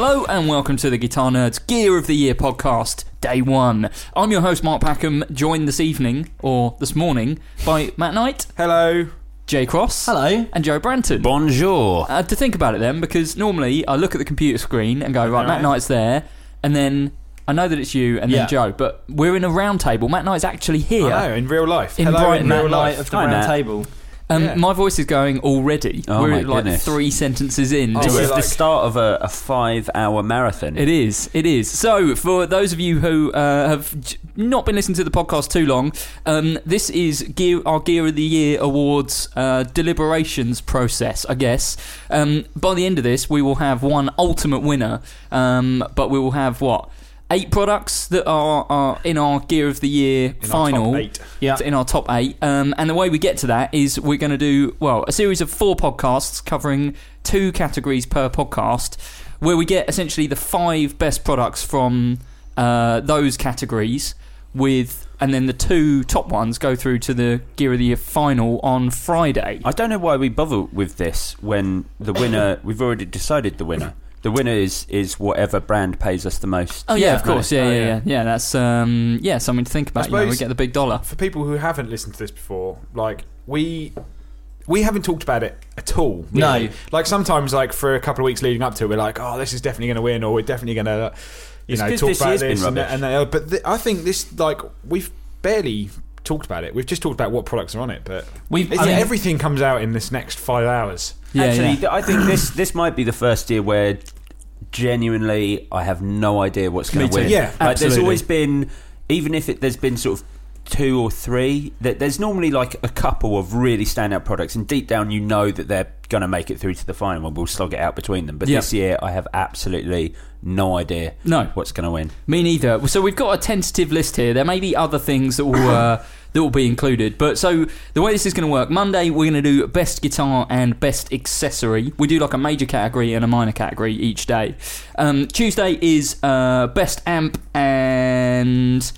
Hello and welcome to the Guitar Nerds Gear of the Year podcast, day one. I'm your host, Mark Packham, joined this evening, or this morning, by Matt Knight, Hello. Jay Cross, Hello. and Joe Branton. Bonjour. I had to think about it then, because normally I look at the computer screen and go, right, Matt Knight's there, and then I know that it's you and Yeah. then Joe, but we're in a round table. Matt Knight's actually here. I know, in real life. In Hello Brighton. in real Matt life. Knight of the Hi, round Matt. table. Um, Yeah. My voice is going already. Oh we're my like goodness. three sentences in. Oh, This is like- the start of a, a five-hour marathon. It is. It is. So, for those of you who uh, have not been listening to the podcast too long, um, this is gear, our Gear of the Year Awards uh, deliberations process, I guess. Um, by the end of this, we will have one ultimate winner, um, but we will have what? Eight products that are, are in our Gear of the Year In our final. top eight. Yeah. In our top eight. Um, and the way we get to that is we're going to do, well, a series of four podcasts covering two categories per podcast, where we get essentially the five best products from uh, those categories with. And then the two top ones go through to the Gear of the Year final on Friday. I don't know why we bother with this when the winner. we've already decided the winner. The winner is is whatever brand pays us the most. Oh yeah, Yeah. of course, yeah, Oh, yeah, yeah. yeah, yeah. That's um, yeah, something to think about. You know, we get the big dollar. For people who haven't listened to this before, like we we haven't talked about it at all. No. Like sometimes like for a couple of weeks leading up to it, we're like, oh, this is definitely going to win, or we're definitely going to, you It's know, 'cause talk this about this. And, rubbish. and uh, but th- I think this like we've barely talked about it. We've just talked about what products are on it, but We've- I mean- everything comes out in this next five hours. Yeah, Actually, yeah. I think this this might be the first year where genuinely I have no idea what's going to win. Yeah, like, there's always been, even if it, there's been sort of two or three, that there's normally like a couple of really standout products, and deep down you know that they're going to make it through to the final, and we'll slog it out between them. But Yeah. this year, I have absolutely no idea No. what's going to win. Me neither. So we've got a tentative list here. There may be other things that will uh, that will be included. But so the way this is going to work: Monday we're going to do best guitar and best accessory. We do like a major category and a minor category each day. Um, Tuesday is uh, best amp and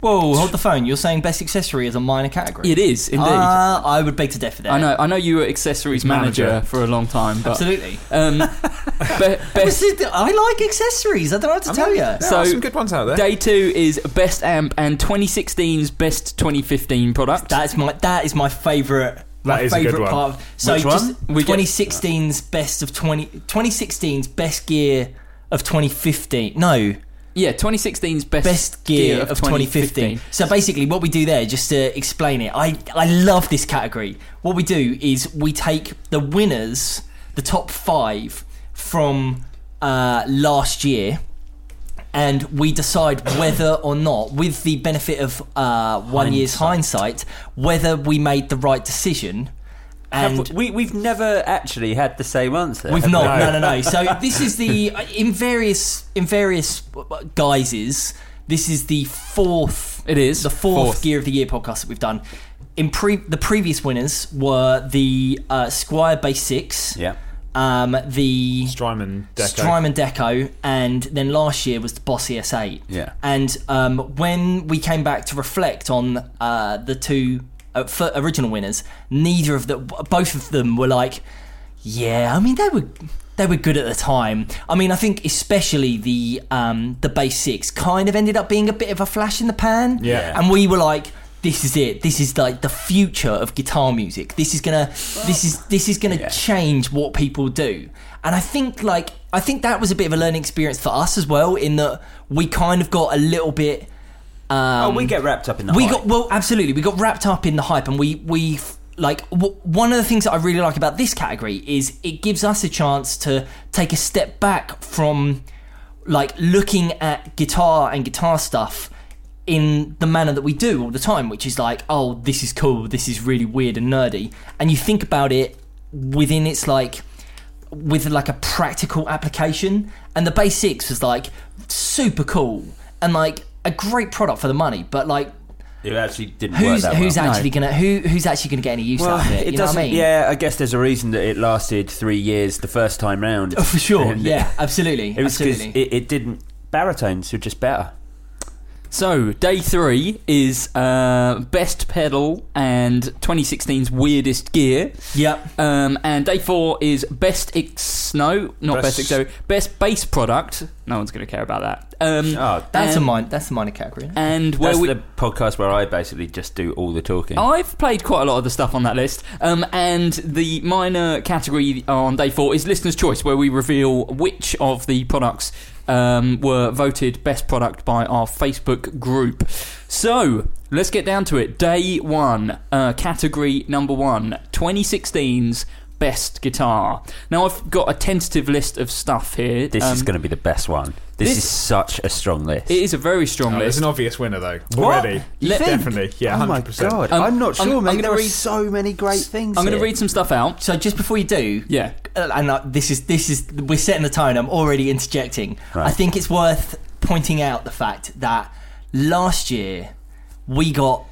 Whoa, hold the phone. You're saying best accessory is a minor category? it is indeed. Uh, I would beg to differ there. I know. I know you were accessories manager, Manager. for a long time, but Absolutely. um, be- This best is I like accessories. I don't know what to tell you. There So- are some good ones out there. day two is best amp and 2016's best 2015 product. That's my that is my favourite. My That is a good favourite one. part. Of, so Which just one? We get- 2016's best of 20 2016's best gear of 2015. No, yeah, 2016's best, best gear, of 2015. So basically, what we do there, just to explain it, I I love this category. What we do is we take the winners, the top five from uh, last year. And we decide whether or not, with the benefit of uh, one year's hindsight, whether we made the right decision. And Have we, we've never actually had the same answer. We've have not. we? No, no, no. So this is the in various in various guises. This is the fourth. It is. the fourth, Fourth. Gear of the Year podcast that we've done. In pre the previous winners were the uh, Squier Bass Six, Yeah. um, the Strymon Deco. Strymon Deco, and then last year was the Boss ES8. Yeah. And um, when we came back to reflect on uh, the two uh, for original winners, neither of the both of them were like, yeah. I mean, they were they were good at the time. I mean, I think especially the um, the Bass Six kind of ended up being a bit of a flash in the pan. Yeah. and we were like. This is it. This is like the future of guitar music. This is gonna, this is this is gonna change what people do. And I think like I think that was a bit of a learning experience for us as well. In that we kind of got a little bit. Um, oh, we get wrapped up in the we hype. got well, absolutely. We got wrapped up in the hype, and we we like w- one of the things that I really like about this category is it gives us a chance to take a step back from like looking at guitar and guitar stuff in the manner that we do all the time, which is like, oh, this is cool, this is really weird and nerdy, and you think about it within its like with like a practical application and the Bass Six was like super cool and like a great product for the money but like It actually didn't work who's that who's well. actually gonna who who's actually gonna get any use out of it, you know what doesn't. I mean Yeah, I guess there's a reason that it lasted three years the first time round. oh, for sure And yeah absolutely It was because absolutely it, it didn't. Baritones were just better. So, day three is uh, best pedal and 2016's weirdest gear. yep Um, and day four is best X. No, not best, Best- X. Best bass product. No one's going to care about that. Um, Oh, that's a and, minor that's a minor category And where that's we. the podcast where I basically just do all the talking. I've played quite a lot of the stuff on that list, um, and the minor category on day four is listener's choice, where we reveal which of the products um, were voted best product by our Facebook group. So let's get down to it. Day one, uh, category number one, 2016's best guitar. Now I've got a tentative list of stuff here. This is Um, going to be the best one. This, this- is such a strong list. It is a very strong Oh, there's list. an obvious winner though What? already. You think? Definitely, yeah, oh hundred my percent. god! Um, I'm not I'm- sure. I'm Maybe gonna there are so many great things. I'm going to here. read some stuff out. so just before you do Yeah. uh, and uh, this is this is we're setting the tone i'm already interjecting Right. i think it's worth pointing out the fact that last year we got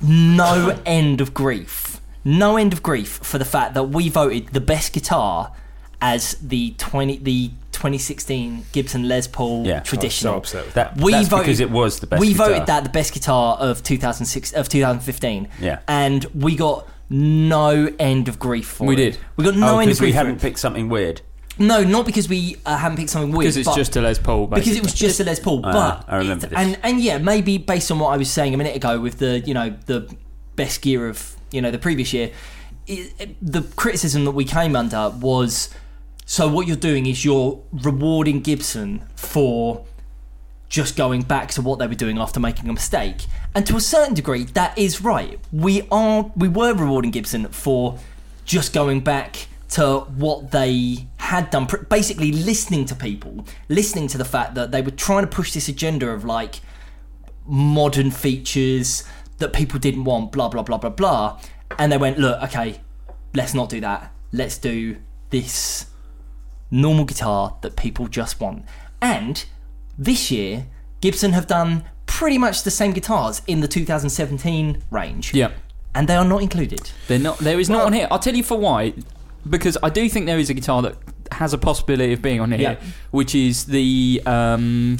no end of grief no end of grief for the fact that we voted the best guitar as the 20 the 2016 gibson les paul Yeah. traditional So upset with That, we that's voted because it was the best. we guitar. voted that the best guitar of 2006 of 2015 Yeah. and we got no end of grief for We it. did. we got no oh, end of grief. because we grief for hadn't picked something weird. No, not because we uh, haven't picked something weird. Because it's but just a Les Paul, basically. because it was just a Les Paul. But I remember it- this. and and yeah, maybe based on what I was saying a minute ago with the you know the best gear of you know the previous year, it, it- the criticism that we came under was so what you're doing is you're rewarding Gibson for just going back to what they were doing after making a mistake. And to a certain degree, that is right. We are we were rewarding Gibson for just going back to what they had done, basically listening to people, listening to the fact that they were trying to push this agenda of like modern features that people didn't want, blah blah blah blah blah. And they went, look, okay, let's not do that. Let's do this normal guitar that people just want. And this year, Gibson have done pretty much the same guitars in the 2017 range. Yeah. And they are not included. They're not. There is not on here. I'll tell you for why. Because I do think there is a guitar that has a possibility of being on here, Yeah. which is the um,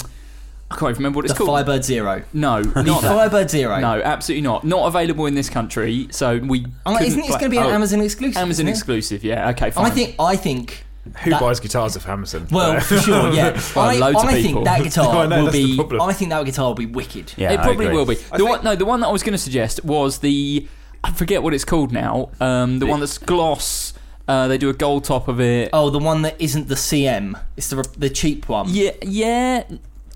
I can't remember what it's the called. Firebird Zero. No, not that. Firebird Zero. No, absolutely not. Not available in this country. So we. Oh, isn't it? It's going to be an Oh, Amazon exclusive. Amazon exclusive. Yeah. Okay. Fine. I think. I think. Who that- buys guitars of Amazon? Well, for sure, yeah. Well, I, loads of I people. think that guitar I know, will be. I think that guitar will be wicked. Yeah, it probably will be. The one, no, the one that I was going to suggest was the. I forget what it's called now. Um, the one that's gloss. Uh, they do a gold top of it. Oh, the one that isn't the CM. It's the the cheap one. Yeah. Yeah.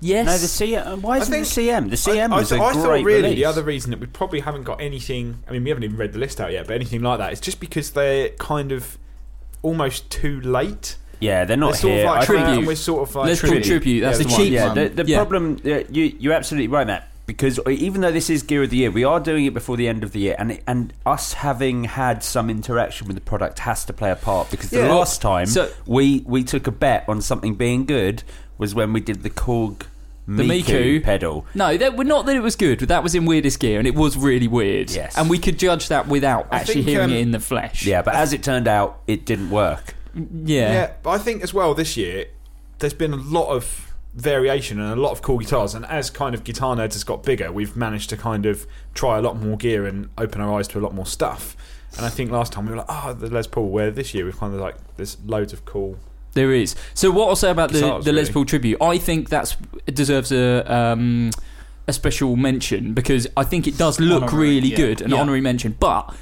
Yes. No, the CM. Why isn't think- the CM? The CM I, was I, a I great thought really release. the other reason that we probably haven't got anything. I mean, we haven't even read the list out yet, but anything like that. It's just because they're kind of almost too late. Yeah, they're not They're sort here. of like I think- Tribute. We're sort of like Let's put tribute. That's The the, cheap one. Yeah, the, the Yeah. problem uh, you you're absolutely right, Matt. Because even though this is gear of the year, we are doing it before the end of the year, and and us having had some interaction with the product has to play a part. Because the Yeah. last time So- we we took a bet on something being good was when we did the Korg The Miku, Miku. pedal. No, that, well, not that it was good. That was in weirdest gear, and it was really weird. Yes. and we could judge that without I actually think, hearing um, it in the flesh. Yeah, but as it turned out, it didn't work. yeah. Yeah, but I think as well this year there's been a lot of variation and a lot of cool guitars. And as kind of guitar nerds has got bigger, we've managed to kind of try a lot more gear and open our eyes to a lot more stuff. And I think last time we were like, oh, the Les Paul. Where this year we've kind of like there's loads of cool. There is. So what I'll say about the, Guitars, the Les really. Paul tribute, I think that's it deserves a um, a special mention because I think it does look Honorary, really yeah. good, an Yeah. honorary mention. But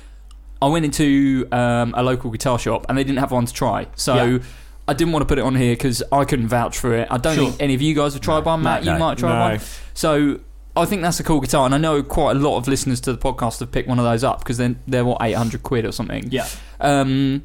I went into um, a local guitar shop and they didn't have one to try, so. Yeah. I didn't want to put it on here because I couldn't vouch for it. I don't Sure. think any of you guys have tried one. Matt, no, you might try no. one. So I think that's a cool guitar, and I know quite a lot of listeners to the podcast have picked one of those up because then they're what eight hundred quid or something. Yeah. Um,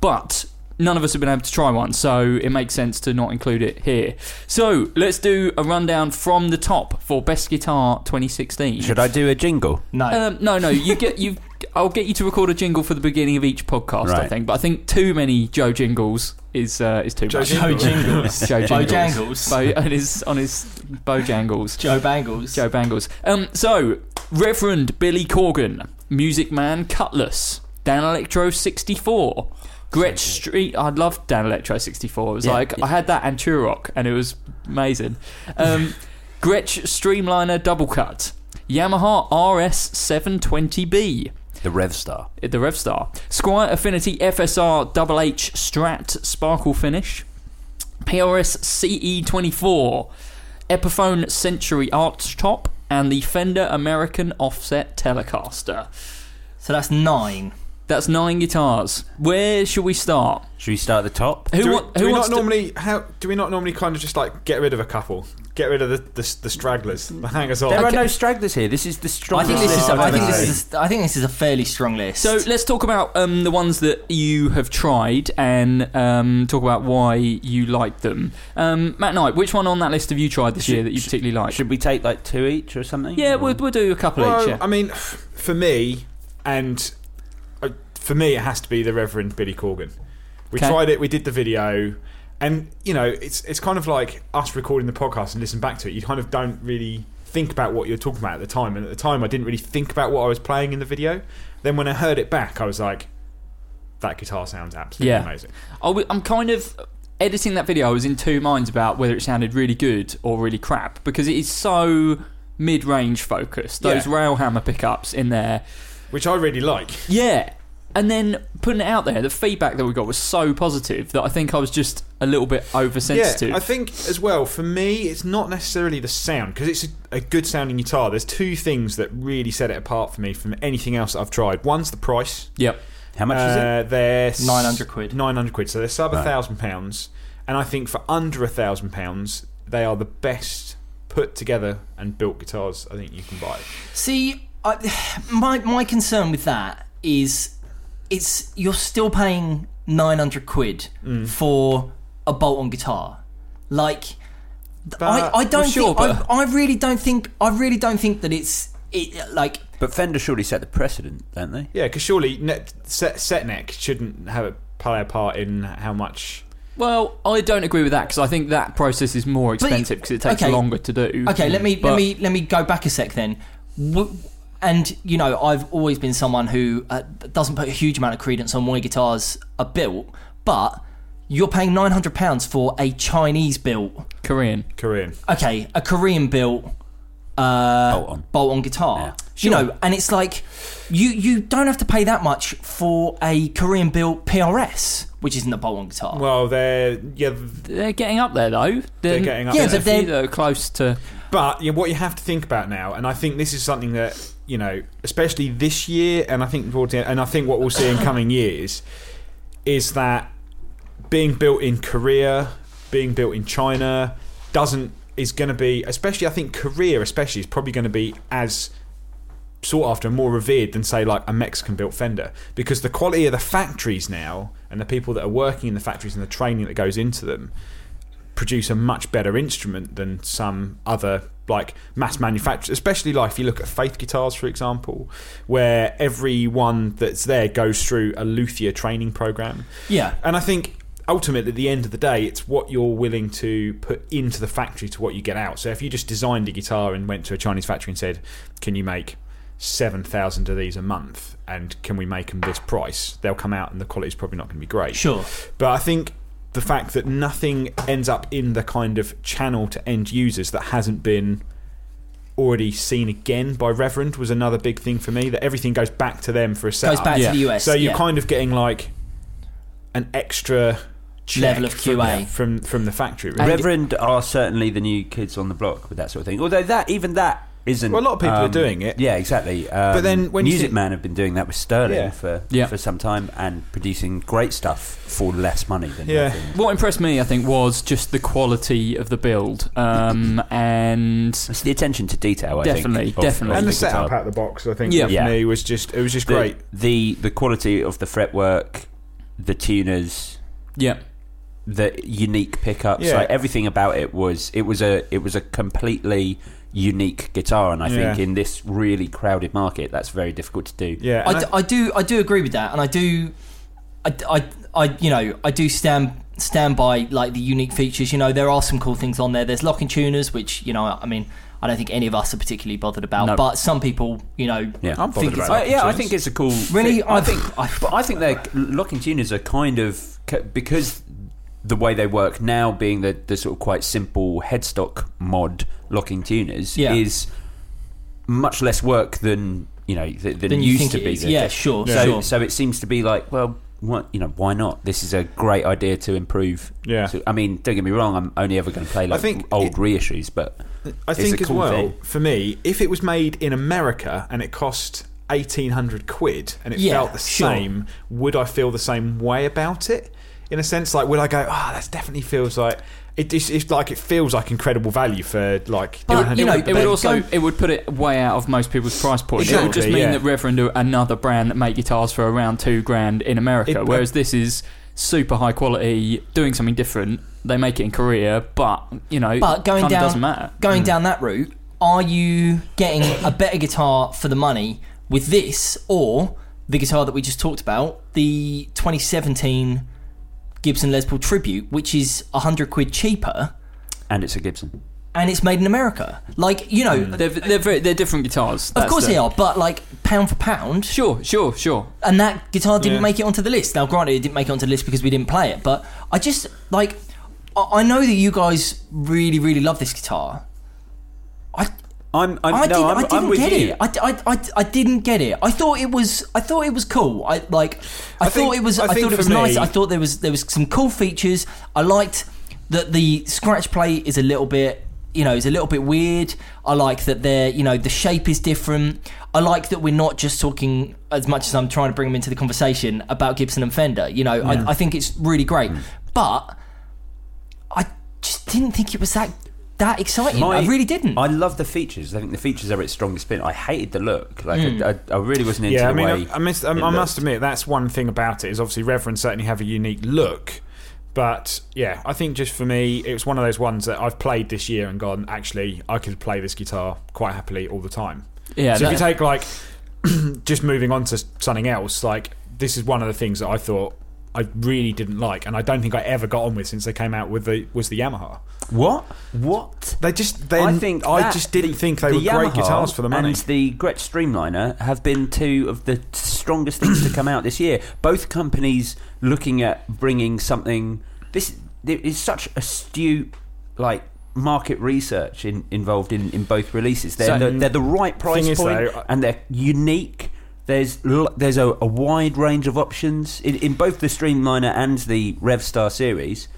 but none of us have been able to try one, so it makes sense to not include it here. So let's do a rundown from the top for best guitar 2016. Should I do a jingle? No. Um, no, no. You get you. I'll get you to record a jingle for the beginning of each podcast. I think, but I think too many Joe jingles is uh, is too Joe much. Jingle. Joe Jingles. Joe jingles. Bojangles. Bo, on his on his Bojangles. Joe Bangles. Joe Bangles. Um, so, Reverend Billy Corgan, Music Man Cutlass, Danelectro 64, Gretsch Street. I loved Danelectro 64. It was Yeah. like, I had that and Turok, and it was amazing. Um, Gretsch Streamliner Double Cut, Yamaha RS 720B. The Revstar. The Revstar. Squier Affinity FSR Double H Strat Sparkle Finish. PRS CE24. Epiphone Century Arch Top. And the Fender American Offset Telecaster. So that's nine. That's nine guitars. Where should we start? Should we start at the top? Who, do we, want, do who we wants not to- normally how do we not normally kind of just like get rid of a couple, get rid of the the, the stragglers, the hangers on? There are Okay. no stragglers here. This is the I strongest think this is. list I I've think ever this seen. is. I think this is a fairly strong list. So let's talk about um, the ones that you have tried and um, talk about why you like them. Um, Matt Knight, which one on that list have you tried this Should- year that you should- particularly like? Should we take like two each or something? yeah, Or- we'll, we'll do a couple Well, each. Yeah. I mean, for me, and for me, it has to be the Reverend Billy Corgan. We Okay. tried it. We did the video, and you know, it's it's kind of like us recording the podcast and listen back to it. You kind of don't really think about what you're talking about at the time, and at the time, I didn't really think about what I was playing in the video. Then when I heard it back, I was like, "That guitar sounds absolutely Yeah. amazing." I'm kind of editing that video. I was in two minds about whether it sounded really good or really crap because it is so mid-range focused. Those Yeah. railhammer pickups in there, Which I really like. yeah. And then putting it out there, the feedback that we got was so positive that I think I was just a little bit oversensitive. Yeah, I think as well for me, it's not necessarily the sound because it's a, a good sounding guitar. There's two things that really set it apart for me from anything else that I've tried. One's the price. yep. How much is it? Uh, they're 900 quid. Nine hundred quid. So they're sub a Right. thousand pounds, and I think for under a thousand pounds, they are the best put together and built guitars I think you can buy. See, I, my my concern with that is it's you're still paying nine hundred quid Mm. for a bolt-on guitar. Like, But- I, I don't well, sure, think but- I, I really don't think I really don't think that it's it like But Fender surely set the precedent, don't they? Yeah, because surely net, set, set neck shouldn't have a play a part in how much. Well, I don't agree with that because I think that process is more expensive because it takes okay. longer to do. Okay, let me But- let me let me go back a sec then. W- And you know, I've always been someone who uh, doesn't put a huge amount of credence on why guitars are built, but you're paying nine hundred pounds for a Chinese built, Korean. Korean. okay, a Korean built uh, Bolt-on. bolt-on guitar. Yeah. You know, and it's like you you don't have to pay that much for a Korean built PRS, which isn't a bolt-on guitar. Well, they're yeah, They're getting up there though. They're getting up Yeah, there's but a few they're- that are close to. But yeah, what you have to think about now, and I think this is something that you know, especially this year, and I think towards the end, and I think what we'll see in coming years, is that being built in Korea, being built in China, doesn't is going to be, especially I think Korea, especially is probably going to be as sought after and more revered than say like a Mexican built Fender. Because the quality of the factories now and the people that are working in the factories and the training that goes into them produce a much better instrument than some other like mass manufacturers especially like if you look at faith guitars for example where everyone that's there goes through a luthier training program. Yeah, and I think ultimately at the end of the day it's what you're willing to put into the factory to what you get out. So if you just designed a guitar and went to a Chinese factory and said can you make 7,000 of these a month and can we make them this price? They'll come out and the quality's probably not going to be great. Sure. but I think the fact that nothing ends up in the kind of channel to end users that hasn't been already seen again by Reverend was another big thing for me. That everything goes back to them for a setup. Goes back Yeah. to the US. So you're yeah. kind of getting like an extra check Level of from- QA. from from the factory. Really. Reverend are certainly the new kids on the block with that sort of thing. Although that even that isn't. Well, a lot of people are um, doing it. Yeah, exactly. Um, But then when Music think- Man have been doing that with Sterling Yeah. for Yeah. for some time and producing great stuff for less money than Yeah. Reverend. What impressed me, I think, was just the quality of the build, um, and It's the attention to detail. I Definitely, think, of- definitely. of and the guitar. setup out of the box, I think, Yeah. for Yeah. me was just it was just the, great. The the quality of the fretwork, the tuners, yeah, the unique pickups, Yeah. like everything about it was it was a it was a completely unique guitar, and I think in this really crowded market, that's very difficult to do. Yeah, I, and d- I do I do agree with that, and I do, I, I, I you know I do stand stand by like the unique features. You know there are some cool things on there. There's locking tuners, which you know I mean I don't think any of us are particularly bothered about, No. but some people you know Yeah. I'm think bothered it's about it. yeah, I think it's a cool. really thing. I I think, I, but I think their locking tuners are kind of because the way they work now, being the the sort of quite simple headstock mod locking tuners, Yeah. is much less work than you know th- than, Than you used to be. is. The- Yeah, sure, So sure. so it seems to be like well. What, you know, why not? This is a great idea to improve. Yeah. So, I mean, don't get me wrong. I'm only ever going to play like think old it- reissues, but I it's think a as cool well thing. for me, if it was made in America and it cost eighteen hundred quid and it Yeah, felt the sure. same, would I feel the same way about it? In a sense, like would I go, ah, that definitely feels like it. It's, it's like it feels like incredible value for like. But, 900 you know, it but would also go- it would put it way out of most people's price point. it would just mean yeah. that Reverend are another brand that make guitars for around two grand in America, It- whereas this is super high quality, doing something different. They make it in Korea, but you know, But going down, doesn't matter. going down that route, are you getting a better guitar for the money with this, or the guitar that we just talked about, the 2017 Gibson Les Paul Tribute, which is hundred quid cheaper, and it's a Gibson. and it's made in America? Like you know, mm. They're they're, very, they're different guitars. of That's course the- they are, but like pound for pound, Sure, sure, sure. and that guitar didn't Yeah. make it onto the list. Now, granted, it didn't make it onto the list because we didn't play it, but I just like I I know that you guys really, really love this guitar. I I'm, I'm I, no, didn't, I'm, I didn't I'm get you. it. I, I, I, I didn't get it. I thought it was. I thought it was cool. I like. I, I thought think- it was. I I, thought it was nice. I thought there was there was some cool features. I liked that the scratch plate is a little bit. You know, is a little bit weird. I like that they're. You know, the shape is different. I like that we're not just talking as much as I'm trying to bring them into the conversation about Gibson and Fender. You know, I, I think it's really great, Hmm. but I just didn't think it was that that exciting. My- I really didn't. I love the features. I think the features are its strongest bit. I hated the look. Like Hmm. I, I, I really wasn't into Yeah, I the mean, way. I, I, must, I, it I must admit that's one thing about it is obviously Reverend certainly have a unique look, but yeah, I think just for me, it was one of those ones that I've played this year and gone. Actually, I could play this guitar quite happily all the time. Yeah, so if you take like just moving on to something else, like this is one of the things that I thought I really didn't like, and I don't think I ever got on with since they came out with the was the Yamaha. What? What? They just they I think I just didn't think they the were great guitars for the money. And the Gretsch Streamliner have been two of the strongest things to come out this year. Both companies looking at bringing something. This there is such astute like market research in, involved in, in both releases. They're, So- the, they're the right price point though, and they're unique. There's there's a, a wide range of options in, in both the Streamliner and the RevStar series.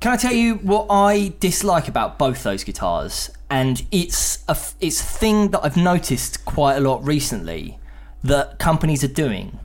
Can I tell you what I dislike about both those guitars? And it's a f- it's a thing that I've noticed quite a lot recently that companies are doing,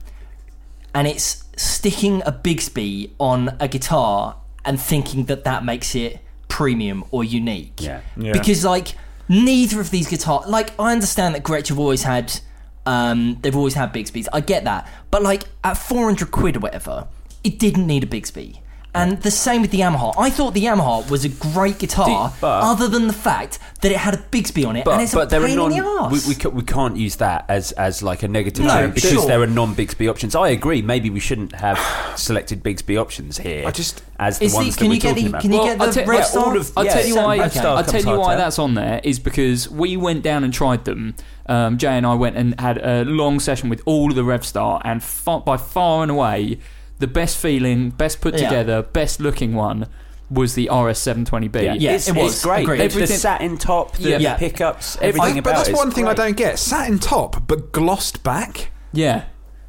and it's sticking a Bigsby on a guitar and thinking that that makes it premium or unique. Yeah. Yeah. Because like neither of these guitars, like I understand that Gretsch have always had, um, they've always had Bigsby's. I get that, but like at four hundred quid or whatever, it didn't need a Bigsby. And the same with the Yamaha. I thought the Yamaha was a great guitar, Did- but- other than the fact that it had a Bigsby on it, But, and it's but a there are pain non. in the arse. We, we, we can't use that as, as like a negative No, term because sure. there are non Bigsby options. I agree. Maybe we shouldn't have selected Bigsby options here. I just- as the Is the- ones can that you we're get talking the- about. can you get the I'll tell- Revstar? I'll tell you why. Red I'll tell you why that's on there is because we went down and tried them. Um, Jay and I went and had a long session with all of the RevStar, and far, by far and away, the best feeling, best put Yeah. together, best looking one was the RS720B. Yeah, it's, it was. it's great. Agreed. The, Everything- the satin top, the, Yeah. the pickups, everything I- about but that's one thing I don't get. Satin top, but glossed back. Yeah.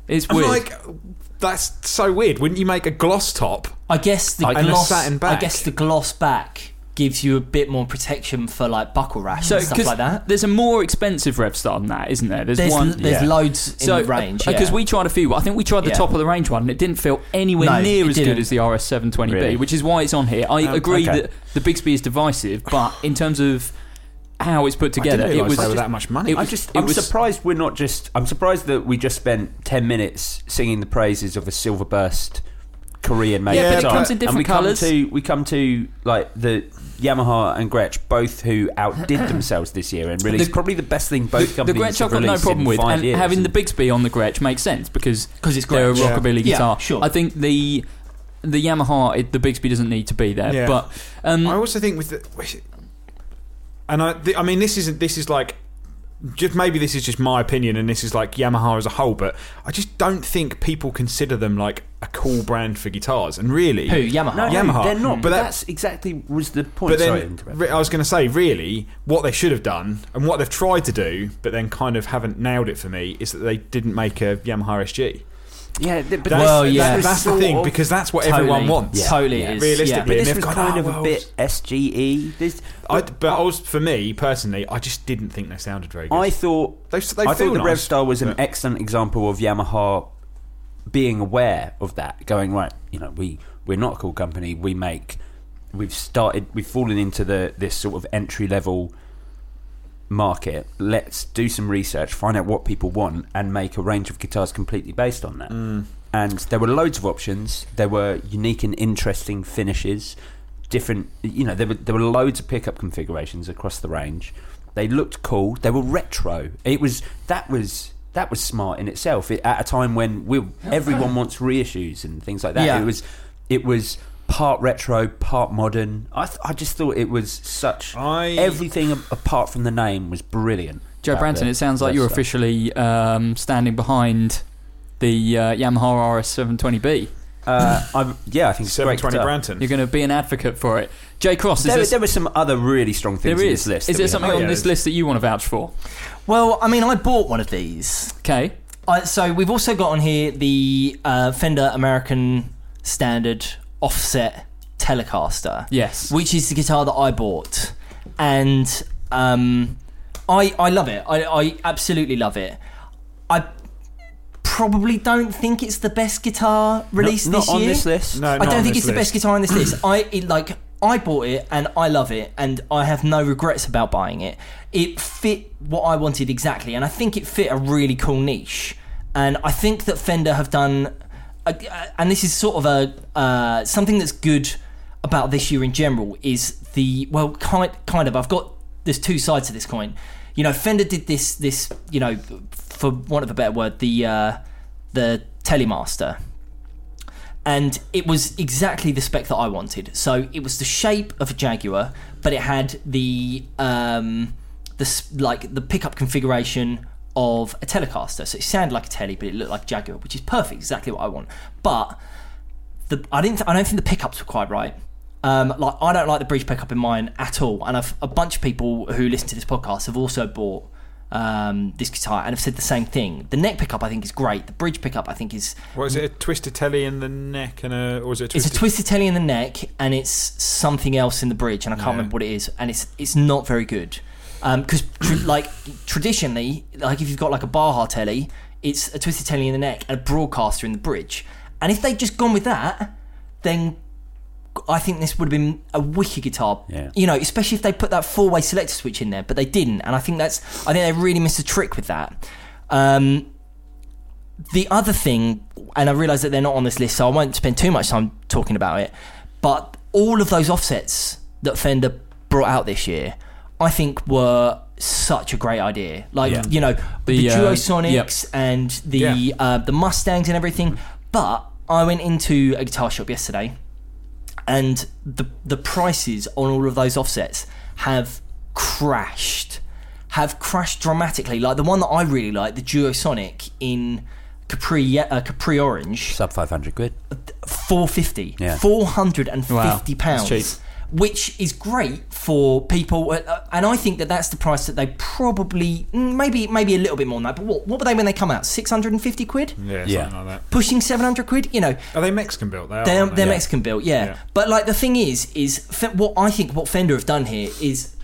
It's I'm weird. like, that's so weird. Wouldn't you make a gloss top? I guess the gloss. satin I guess the gloss back gives you a bit more protection for like buckle rash so and stuff 'cause like that. there's a more expensive Revstar than that, isn't there? There's, There's one. there's yeah. loads in so the range. because yeah. we tried a few, I think we tried the Yeah. top of the range one, and it didn't feel anywhere No, near as good didn't. as the RS720B, Really? which is why it's on here. I Um, agree okay. that the Bigsby is divisive, but in terms of how it's put together, I didn't it realise was they were that much money. it I'm just. it I'm was- surprised we're not just. I'm surprised that we just spent ten minutes singing the praises of a silver burst Korean made Yeah, but it comes in and different we come colours. to we come to like the Yamaha and Gretsch, both who outdid themselves this year and released The- probably the best thing both the, the companies Gretsch have I've got no released problem in with, five and years. having the Bigsby on the Gretsch makes sense because because it's they're a Gretsch. Yeah. rockabilly Yeah, guitar. sure. I think the the Yamaha, it, the Bigsby doesn't need to be there, Yeah. but um, I also think with the, and I, the, I mean, this isn't. This is like, just maybe this is just my opinion, and this is like Yamaha as a whole. But I just don't think people consider them like a cool brand for guitars. And really, Who Yamaha? no, no, Yamaha. they're not. But But that- that's exactly was the point. But then, interrupt. re- I was going to say, really, what they should have done and what they've tried to do, but then kind of haven't nailed it for me, is that they didn't make a Yamaha SG. Yeah, th- but That's, Well, yeah. that's the thing because that's what Totally. everyone wants. Yeah. Totally Yeah. is. Realistically, but this they've was gone, kind "Oh, of a bit SGE. This, I, but I was for me personally, I just didn't think they sounded very good. I thought they, they I feel thought the nice, Revstar was an excellent example of Yamaha being aware of that, going right. You know, we we're not a cool company. We make we've started we've fallen into the this sort of entry level market. Let's do some research, find out what people want, and make a range of guitars completely based on that. Mm. And there were loads of options. There were unique and interesting finishes. Different, you know, there were there were loads of pickup configurations across the range. They looked cool. They were retro. It was that was that was smart in itself. It, at a time when we everyone wants reissues and things like that. Yeah. It was it was part retro, part modern. I th- I just thought it was such I- everything a- apart from the name was brilliant. Joe about Branton, it sounds like you're Revstar. officially um, standing behind the uh, Yamaha RS720B. Uh, I'm, yeah, I think it's a great 720. Branton. You're going to be an advocate for it. Jay Cross, is There, there, there were some other really strong things there in is. this list. Is there something on yeah, this there's- list that you want to vouch for? Well, I mean, I bought one of these. Okay. I, so we've also got on here the uh, Fender American Standard Offset Telecaster. Yes. which is the guitar that I bought, and um, I I love it. I, I absolutely love it. I probably don't think it's the best guitar released not this on year. this list. No, I don't on think this it's the best guitar on this list. I it, like I bought it and I love it and I have no regrets about buying it. It fit what I wanted exactly, and I think it fit a really cool niche. And I think that Fender have done, a, and this is sort of a uh, something that's good about this year in general is the well kind kind of I've got there's two sides to this coin. You know, Fender did this this you know for want of a better word the uh, the Telemaster and it was exactly the spec that I wanted. So it was the shape of a Jaguar, but it had the um, the like the pickup configuration of a Telecaster. So it sounded like a Tele, but it looked like Jaguar, which is perfect, exactly what I want. But the I didn't I don't think the pickups were quite right. Um, like I don't like the bridge pickup in mine at all, and I've, a bunch of people who listen to this podcast have also bought um, this guitar and have said the same thing. The neck pickup I think is great. The bridge pickup I think is What is it? A twisted telly in the neck and a, or was it? A it's a twisted telly in the neck, and it's something else in the bridge, and I can't Yeah. remember what it is, and it's it's not very good. Because tr- like traditionally, like if you've got like a Baja telly, it's a twisted telly in the neck and a broadcaster in the bridge, and if they'd just gone with that, then I think this would have been a wicked guitar. Yeah. You know, especially if they put that four way selector switch in there, but they didn't, and I think that's I think they really missed a trick with that. Um, the other thing, and I realise that they're not on this list, so I won't spend too much time talking about it. But all of those offsets that Fender brought out this year, I think were such a great idea. Like Yeah. you know, the, The, uh, Duosonics and the Yeah. uh, the Mustangs and everything. But I went into a guitar shop yesterday, and the the prices on all of those offsets have crashed, have crashed dramatically. Like the one that I really like, the Duosonic in Capri uh, Capri Orange, Sub 500 quid. four fifty. Yeah. Four hundred and fifty Wow, pounds. That's cheap. Which is great for people, uh, uh, and I think that that's the price that they probably mm, maybe maybe a little bit more than that. But what, what were they when they come out? Six hundred and fifty quid, Yeah, Yeah. something like that. pushing seven hundred quid. You know, Are they Mexican built? They are. they're, aren't they're they? Mexican built, yeah. Yeah. But like the thing is, is Fe- what I think what Fender have done here is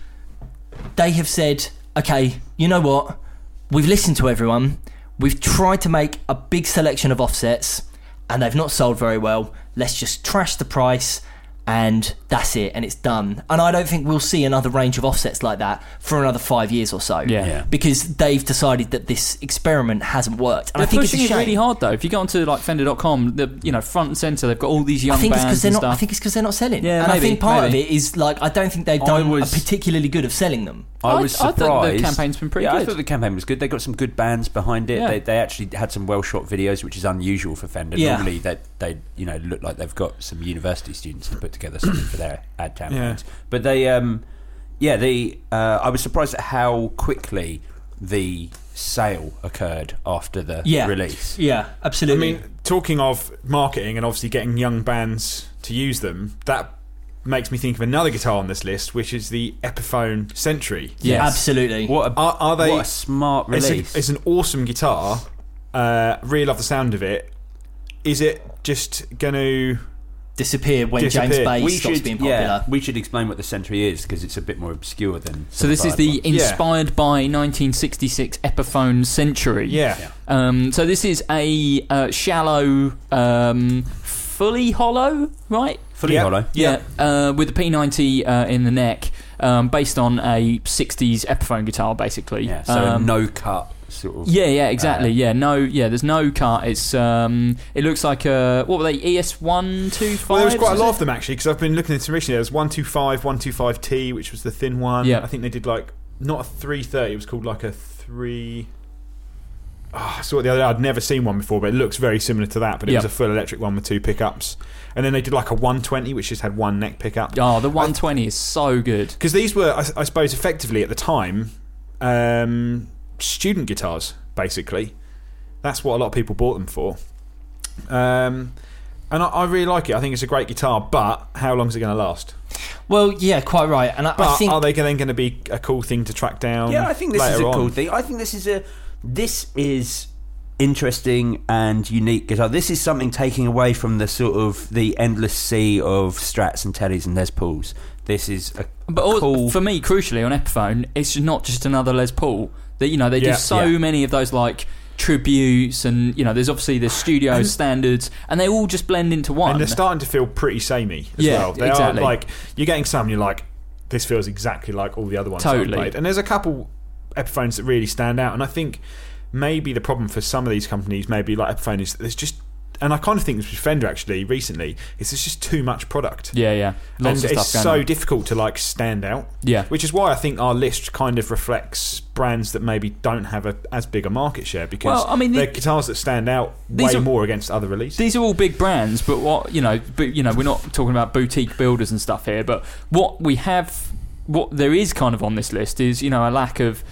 they have said, okay, you know what? We've listened to everyone. We've tried to make a big selection of offsets, and they've not sold very well. Let's just trash the price. And that's it, and it's done. And I don't think we'll see another range of offsets like that for another five years or so. Yeah. Yeah. Because they've decided that this experiment hasn't worked. And They're I think it's pushing a it really hard though. If you go onto like Fender.com, the you know front and center, they've got all these young I think it's because bands they're and not. stuff. I think it's because they're not selling. Yeah, and I think part maybe. of it is like I don't think they've done was- a particularly good of selling them. I I- was I thought the campaign's been pretty yeah, I thought the campaign was good. They got some good bands behind it. Yeah. They, they actually had some well shot videos, which is unusual for Fender. Yeah. Normally, they they you know look like they've got some university students to put together something for their ad campaigns. But they, um, yeah, the uh, I was surprised at how quickly the sale occurred after the Yeah, release. Yeah, absolutely. I mean, talking of marketing and obviously getting young bands to use them, that makes me think of another guitar on this list, which is the Epiphone Century. Yes. absolutely. What a Are, are they? what a smart it's, a- release. it's an awesome guitar. Uh, really love the sound of it. Is it just going to? Disappear when James Disappear. Bay we stops should, being popular. yeah, we should explain what the Century is because it's a bit more obscure than. So this is the ones. inspired by 1966 Epiphone Century. Yeah. Um, so this is a uh, shallow, um, fully hollow, right? fully Yeah. hollow. Yeah, uh, with the P90 uh, in the neck, um, based on a 60s Epiphone guitar, basically. Yeah, so Um, no cut sort of. Yeah, yeah, exactly. Uh, yeah, no, yeah. There's no cut. It's um, it looks like a what were they? ES one two five. Well, there was quite a lot of them actually because I've been looking into them recently. There's one two five, one two five T, which was the thin one. Yeah. I think they did like not a three thirty. It was called like a three. Oh, I saw it the other day. I'd never seen one before, but it looks very similar to that. But it Yeah. was a full electric one with two pickups. And then they did like a 120, which just had one neck pickup. Oh, the 120 is so good. Because these were, I, I suppose, effectively at the time, um, student guitars, basically. That's what a lot of people bought them for. Um, and I, I really like it. I think it's a great guitar, but how long is it going to last? Well, yeah, quite right. And I, But I think are they then going to be a cool thing to track down? Yeah, I think this is later a cool thing. I think this is a this is interesting and unique guitar. This is something taking away from the sort of the endless sea of Strats and Tellys and Les Pauls. This is a But all, cool. for me, crucially on Epiphone, it's not just another Les Paul. That you know they Yeah. do so Yeah. many of those like tributes, and you know there's obviously the studio And- standards, and they all just blend into one. And they're starting to feel pretty samey as Yeah, well. They exactly. are like you're getting some, you're like, this feels exactly like all the other ones I've Totally. played. And there's a couple Epiphones that really stand out. And I think maybe the problem for some of these companies, maybe like Epiphone, is there's just and I kind of think this with Fender actually recently, is there's just too much product. yeah, yeah, lots and it's so on. difficult to like stand out. Yeah. Which is why I think our list kind of reflects brands that maybe don't have a, as big a market share because Well, I mean, the- they're guitars that stand out way are- more against other releases. These are all big brands, but what you know, but you know, we're not talking about boutique builders and stuff here. But what we have, what there is kind of on this list is you know a lack of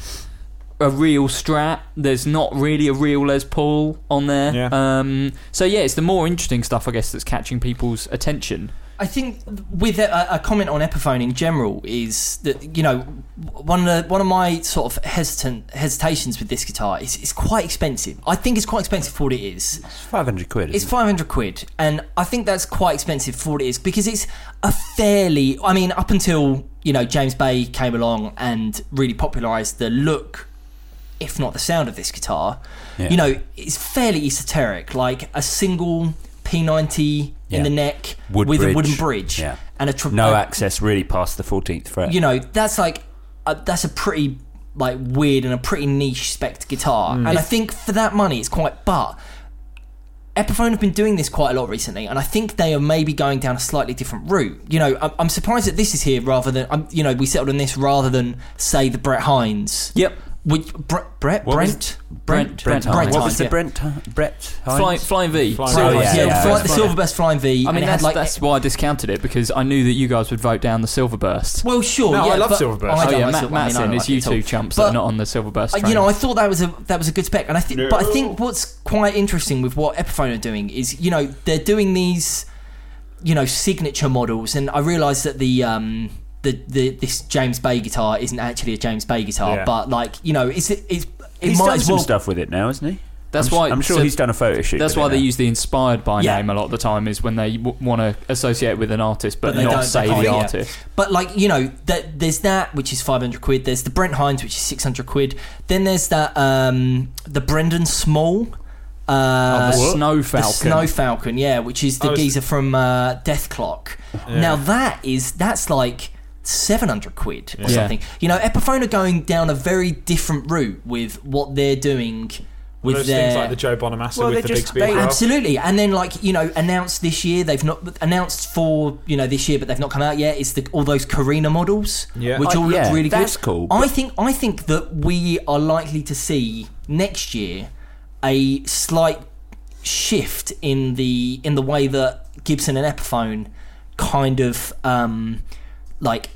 a real Strat. There's not really a real Les Paul on there. Yeah. Um, so yeah, it's the more interesting stuff, I guess, that's catching people's attention. I think with a, a comment on Epiphone in general is that you know one of the, one of my sort of hesitant hesitations with this guitar is it's quite expensive. I think it's quite expensive for what it is. it's five hundred quid. It's isn't it? 500 quid, and I think that's quite expensive for what it is because it's a fairly. I mean, up until you know James Bay came along and really popularised the look, if not the sound of this guitar. Yeah. You know, it's fairly esoteric, like a single P90 Yeah. in the neck Wood with bridge. a wooden bridge Yeah. and a tri- no a- access really past the fourteenth fret. You know, that's like a, that's a pretty like weird and a pretty niche spec guitar, Mm. and I think for that money, it's quite. But Epiphone have been doing this quite a lot recently, and I think they are maybe going down a slightly different route. You know, I'm, I'm surprised that this is here rather than, um, you know, we settled on this rather than say the Brett Hines. Yep. Which Brett, Brett, What was- Brent, Brent- Brent Hinds. Hines, What was the yeah. Brent? Brett Hines? Flying, flying V. Flying Silver- V, Yeah, yeah, the, yeah, fly, yeah. the Silverburst Flying V. I and mean, it that's, had like that's why I discounted it because I knew that you guys would vote down the Silverburst. well, sure. No, yeah, I love but Silverburst. I oh don't yeah, like Matt, Silver- I Matt's mean, I in. don't It's like you it at two all. chumps But- that are not on the Silverburst train. You know, I thought that was a that was a good spec, and I think, but I think what's quite interesting with what Epiphone are doing is, you know, they're doing these, you know, signature models, and I realise that the um the, the this James Bay guitar isn't actually a James Bay guitar, Yeah. but like you know, it's it's it He's might done as some well. stuff with it now, hasn't he? That's I'm, why- I'm sure so he's done a photo shoot. That's why they now. use the inspired by Yeah. name a lot of the time is when they w- want to associate with an artist but, But not say the can't, yeah. artist. But like you know, that there's that which is 500 quid. There's the Brent Hinds which is 600 quid. Then there's that um the Brendan Small. Uh, Oh, the Snow Falcon. The Snow Falcon, yeah, which is the I was- geezer from uh, Dethklok. Now that is that's like 700 quid or Yeah. something. You know, Epiphone are going down a very different route with what they're doing with Those their things like the Joe Bonamassa Well, with the just- big speaker. they- Absolutely, and then like you know, announced this year they've not announced for you know this year, but they've not come out yet. It's the all those Korina models, Yeah. which Uh, all yeah, look really good. that's cool, I think I think that we are likely to see next year a slight shift in the in the way that Gibson and Epiphone kind of um, like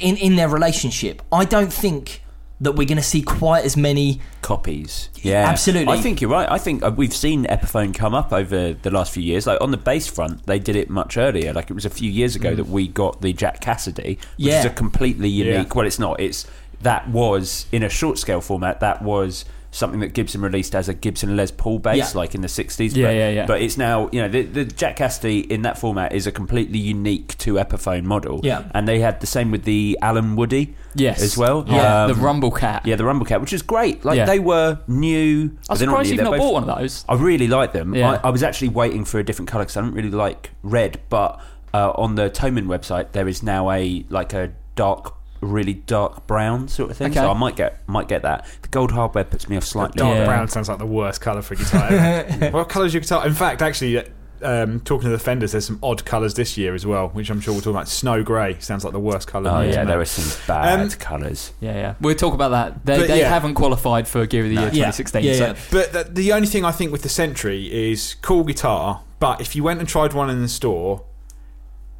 in in their relationship. I don't think that we're going to see quite as many copies. Yeah, Absolutely. I think you're right. I think uh, we've seen Epiphone come up over the last few years. Like on the bass front, they did it much earlier. Like it was a few years ago that we got the Jack Cassidy, which Yeah. is a completely unique. Yeah. Well, it's not. It's that was in a short scale format. That was something that Gibson released as a Gibson Les Paul bass, Yeah. like in the '60s. Yeah, but, yeah, yeah. But it's now, you know, the, the Jack Cassidy in that format is a completely unique to Epiphone model. Yeah. and they had the same with the Allen Woody. Yes. as well. Yeah, Um, the Rumblekat. yeah, the Rumblekat, which is great. Like Yeah. they were new. I'm but not surprised you've not both- bought one of those. I really like them. Yeah. I, I was actually waiting for a different colour because I don't really like red. But uh, on the Thomann website, there is now a like a dark, really dark brown sort of thing. Okay. So I might get might get that. The gold hardware puts me off slightly. Dark Yeah. brown sounds like the worst colour for a guitar. what colours is your guitar? In fact, actually, um, talking to the Fenders, there's some odd colours this year as well, which I'm sure we'll talk about. Snow grey sounds like the worst colour. Oh to yeah, make. there are some bad Um, colours. Yeah, yeah. We'll talk about that. They, they yeah. haven't qualified for Gear of the Year Yeah. 2016. Yeah, so yeah. But the, the only thing I think with the Century is cool guitar, but if you went and tried one in the store,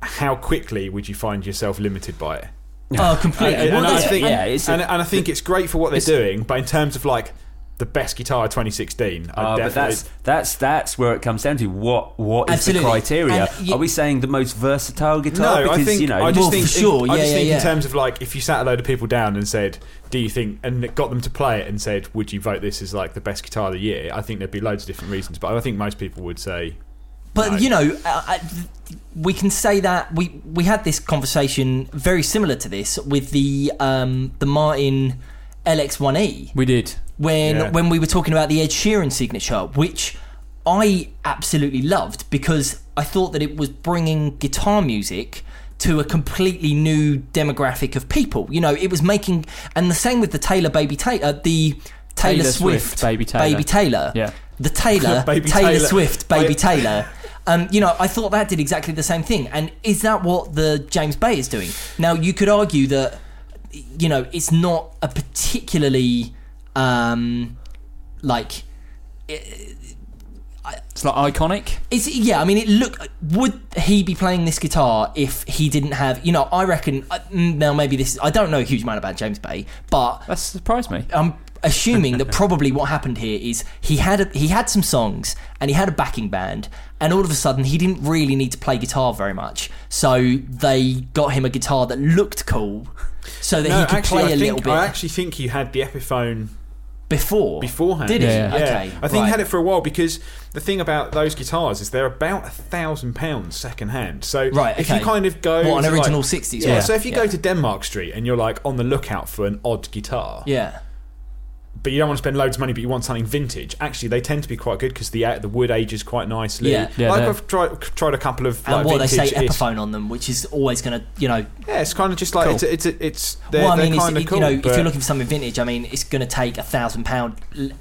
how quickly would you find yourself limited by it? Oh completely. And, Well, and I think, yeah, it's a- and, and I think it's great for what they're doing, but in terms of like the best guitar of 2016, I Uh, but that's that's that's where it comes down to. What what is Absolutely. the criteria? And y- Are we saying the most versatile guitar? no, because I think you know, I just Well, think for sure, I yeah, just yeah, think yeah. in terms of like if you sat a load of people down and said, "Do you think?" and got them to play it and said, "Would you vote this as like the best guitar of the year?" I think there'd be loads of different reasons, but I think most people would say, But No. you know, uh, uh, we can say that we we had this conversation very similar to this with the um, the Martin LX1E we did. when Yeah. when we were talking about the Ed Sheeran signature, which I absolutely loved because I thought that it was bringing guitar music to a completely new demographic of people. You know, it was making, and the same with the Taylor Baby Taylor, the Taylor, Taylor Swift, Swift, Baby Taylor. Baby Taylor, Yeah. the Taylor Taylor, Taylor. Swift, Baby Taylor. Um, you know, I thought that did exactly the same thing. And is that what the James Bay is doing? Now, you could argue that, you know, it's not a particularly, um, like, It's like iconic. it's yeah. I mean, it look. Would he be playing this guitar if he didn't have? You know, I reckon. uh, Now, maybe this. I don't know a huge amount about James Bay, but That surprised me. I'm assuming that probably what happened here is he had a, he had some songs and he had a backing band, and all of a sudden he didn't really need to play guitar very much, so they got him a guitar that looked cool, so that "No, he could actually, play I a think little bit I actually think he had the Epiphone before. beforehand. Did he? Yeah, yeah. Okay. I think right. he had it for a while because the thing about those guitars is they're about a thousand pounds second hand. So Right, if you kind of go What, an to, like- original 60s yeah? So if you Yeah. go to Denmark Street and you're like on the lookout for an odd guitar, Yeah. But you don't want to spend loads of money, but you want something vintage. Actually, they tend to be quite good because the uh, the wood ages quite nicely. Yeah. Yeah, like I've tried tried a couple of And like, what they say vintage-ish- Epiphone on them, which is always going to, you know, Yeah, it's kind of just like Cool. it's it's it's they're, well, I they're mean, it's, kind of cool. you know, if you're looking for something vintage, I mean, it's going to take a thousand pound,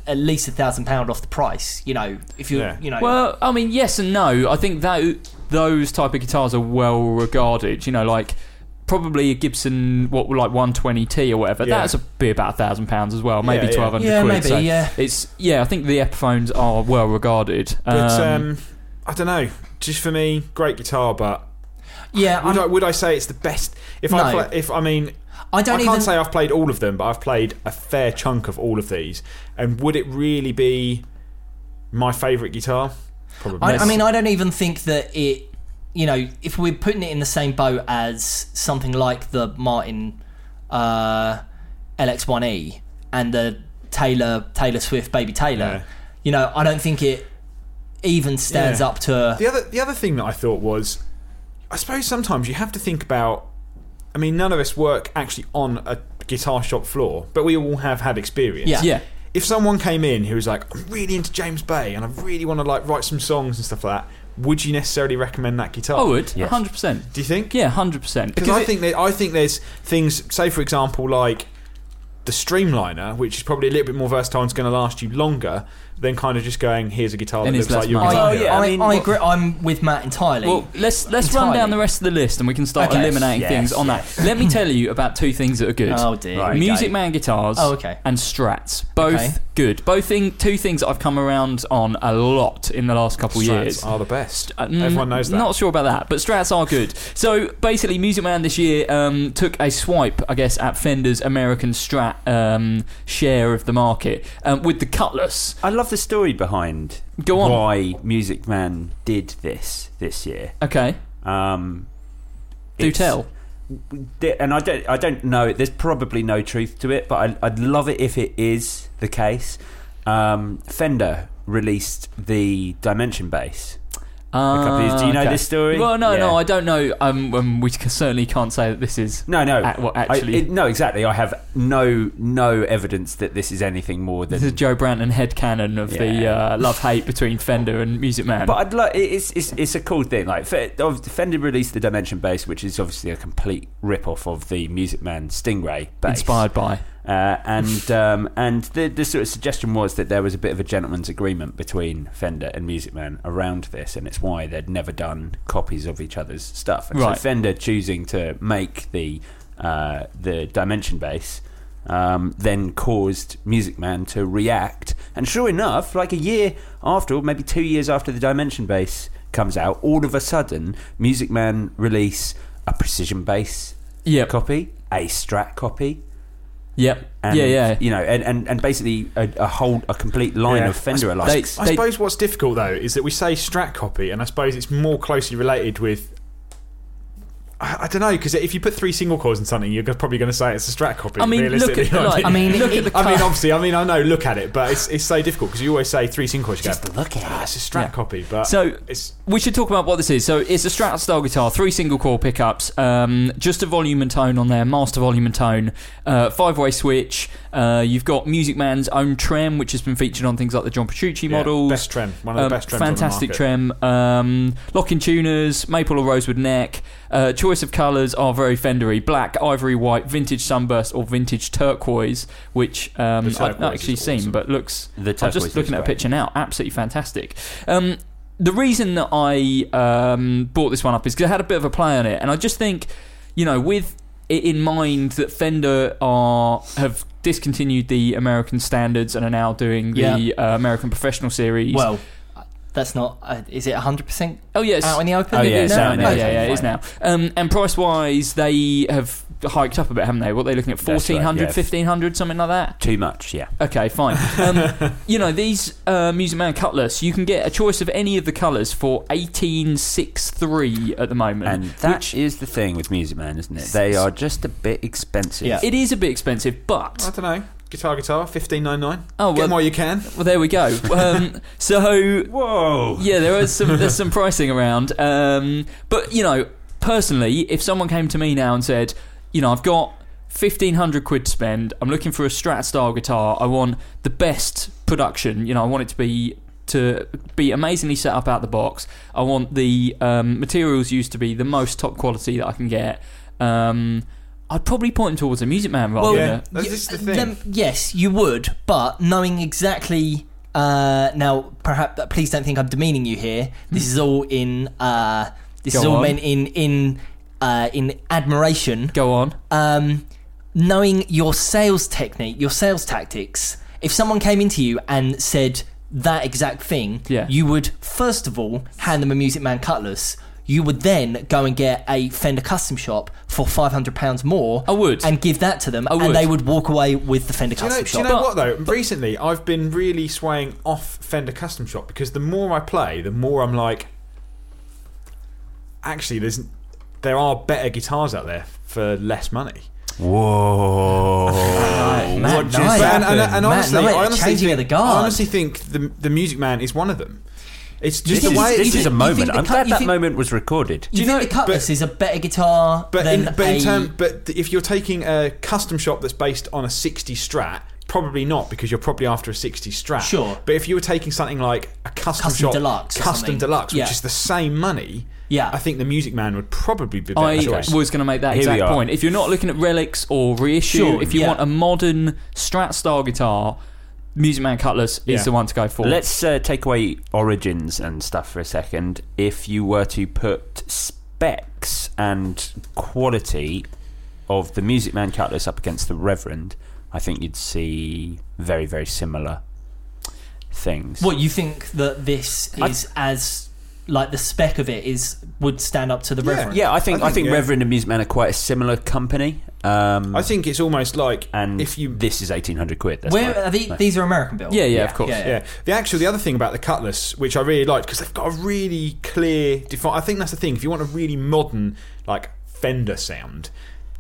at least a thousand pound off the price. You know, if you, Yeah. are you know, Well, I mean, yes and no. I think that those type of guitars are well regarded. You know, like probably a Gibson, what like 120T or whatever. Yeah. That's a, be about a thousand pounds as well, maybe Yeah, yeah. 1200 Yeah, quid. maybe, so yeah. It's yeah, I think the Epiphones are well regarded. But Um, um, I don't know. Just for me, great guitar, but Yeah, would I'm- would I say it's the best? If I play, if I mean, I don't I can't even say I've played all of them, but I've played a fair chunk of all of these. And would it really be my favourite guitar? Probably. I, I mean, I don't even think that it. You know, if we're putting it in the same boat as something like the Martin uh, LX1E and the Taylor Taylor Swift Baby Taylor, Yeah. you know, I don't think it even stands Yeah. up to. The other the other thing that I thought was, I suppose sometimes you have to think about. I mean, none of us work actually on a guitar shop floor, but we all have had experience. Yeah. yeah. If someone came in who was like, "I'm really into James Bay and I really want to like write some songs and stuff like that," would you necessarily recommend that guitar? I would, Yes. 100%. Do you think? Yeah, 100%. Because I it- think that I think there's things. Say for example, like the Streamliner, which is probably a little bit more versatile and is going to last you longer than kind of just going, "Here's a guitar that And it's looks like less your money. guitar." I, Oh, yeah, I, I mean, I what- agree. I'm with Matt entirely. Well, let's let's run down the rest of the list and we can start Okay. eliminating Yes, things on yes. that. Let me tell you about two things that are good. oh dear. Right. Music okay. Man guitars Oh, okay. and Strats. Both Okay. good. Both thing, two things that I've come around on a lot in the last couple Strats years. are the best. Uh, mm, Everyone knows that. Not sure about that, but Strats are good. So basically, Music Man this year um, took a swipe, I guess, at Fender's American Strat um, share of the market um, with the Cutlass. I love the story behind Go on. why Music Man did this this year. Okay, Um, do it's- tell. and I don't, I don't know. There's probably no truth to it, but I, I'd love it if it is the case. Um, Fender released the Dimension bass. Years- do you know okay. this story? Well, no, no, I don't know. Um, um, we certainly can't say that this is. No, no, well, I- actually- it- no, exactly. I have no, no evidence that this is anything more than. This is Joe Branton headcanon of the uh, love hate between Fender and Music Man. But I'd like it's, it's it's a cool thing. Like Fender released the Dimension bass, which is obviously a complete rip off of the Music Man Stingray bass. Inspired by. Uh, and um, and the, the sort of suggestion was that there was a bit of a gentleman's agreement between Fender and Music Man around this, and it's why they'd never done copies of each other's stuff. And Right. so Fender choosing to make the uh, the Dimension bass um, then caused Music Man to react. And sure enough, like a year after, or maybe two years after the Dimension bass comes out, all of a sudden, Music Man release a precision bass Yep. copy, a Strat copy. Yep. And, yeah, yeah. You know, and, and, and basically a, a whole a complete line Yeah. of Fender They- alikes. I They- suppose what's difficult though is that we say Strat copy, and I suppose it's more closely related with. I, I don't know because if you put three single coils in something, you're probably going to say it's a Strat copy. I mean, look at like, I mean, look at the I mean, obviously, I mean, I know, look at it, but it's it's so difficult because you always say three single coils. You Just go, look at ah, it. it's a Strat Yeah. copy, but So it's we should talk about what this is. So it's a Strat style guitar, three single coil pickups, um, just a volume and tone on there, master volume and tone, uh, five way switch. Uh, you've got Music Man's own trem, which has been featured on things like the John Petrucci yeah, models. best trem, one of the Um, best trems. fantastic on the market. trem. Um, locking tuners, maple or rosewood neck. Uh, choice of colours are very Fendery: black, ivory, white, vintage sunburst, or vintage turquoise, which um, The I've not actually is seen, awesome. but looks. The I'm just looking at a picture now. Absolutely fantastic. Um, the reason that I um, brought this one up is because I had a bit of a play on it, and I just think, you know, with it in mind that Fender are have discontinued the American standards and are now doing the Yeah. uh, American Professional Series. Well, that's not. Uh, is it 100% oh yes, out in the open? Oh, yeah, it's no, out in the no, open. yeah, yeah, it is now. Um, and price wise, they have hiked up a bit, haven't they? What are they looking at? That's right, 1400 yeah. 1500 something like that? Too much, yeah. Okay, fine. Um, you know, these uh, Music Man Cutlass, you can get a choice of any of the colours for 1863 at the moment. And that which is the thing with Music Man, isn't it? They are just a bit expensive. Yeah. it is a bit expensive, but. I don't know. Guitar, guitar, fifteen nine nine. Oh, get well- them while you can. well, there we go. Um, so Whoa! yeah, there is some there's some pricing around. Um, but you know, personally, if someone came to me now and said, you know, I've got fifteen hundred quid to spend, I'm looking for a Strat style guitar. I want the best production. You know, I want it to be to be amazingly set up out the box. I want the um, materials used to be the most top quality that I can get. Um, I'd probably point them towards a Music Man rather Well, than Yeah, a, this the thing. Them- yes, you would, but knowing exactly. Uh, now, perhaps please don't think I'm demeaning you here. This is all in. Uh, this Go is all on. meant in in uh, in admiration. Go on. Um, knowing your sales technique, your sales tactics. If someone came into you and said that exact thing, Yeah. you would first of all hand them a Music Man cutlass. You would then go and get a Fender custom shop for five hundred pounds more. I would. and give that to them, I would. and they would walk away with the Fender Do you know, custom do you shop. know what though? Recently, I've been really swaying off Fender Custom Shop because the more I play, the more I'm like, actually, there's there are better guitars out there for less money. Whoa! Matt what just Knight. But- and, and, happened? and Matt honestly, Knight, I honestly think, the guard. I honestly think the the Music Man is one of them. It's just this the is, this is a moment. I'm glad that think- moment was recorded. Do you, you think know- the cutlass but- is a better guitar But than in, but a in term, but if you're taking a custom shop that's based on a 60 Strat, probably not because you're probably after a 60 Strat. Sure. But if you were taking something like a custom, Custom shop, Deluxe custom deluxe, which Yeah. is the same money, Yeah. I think the Music Man would probably be I choice. was going to make that Here exact point. If you're not looking at relics or reissue, Sure, if you yeah. want a modern Strat style guitar, Music Man Cutlass Yeah. is the one to go for. Let's uh, take away origins and stuff for a second. If you were to put specs and quality of the Music Man Cutlass up against the Reverend, I think you'd see very, very similar things. What you think that this is as like the spec of it is would stand up to the Yeah. Reverend? Yeah, I think I I think, think, yeah. Reverend and Music Man are quite a similar company. Um, I think it's almost like and if you this is eighteen hundred quid. That's Where are the, Right. these are American built? Yeah, yeah, of course. Yeah, the actual the other thing about the Cutlass, which I really like, because they've got a really clear, defi- I think that's the thing. If you want a really modern, like Fender sound,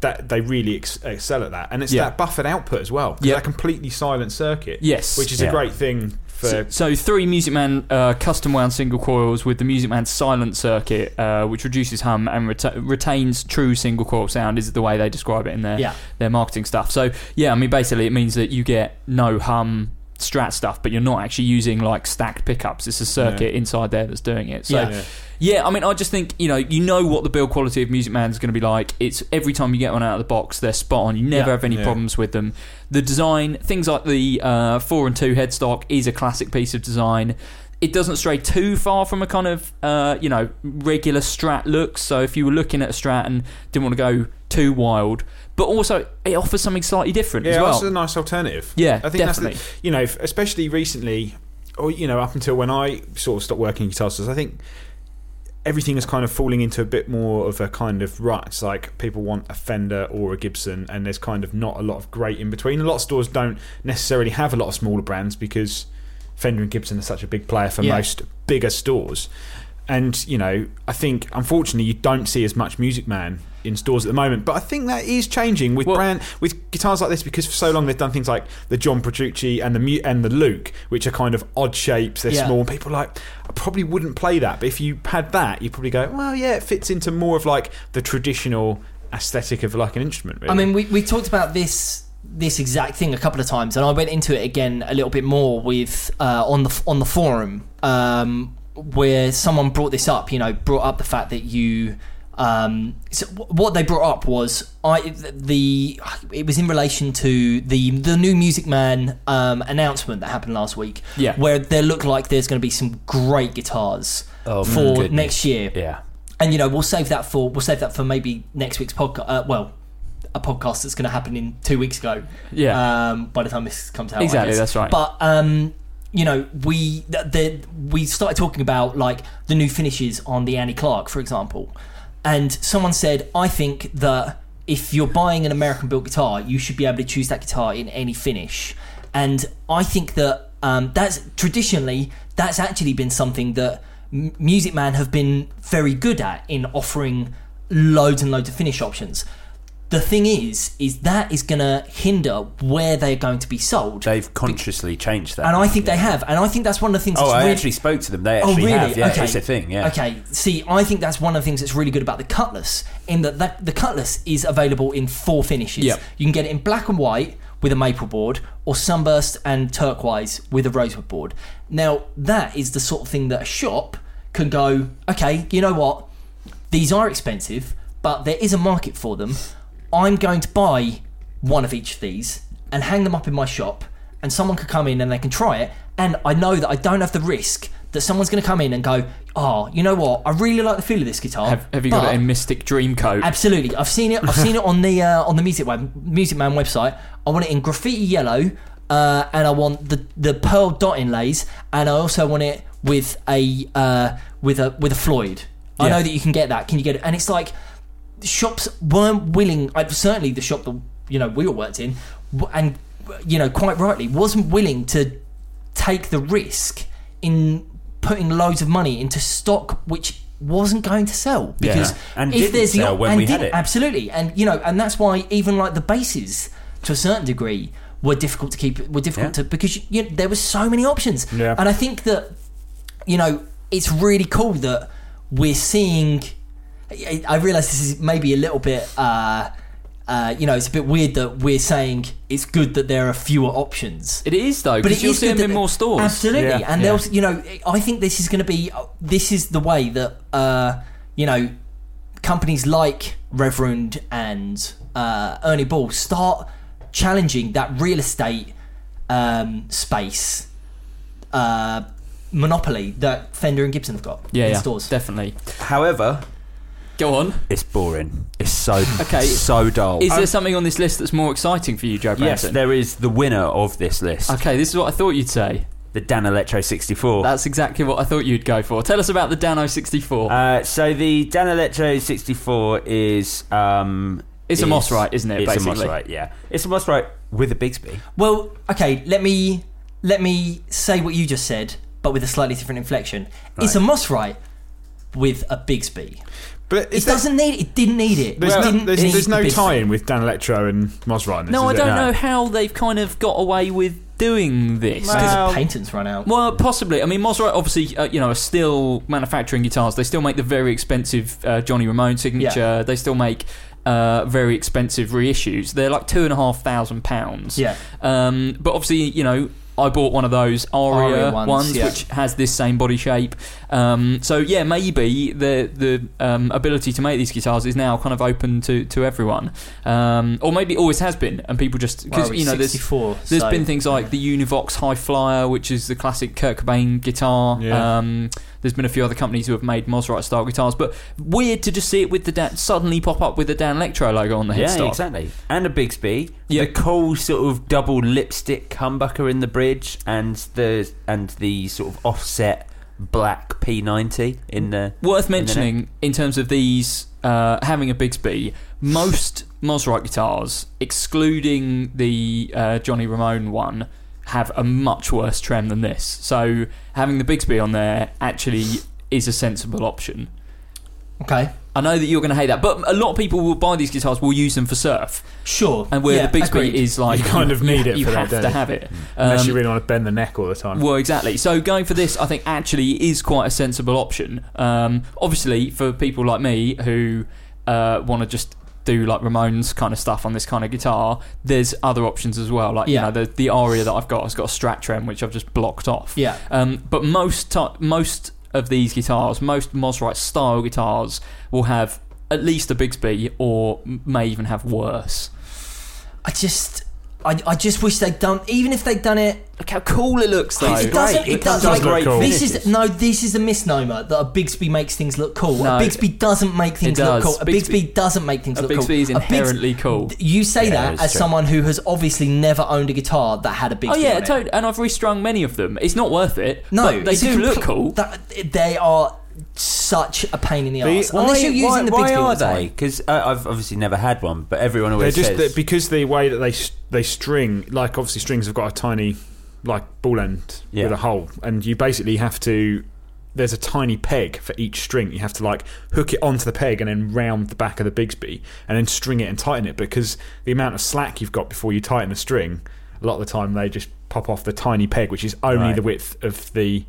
that they really ex- excel at that, and it's Yeah. that buffered output as well. Yeah, that completely silent circuit. Yes. which is Yeah. a great thing for. So, so three Music Man uh, custom wound single coils with the Music Man silent circuit, uh, which reduces hum and reta- retains true single coil sound, is the way they describe it in their Yeah. their marketing stuff. So yeah, I mean basically it means that you get no hum strat stuff, but you're not actually using like stacked pickups. It's a circuit inside there that's doing it. So Yeah. Yeah. yeah, I mean, I just think you know, you know what the build quality of Music Man is going to be like. It's every time you get one out of the box, they're spot on. You never Yeah. have any Yeah. problems with them. The design, things like the uh, four and two headstock, is a classic piece of design. It doesn't stray too far from a kind of uh, you know regular Strat look. So if you were looking at a Strat and didn't want to go too wild, but also it offers something slightly different Yeah, as well. that's a nice alternative. Yeah, I think definitely. that's the, you know, especially recently, or you know, up until when I sort of stopped working in guitar stores, I think everything is kind of falling into a bit more of a kind of rut. It's like people want a Fender or a Gibson, and there's kind of not a lot of great in between. A lot of stores don't necessarily have a lot of smaller brands because Fender and Gibson are such a big player for Yeah. most bigger stores. And you know, I think unfortunately you don't see as much Music Man in stores at the moment. But I think that is changing with Well- brand with guitars like this because for so long they've done things like the John Petrucci and the and the Luke, which are kind of odd shapes. They're Yeah. small. And people like I probably wouldn't play that. But if you had that, you probably go, well, yeah, it fits into more of like the traditional aesthetic of like an instrument. Really. I mean, we, we talked about this this exact thing a couple of times, and I went into it again a little bit more with uh, on the on the forum um, where someone brought this up. You know, brought up the fact that you. Um, so wh- what they brought up was I the it was in relation to the the new Music Man um, announcement that happened last week. Yeah. where there look like there's going to be some great guitars Oh, for goodness. next year Yeah. and you know we'll save that for we'll save that for maybe next week's podcast. Uh, well, a podcast that's going to happen in two weeks ago. Yeah. Um, by the time this comes out, Exactly, that's right. But um, you know, we the, the we started talking about like the new finishes on the Annie Clark, for example, and someone said, I think that if you're buying an American built guitar, you should be able to choose that guitar in any finish, and I think that um, that's traditionally that's actually been something that M- Music Man have been very good at in offering loads and loads of finish options. The thing is, is that is going to hinder where they're going to be sold. They've consciously changed that. and I think they have, and I think that's one of the things. Oh, that's I really, actually spoke to them. They Oh, actually really? have. Yeah, okay. it's a thing. Yeah. Okay. See, I think that's one of the things that's really good about the Cutlass, in that, that the Cutlass is available in four finishes. Yep. You can get it in black and white with a maple board, or sunburst and turquoise with a rosewood board. Now, that is the sort of thing that a shop can go, okay, you know what? These are expensive, but there is a market for them. I'm going to buy one of each of these and hang them up in my shop, and someone could come in and they can try it. And I know that I don't have the risk that someone's going to come in and go, oh, you know what? I really like the feel of this guitar. Have, have you got it in Mystic Dreamcoat? Absolutely, I've seen it. I've seen it on the uh, on the Music Man, Music Man website. I want it in graffiti yellow, uh, and I want the the pearl dot inlays, and I also want it with a uh, with a with a Floyd. I Yeah. know that you can get that. Can you get it? And it's like shops weren't willing. I, certainly, the shop that you know we all worked in, and you know quite rightly, wasn't willing to take the risk in putting loads of money into stock which wasn't going to sell because And if there's the sell op- when and we had it. absolutely and you know and that's why even like the bases to a certain degree were difficult to keep were difficult Yeah. to because you, you, there were so many options Yeah. and I think that you know it's really cool that we're seeing I I realise this is maybe a little bit uh, uh, you know it's a bit weird that we're saying it's good that there are fewer options it is though, but because it you'll is see good them in more stores. Absolutely, Yeah, and yeah. they'll, you know, I think this is going to be, this is the way that, uh, you know, companies like Reverend and uh, Ernie Ball start challenging that real estate um, space uh, monopoly that Fender and Gibson have got Yeah, in yeah, stores. definitely. However, Go on. it's boring. It's so Okay. so dull. Is there something on this list that's more exciting for you, Joe yes, there is the winner of this list, Okay, this is what I thought you'd say. the Danelectro 64. That's exactly what I thought you'd go for. Tell us about the Dano 64. Uh, so the Danelectro 64 is um, It's a is- right, isn't it, It's basically? a Mosrite, yeah. It's a Mosrite with a Bigsby. Well, okay, let me let me say what you just said, but with a slightly different inflection. It's a Mosrite with a Bigsby. But it there- doesn't need. It didn't need it. There's It no, didn't there's, there's no Bigsby. tie-in with Danelectro and Mosrite. in no, I don't there? know how they've kind of got away with doing this. Because Well- the patents run out. Well, possibly. I mean, Mosrite obviously, uh, you know, are still manufacturing guitars. They still make the very expensive uh, Johnny Ramone signature. They still make uh, very expensive reissues. They're like two and a half thousand pounds. Yeah. Um, but obviously, you know, I bought one of those Aria, Aria ones, ones, yeah. which has this same body shape. Um, so yeah, maybe the the um, ability to make these guitars is now kind of open to to everyone, um, or maybe it always has been, and people just because Well, you know there's 64, there's so- been things like the Univox Hi-Flier, which is the classic Kurt Cobain guitar. Yeah. There's been a few other companies who have made Mosrite style guitars, but weird to just see it with the Dan, suddenly pop up with the Danelectro logo on the Yeah, headstock. exactly. And a Bigsby. Yeah. The cool sort of double lipstick humbucker in the bridge, and the and the sort of offset black P90 in the. Worth in the mentioning in terms of these uh, having a Bigsby, most Mosrite guitars, excluding the uh, Johnny Ramone one, have a much worse trem than this. So having the Bigsby on there actually is a sensible option. Okay. I know that you're going to hate that, but a lot of people will buy these guitars, will use them for surf, Sure. and where Yeah, the Bigsby agreed. is like You kind of need it You for that, have to have it, Unless Um, you really want to bend the neck all the time. well, exactly. So going for this, I think actually is quite a sensible option. Um, obviously, for people like me who uh, want to just do like Ramones kind of stuff on this kind of guitar, there's other options as well. Like Yeah. you know, the the Aria that I've got has got a Strat trem which I've just blocked off. Yeah. Um, but most ti most of these guitars, most Mosrite style guitars, will have at least a Bigsby or may even have worse. I just, I, I just wish they'd done. Even if they'd done it, Look how cool it looks though. it doesn't. It, It does, does like, look cool. This is no. This is a misnomer that a Bigsby makes things look cool. No. a Bigsby doesn't make things look cool. A Bigsby- Bigsby, doesn't make things look cool. A Bigsby is inherently cool. You say Yeah, that as true. someone who has obviously never owned a guitar that had a Bigsby. Oh yeah, totally. And I've restrung many of them. It's not worth it. No, but they do look cool. That, they are such a pain in the The- ass. Unless you're using why, the why Bigsby all are the time. they? Because uh, I've obviously never had one, but everyone They're always just says that because the way that they they string, like obviously strings have got a tiny like ball end Yeah. with a hole, and you basically have to. There's a tiny peg for each string. You have to like hook it onto the peg and then round the back of the Bigsby and then string it and tighten it because the amount of slack you've got before you tighten the string, a lot of the time they just pop off the tiny peg, which is only Right. the width of the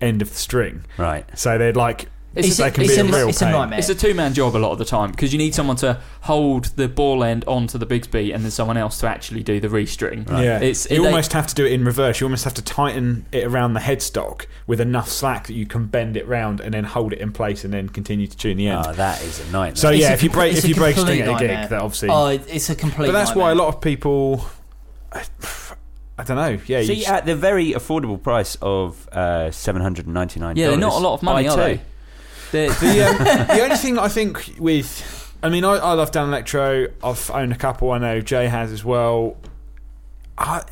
end of the string. right. So they're like It's they a- can it's be a, a- real it's a nightmare. It's a two man job a lot of the time because you need someone to hold the ball end onto the Bigsby and then someone else to actually do the restring. Yeah, It's you they- almost have to do it in reverse. You almost have to tighten it around the headstock with enough slack that you can bend it round and then hold it in place and then continue to tune the end. Oh, that is a nightmare. so It's yeah, a if you break if you break a string at a gig, that obviously. Oh, it's a complete. but that's why a lot of people. I don't know. Yeah, you See, just- at the very affordable price of uh, seven hundred and ninety nine. Yeah, they're not a lot of money, are they? They're- the, um, the only thing I think with, I mean, I, I love Danelectro. I've owned a couple. I know Jay has as well. I,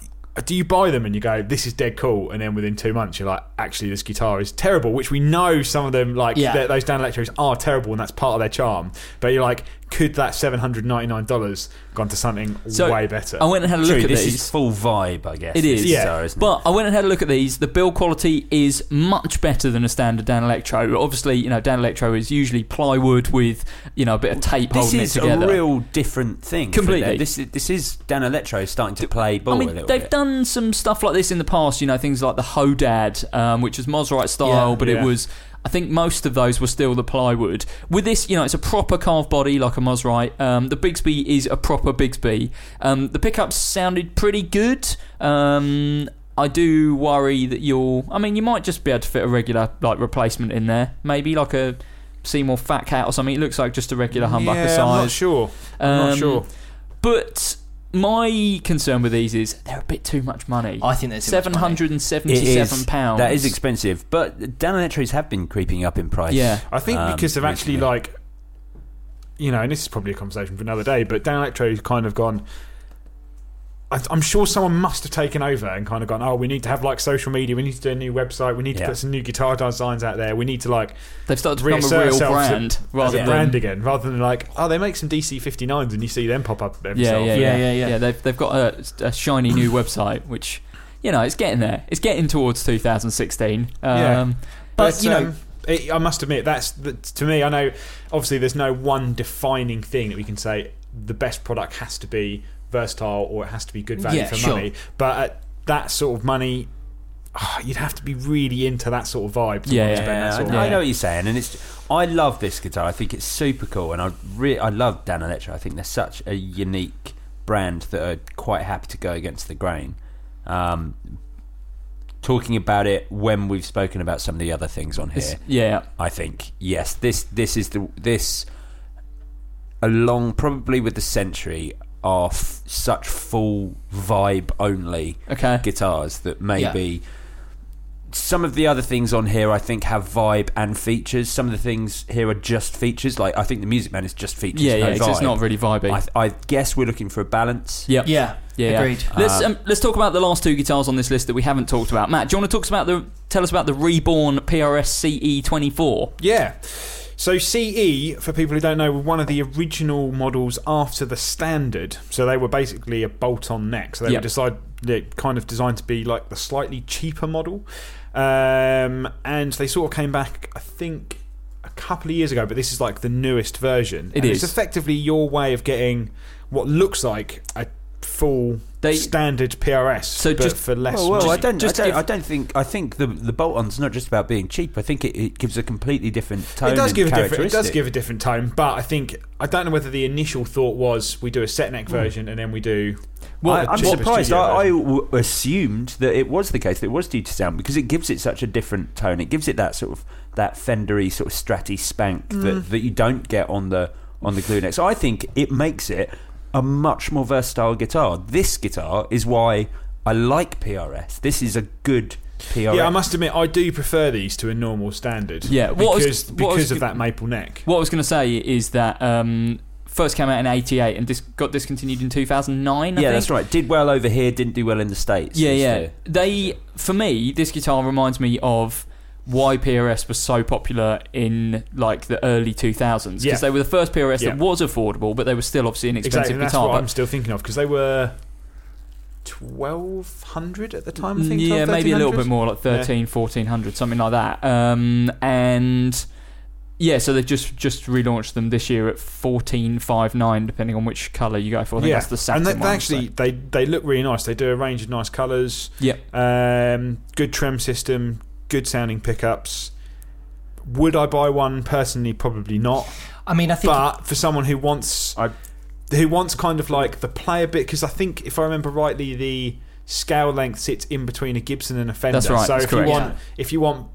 do you buy them and you go, "This is dead cool," and then within two months you're like, "Actually, this guitar is terrible," which we know some of them, like Yeah. th- those Danelectros, are terrible, and that's part of their charm. But you're like, could that seven hundred ninety nine dollars gone to something So, way better? I went and had a look True, at this these. is full vibe, I guess. It is. Yeah. guitar, isn't it? But I went and had a look at these. The build quality is much better than a standard Danelectro. Obviously, you know, Danelectro is usually plywood with, you know, a bit of tape this holding is it together. a real different thing. Completely. This is this is Danelectro starting to play ball I a mean, little they've bit. done some stuff like this in the past. You know, things like the Hodad, um, which was Mosrite style, Yeah. but Yeah. it was. I think most of those were still the plywood. With this, you know, it's a proper carved body like a Mosrite. Um, the Bigsby is a proper Bigsby. Um, the pickups sounded pretty good. Um, I do worry that you'll. I mean, you might just be able to fit a regular like replacement in there. Maybe like a Seymour Phat Cat or something. It looks like just a regular humbucker yeah, size. I'm not sure. I'm not Um, sure. But my concern with these is they're a bit too much money. I think there's too much Seven money. hundred and It seventy-seven is. pounds. That is expensive, but Dan Electros have been creeping up in price. Yeah. I think um, because they've actually like, you know, and this is probably a conversation for another day. But Danelectro's kind of gone. I, I'm sure someone must have taken over and kind of gone. Oh, we need to have like social media. We need to do a new website. We need to Yeah. put some new guitar designs out there. We need to like They've started to become a reassert real brand as rather a than brand again, rather than like, oh, they make some DC 59s and you see them pop up every Yeah, so yeah, yeah, Yeah, yeah, yeah. They've they've got a, a shiny new website, which you know it's getting there. It's getting towards 2016. Um, Yeah. But, you know- um, it, I must admit that's the, to me. I know obviously there's no one defining thing that we can say the best product has to be versatile or it has to be good value Yeah, for sure. money. But at that sort of money, ah, you'd have to be really into that sort of vibe. To Yeah, yeah, Yeah, sort of I, I know what you're saying, and it's. I love this guitar. I think it's super cool, and I really I love Danelectro. I think they're such a unique brand that are quite happy to go against the grain. Um, talking about it when we've spoken about some of the other things on it's- here, yeah, I think yes, this this is the this along probably with the Century are f- such full vibe only okay. guitars that maybe some of the other things on here I think have vibe and features. Some of the things here are just features. Like I think the Music Man is just features. Yeah, no yeah. 'cause it's not really vibey. I, I guess we're looking for a balance. Yep. Yeah, Yeah, yeah. agreed. Let's um, let's talk about the last two guitars on this list that we haven't talked about. Matt, do you want to talk about the tell us about the reborn PRS CE twenty four? Yeah. So CE, for people who don't know, were one of the original models after the standard. So they were basically a bolt-on neck. So they Yep. were decide, they're kind of designed to be like the slightly cheaper model. Um, and they sort of came back, I think, a couple of years ago. But this is like the newest version. It and is. It's effectively your way of getting what looks like a full They- standard PRS, So but just- for less. Well, well. I don't. just I, don't give- I don't think. I think the the bolt-on's not just about being cheap. I think it, it gives a completely different tone. It does and give a different. It does give a different tone, but I think I don't know whether the initial thought was we do a set neck version and then we do. Well, a I'm surprised. studio I, I version. w- assumed that it was the case. That it was due to sound because it gives it such a different tone. It gives it that sort of that Fendery sort of stratty spank Mm. that, that you don't get on the on the glue neck. So I think it makes it a much more versatile guitar. This guitar is why I like PRS. This is a good PRS. Yeah, I must admit I do prefer these to a normal standard. Yeah, what was- because was because of that maple neck. What I was going to say is that um, first came out in eighty eight and dis- got discontinued in two thousand nine. yeah, that's right. Did well over here. Didn't do well in the states. Yeah, yeah. the- They, for me, this guitar reminds me of why PRS was so popular in like the early 2000s because Yeah. they were the first PRS Yeah. that was affordable, but they were still obviously an expensive Exactly, that's guitar. I'm still thinking of because they were twelve hundred at the time. I think. yeah, 12, maybe a little bit more, like 13, 1400, something like that. Um, and yeah, so they've just just relaunched them this year at fourteen five nine, depending on which color you go for. I think yeah, that's the satin and they, one. actually so- they they look really nice. They do a range of nice colours. Yep. Um, good trim system, good sounding pickups. Would I buy one personally? Probably not. I mean, I think But for someone who wants I- who wants kind of like the play a bit, because I think if I remember rightly, the scale length sits in between a Gibson and a Fender. That's right, So that's if correct. you want Yeah. if you want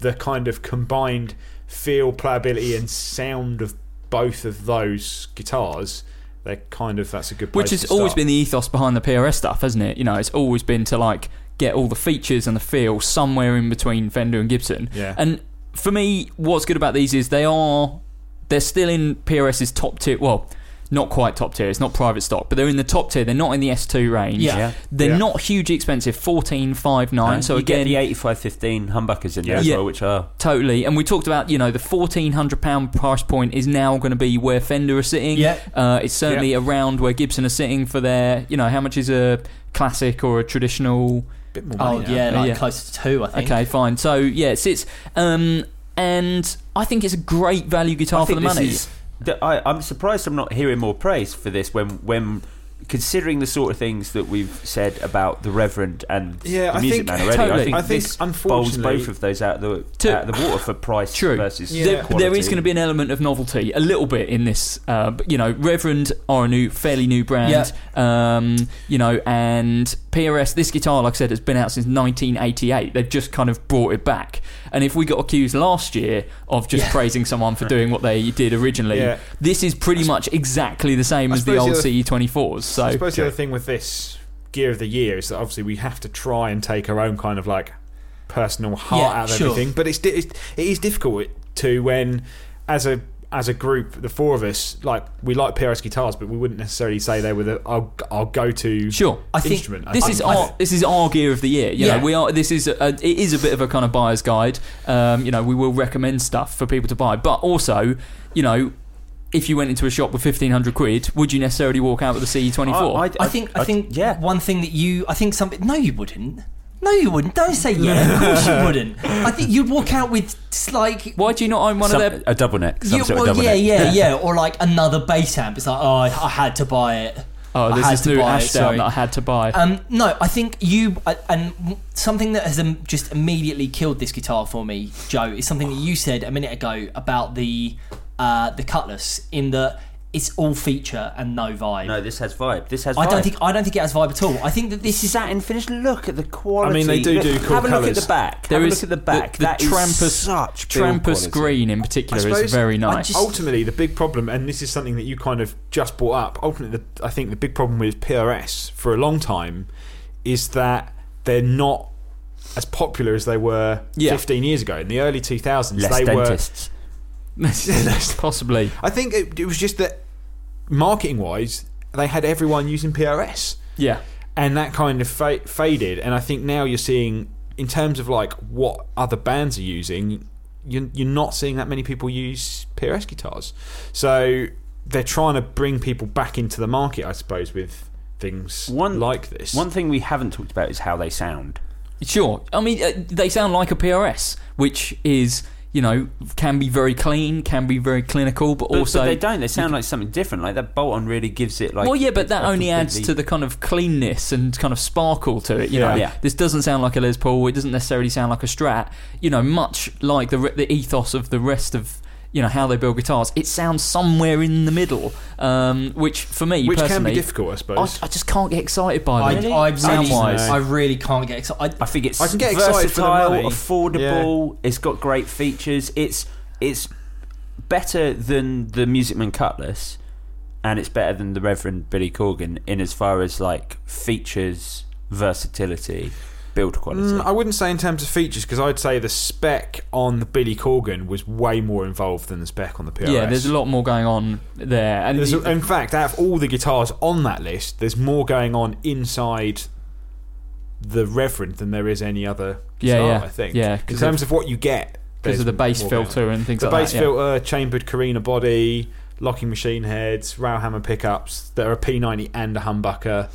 the kind of combined feel, playability, and sound of both of those guitars, they're kind of that's a good place Which has to always been the ethos behind the PRS stuff, hasn't it? You know, it's always been to like get all the features and the feel somewhere in between Fender and Gibson. Yeah. And for me, what's good about these is they are they're still in PRS's top tier. Well, not quite top tier. It's not private stock, but they're in the top tier. They're not in the S2 range. Yeah. Yeah. They're Yeah. not hugely expensive. Fourteen five nine. So you again, get the 8515 humbuckers in there as Yeah. well, which are Totally, and we talked about you know the fourteen hundred pound price point is now going to be where Fender are sitting. Yeah. uh, it's certainly around where Gibson are sitting for their you know how much is a classic or a traditional. Bit more Oh money now. yeah, like Yeah. close to two, I think. Okay, fine. So yeah, it sits, um, and I think it's a great value guitar I for the this money. is- that I, I'm surprised I'm not hearing more praise for this when when considering the sort of things that we've said about the Reverend and Yeah, the I Music think- Man already. totally. I think I think, this bowls unfortunately- both of those out of the To- out of the water for price True. versus Yeah. There, quality. there is going to be an element of novelty, a little bit in this. Uh, you know, Reverend are a new, fairly new brand. Um, you know, and PRS. This guitar, like I said, has been out since 1988. They've just kind of brought it back. And if we got accused last year of just Yeah. praising someone for doing what they did originally, Yeah. this is pretty much exactly the same I as the old the other- CE24s. So I suppose the other thing with this gear of the year is that obviously we have to try and take our own kind of like personal heart Yeah, out of sure. everything. But it's, it's it is difficult to when as a as a group, the four of us like we like PRS guitars, but we wouldn't necessarily say they were the our, our go to Sure. I think instrument. I This think. is our this is our gear of the year. You Yeah. know, we are. This is a, it is a bit of a kind of buyer's guide. Um, you know, we will recommend stuff for people to buy, but also, you know, if you went into a shop with fifteen hundred quid, would you necessarily walk out with a CE twenty four? I, I think I think yeah. one thing that you I think something no you wouldn't. No you wouldn't. Don't say yeah. Of course you wouldn't. I think you'd walk out with just like Why do you not own one Some- of their? a double neck, some you, sort well, of double yeah, neck. yeah, yeah, or like another bass amp. It's like, oh, I, I had to buy it. Oh, I there's had this to new buy it, Ashdown that I had to buy. Um, no, I think you uh, and something that has um, just immediately killed this guitar for me, Joe, is something that you said a minute ago about the uh, the Cutlass. In that it's all feature and no vibe. No, this has vibe. This has. I don't vibe. think I don't think it has vibe at all. I think that this is satin finish. Look at the quality. I mean, they do Look- do cool Have a look at the back. There have is a look at the back. The, the That is Trampas such build Trampas quality. green in particular suppose is very nice. just- ultimately, the big problem, and this is something that you kind of just brought up. Ultimately, the, I think the big problem with PRS for a long time is that they're not as popular as they were Yeah. 15 years ago. In the early 2000s, Less they dentists. Possibly. I think it, it was just that marketing wise, they had everyone using PRS. Yeah. and that kind of fa- faded. And I think now you're seeing, in terms of like what other bands are using, you're, you're not seeing that many people use PRS guitars. So they're trying to bring people back into the market, I suppose, with things One- like this. One thing we haven't talked about is how they sound. Sure. I mean, uh, they sound like a PRS, which is, you know, can be very clean, can be very clinical, but, But, also but they don't. They sound like something different. Like that bolt-on really gives it like. well, yeah, but that only adds to the kind of cleanness and kind of sparkle to it. You know, Yeah. Yeah. this doesn't sound like a Les Paul. It doesn't necessarily sound like a Strat. You know, much like the the ethos of the rest of you know how they build guitars. It sounds somewhere in the middle, um, which for me which can be difficult, I I, suppose. I just can't get excited by I, them. I, really, Sound-wise. I really can't get excited. I think it's I can get excited for the versatile, money. affordable. It's got great features. It's it's better than the Music Man Cutlass, and it's better than the Reverend Billy Corgan in as far as like features, versatility, build quality. Mm, I wouldn't say in terms of features because I'd say the spec on the Billy Corgan was way more involved than the spec on the PRS. yeah, there's a lot more going on there, and There's a- in fact, out of all the guitars on that list, there's more going on inside the Reverend than there is any other Yeah, guitar. yeah. I think. Yeah, in terms of, what you get, because of the bass more going on. filter and things the like bass that. yeah. filter, chambered Korina body, locking machine heads, Railhammer pickups that are a P90 and a humbucker.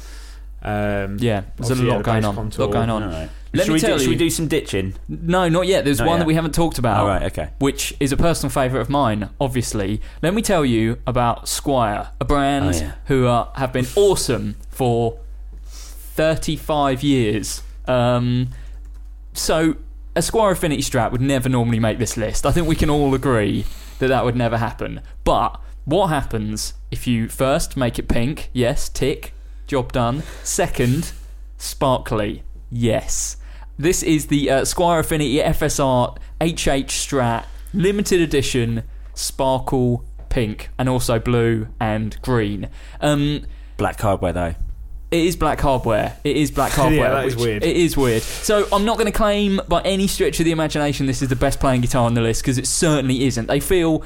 Um, Yeah, there's a obviously, yeah, lot the going on. contour. lot going on. All right. Let should me we tell do, should we do some ditching? No, not yet. There's Not one yet. that we haven't talked about. All right, okay. Which is a personal favourite of mine, obviously. Let me tell you about Squier, a brand Oh, yeah. who are, have been awesome for 35 years. Um, so, a Squier Affinity Strat would never normally make this list. I think we can all agree that that would never happen. But what happens if you first make it pink? Yes, tick, job done. Second, sparkly. Yes. This is the uh, Squier Affinity FSR HH Strat limited edition sparkle pink, and also blue and green. Um, Black hardware though. it is black hardware. It is black hardware. yeah, that is weird. It is weird. So I'm not going to claim by any stretch of the imagination this is the best playing guitar on the list because it certainly isn't. They feel.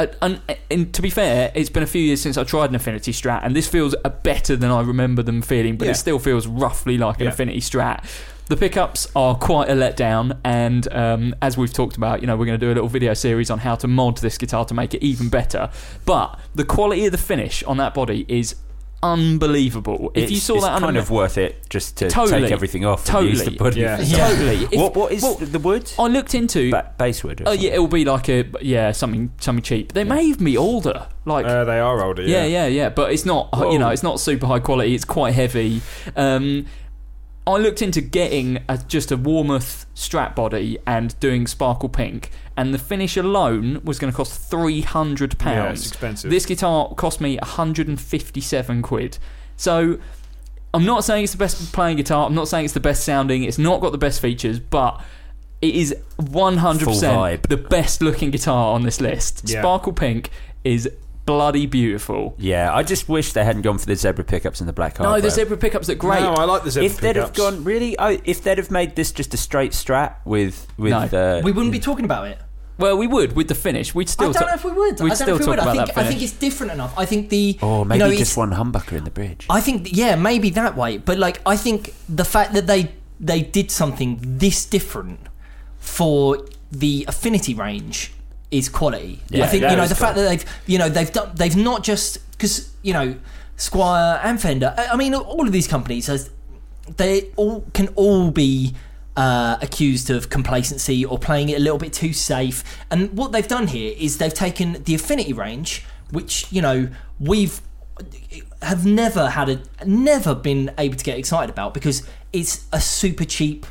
Uh, and, and to be fair, it's been a few years since I tried an Affinity Strat, and this feels uh, better than I remember them feeling, but Yeah. it still feels roughly like an Yeah. Affinity Strat. The pickups are quite a letdown, and um, as we've talked about, you know, we're going to do a little video series on how to mod this guitar to make it even better. But the quality of the finish on that body is unbelievable. If it's, you saw it's that on kind of worth it just to Totally. take everything off Totally. and use the body. Yeah. Yeah. totally. If- What what is well, the wood? I looked into. Ba- basswood. or Oh something? yeah, it'll be like a yeah something something cheap. They may even be older. Like Uh, they are older. yeah, Yeah, yeah, yeah. But it's not Whoa. you know it's not super high quality. It's quite heavy. Um, I looked into getting a, just a Warmoth Strat body and doing sparkle pink, and the finish alone was going to cost three hundred Yeah, pounds. it's expensive. This guitar cost me 157 quid. So I'm not saying it's the best playing guitar. I'm not saying it's the best sounding. It's not got the best features, but it is 100% the best looking guitar on this list. Yeah. Sparkle Pink is bloody beautiful. Yeah, I just wish they hadn't gone for the zebra pickups and the black hardware. No, the zebra pickups look great. No, I like the zebra if they'd have pickups. gone really, oh, if they'd have made this just a straight strat with with No. uh, We wouldn't be talking about it. well, we would with the finish. We'd still. I don't ta- know if we would. we'd I don't still know if we talk would. I about think that I think it's different enough. I think the or you maybe know, just one humbucker in the bridge. I think yeah, maybe that way. But like I think the fact that they they did something this different for the affinity range is quality. Yeah, I think you know the fact that they've you know they've done they've not just because you know Squier and Fender. I I mean all of these companies has they all can all be uh, accused of complacency or playing it a little bit too safe. And what they've done here is they've taken the affinity range, which you know we've have never had a never been able to get excited about because it's a super cheap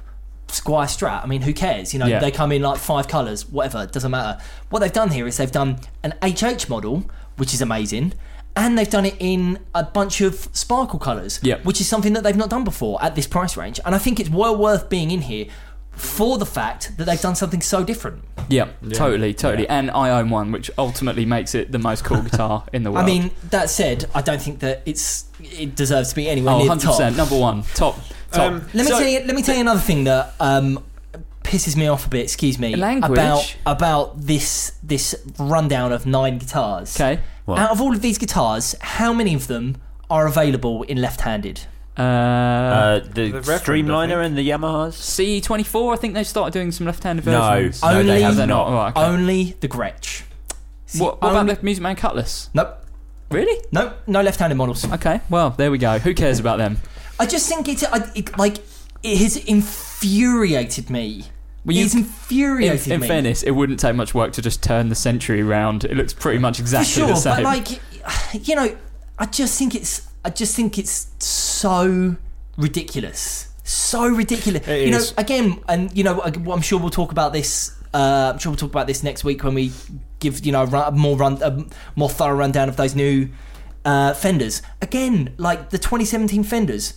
Squier Strat. I mean, who cares? You know, Yeah. they come in like five colours, whatever. It doesn't matter. What they've done here is they've done an HH model, which is amazing. And they've done it in a bunch of sparkle colours, Yep. which is something that they've not done before at this price range. And I think it's well worth being in here for the fact that they've done something so different. Yeah, totally, totally. And I own one, which ultimately makes it the most cool guitar in the world. I mean, that said, I don't think that it's it deserves to be anywhere oh, near 100 the top. percent, number one, top, top. Um, Let me So- tell you. Let me tell you another thing that um, pisses me off a bit. Excuse me. Language? about about this this rundown of nine guitars. Okay. What? Out of all of these guitars, how many of them are available in left-handed? Uh, uh, the, the Streamliner and the Yamahas. CE24, I think they started doing some left-handed No, versions. no, Only- they have They're not. not. Oh, okay. Only the Gretsch. It's the What, what only- about the Music Man Cutlass? Nope. Really? Nope. No left-handed models. Okay, well, there we go. Who cares about them? I just think it's I, it, like it has infuriated me. Well, you- it's In, infuriated in me. fairness, it wouldn't take much work to just turn the Century around. It looks pretty much exactly sure, the same. but like, you know, I just think it's, I just think it's so ridiculous, so ridiculous. It you know, again, and you know, I'm sure we'll talk about this. Uh, I'm sure we'll talk about this next week when we give you know a a more run, a more thorough rundown of those new uh, fenders. Again, like the 2017 fenders,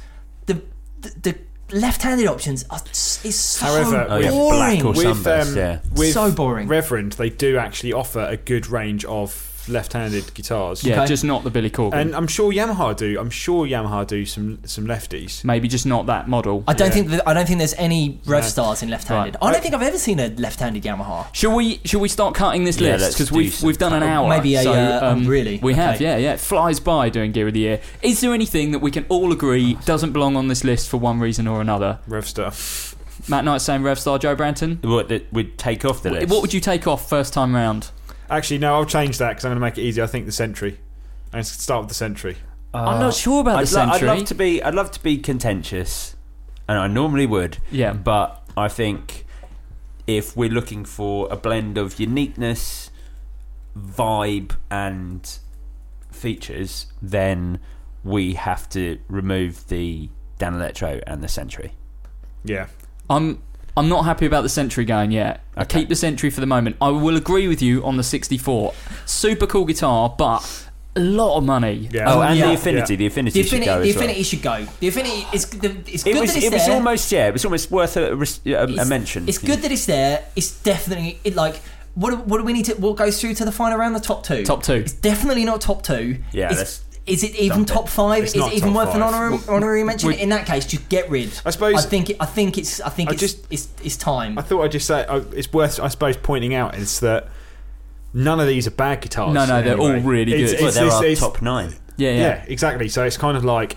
the the, the left-handed options are s- is so However, Oh, yeah, boring. black or with, sunburst, um, yeah. with So boring. Reverend, they do actually offer a good range of left-handed guitars. yeah, okay. just not the Billy Corgan. and I'm sure Yamaha do. I'm sure Yamaha do some some lefties. Maybe just not that model. I don't Yeah. think that, I don't think there's any rev No. stars in left-handed. Right. I don't think I've ever seen a left-handed Yamaha. Shall we? Shall we start cutting this Yeah, list let's because do we've some we've done an hour? Maybe a, so, uh, oh, um, really? We have, Okay. yeah, yeah. It flies by doing Gear of the Year. Is there anything that we can all agree doesn't belong on this list for one reason or another? Revstar. Matt Knight saying Revstar, Joe Branton. What that would take off the list? what would you take off first time round? Actually, no, I'll change that because I'm going to make it easy. I think the Century. I'm going to start with the Century. I'm not uh, sure about I'd, the lo- I'd Century. love to be. I'd love to be contentious, and I normally would. Yeah. But I think if we're looking for a blend of uniqueness, vibe, and features, then we have to remove the Danelectro and the Century. Yeah. I'm I'm not happy about the Century going yet. I Okay. keep the Century for the moment. I will agree with you on the 64. Super cool guitar, but a lot of money. Yeah. Oh, and yeah. the Affinity. Yeah. The Affinity The should go the as well. affinity should go. The affinity is the, it's It good was. that it's there. It was there. almost. Yeah. It was almost worth a, a, a mention. It's good that it's there. It's definitely it like what do, what do we need to? What goes through to the final round? The top two. Top two. It's definitely not top two. Yeah, It's- let's is it even dump it. top five? It's is not it even top worth an five. honorary, honorary mention? we- In that case, just get rid. I suppose- I think. It, I think it's. I think I it's, just- it's. It's time. I thought I'd just say uh, it's worth, I suppose, pointing out is that none of these are bad guitars. No, no, they're anyway. all really good. Well, it's- they're it's- our it's- top nine. Yeah, yeah. Yeah, exactly. So it's kind of like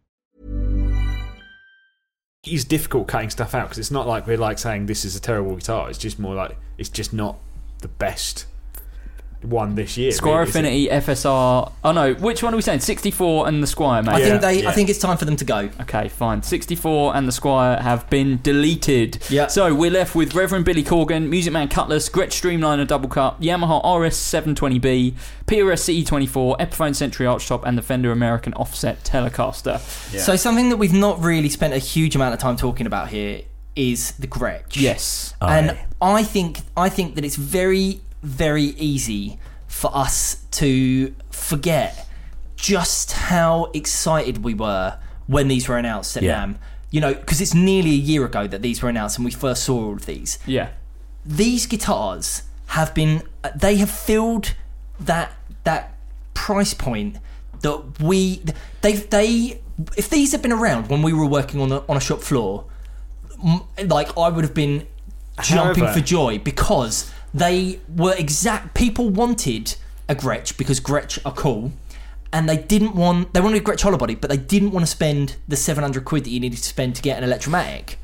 It's difficult cutting stuff out because it's not like we're like saying this is a terrible guitar. It's just more like it's just not the best one this year. Squier really, is it? Affinity FSR. Oh no, which one are we saying? 64 and the Squier, mate. I Yeah, think they. yeah. I think it's time for them to go. Okay, fine. 64 and the Squier have been deleted. Yeah. So we're left with Reverend Billy Corgan, Music Man Cutlass, Gretsch Streamliner Double Cut, Yamaha RS720B, PRS CE24, Epiphone Century Archtop, and the Fender American Offset Telecaster. So something that we've not really spent a huge amount of time talking about here is the Gretsch. Yes. Oh, and I think I think that it's very very easy for us to forget just how excited we were when these were announced at Yeah. NAMM. You know, because it's nearly a year ago that these were announced and we first saw all of these. Yeah. These guitars have been they have filled that that price point that we they they if these had been around when we were working on a, on a shop floor like I would have been jumping However- for joy because they were exact people wanted a Gretsch because Gretsch are cool and they didn't want they wanted a Gretsch hollow body but they didn't want to spend the 700 quid that you needed to spend to get an electromatic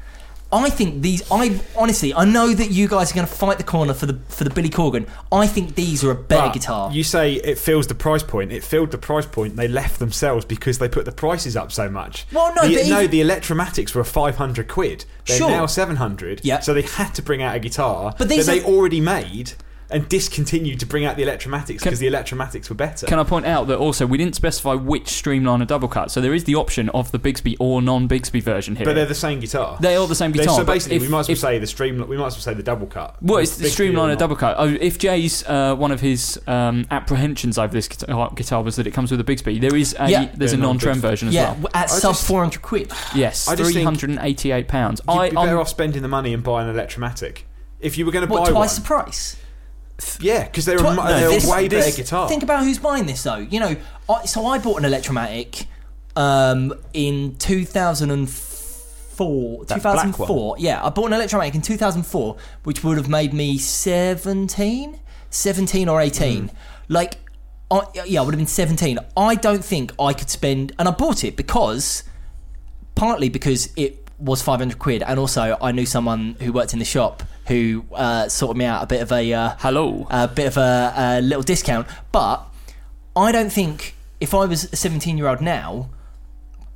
I think these I honestly I know that you guys are going to fight the corner for the for the Billy Corgan I think these are a better But guitar You say it fills the price point. It filled the price point. They left themselves because they put the prices up so much. Well, no, the, but no, even- the Electromatics were five hundred quid. They're Sure. now seven hundred. Yeah. So they had to bring out a guitar But that these they are- already made and discontinued to bring out the Electromatics because the Electromatics were better. Can I point out that also we didn't specify which Streamliner double cut, so there is the option of the Bigsby or non-Bigsby version here. but they're the same guitar. They are the same They're- guitar. So basically, if- we might as well if- say the stream. We might as well say the double cut. Well, it's the Bigsby or Streamliner not. double cut. Oh, if Jay's uh, one of his um, apprehensions over this guitar, guitar was that it comes with a Bigsby, there is a Yeah. there's a non-trem non-Bigsby. version as yeah well. w- at I sub just- 400 quid Yes, I just three think hundred and eighty-eight pounds. You'd I be better I'm- off spending the money and buying an Electromatic. If you were going to what buy twice one, the price yeah, because they're, Twi- no, they're this- way better this- guitar. Think about who's buying this though. You know, I, so I bought an Electromatic um, in 2004. That black 2004. Yeah, I bought an Electromatic in 2004, which would have made me 17, 17 or 18. Like, I, yeah, I would have been 17. I don't think I could spend, and I bought it because partly because it was 500 quid. And also I knew someone who worked in the shop who uh, sorted me out a bit of a uh, Hello. a bit of a, a little discount. But I don't think if I was a 17 year old now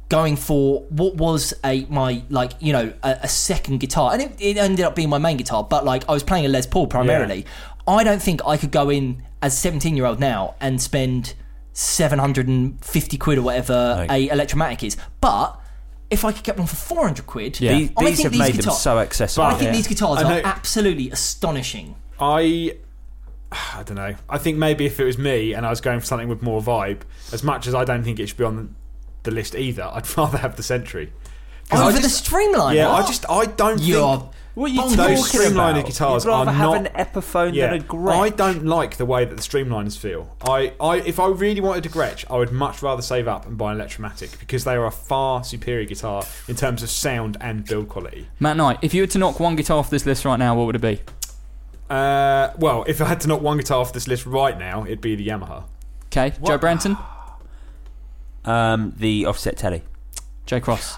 going for what was a my like you know a, a second guitar and it, it ended up being my main guitar but like I was playing a Les Paul primarily. I don't think I could go in as a 17 year old now and spend 750 quid or whatever a electromatic is. But if I could get one for 400 quid, Yeah. These, I these think have these made them so accessible. I think Yeah. these guitars I are absolutely astonishing. I I don't know. I think maybe if it was me and I was going for something with more vibe, as much as I don't think it should be on the list either, I'd rather have the Century. 'Cause oh, I Over the Streamline. Yeah, I just I don't You're think What are you Those talking streamliner about? guitars You'd rather are have not- an Epiphone yeah. than a Gretsch. I don't like the way that the streamliners feel. I, I if I really wanted a Gretsch, I would much rather save up and buy an Electromatic because they are a far superior guitar in terms of sound and build quality. Matt Knight, if you were to knock one guitar off this list right now, what would it be? Uh, well, if I had to knock one guitar off this list right now, it'd be the Yamaha. Okay, Joe Branton, Um, the offset telly. Jay Cross.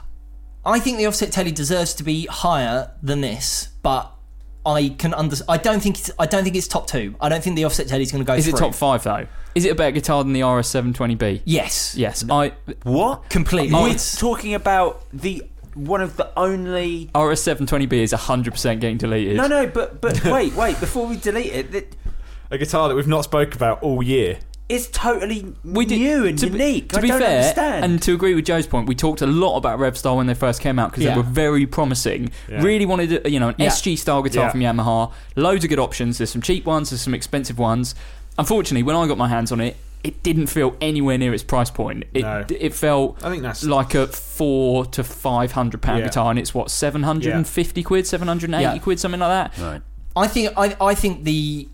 I think the offset telly deserves to be higher than this, but I can under. I don't think it's. I don't think it's top two. I don't think the offset telly is going to go. Is it top five though? Is it a better guitar than the RS720B? Yes. Yes, I What? Completely. We're It's- talking about the one of the only. RS720B is 100% getting deleted. No, no, but but wait, wait. Before we delete it, that A guitar that we've not spoke about all year. It's totally We did, new and to be- unique. To I be don't fair, understand. and to agree with Joe's point, we talked a lot about Revstar when they first came out because Yeah. they were very promising. Yeah. Really wanted, a, you know, an Yeah. SG style guitar Yeah. from Yamaha. Loads of good options. There's some cheap ones. There's some expensive ones. Unfortunately, when I got my hands on it, it didn't feel anywhere near its price point. It No. it felt I think that's like a four to five hundred pound Yeah. guitar, and it's what seven hundred and fifty quid, seven hundred and eighty Yeah. quid, something like that. right. I think. I. I think the.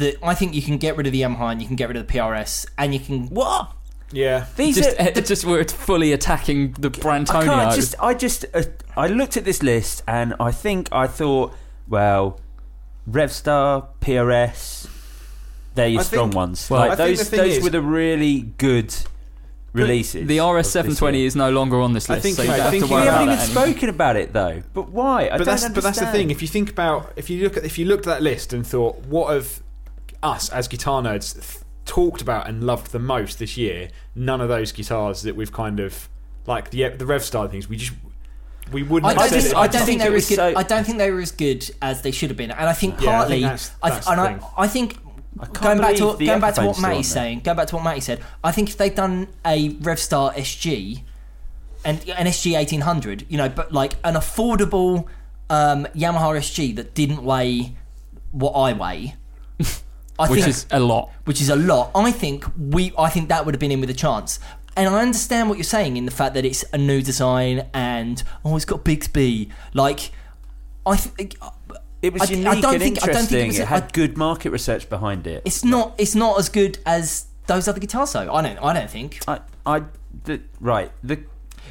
The, I think you can get rid of the Yamaha and you can get rid of the PRS and you can. What? yeah. These Just, are uh, just we're fully attacking the I can't just. I just. Uh, I looked at this list and I think I thought, well, Revstar, PRS, they're your I strong think- ones. Well, like those, those is- were the really good releases. The RS720 is no longer on this I list, think, so you don't I have think to worry We haven't that even anymore. spoken about it though. But why? I but don't that's but that's the thing. If you think about if you look at if you looked at that list and thought what have us as guitar nerds th- talked about and loved the most this year, none of those guitars that we've kind of like the the Rev style things we just we wouldn't. I don't think. I don't think think they were as good. so- I don't think they were as good as they should have been. And I think Yeah, I partly. think that's- I, that's and I. I think can't going back to going back to what Epiphone's still Matty's saying. Going back to what Matty said. I think if they'd done a Revstar SG and an SG eighteen hundred, you know, but like an affordable um, Yamaha SG that didn't weigh what I weigh. I which think, is a lot. which is a lot. I think we, I think that would have been in with a chance. And I understand what you're saying in the fact that it's a new design and oh, it's got Bigsby. Like, I think It was I- I unique don't and think- I don't think it interesting. was- it had I- good market research behind it. it's not, it's not as good as those other guitars. Though I don't, I don't think I, I, the, right. The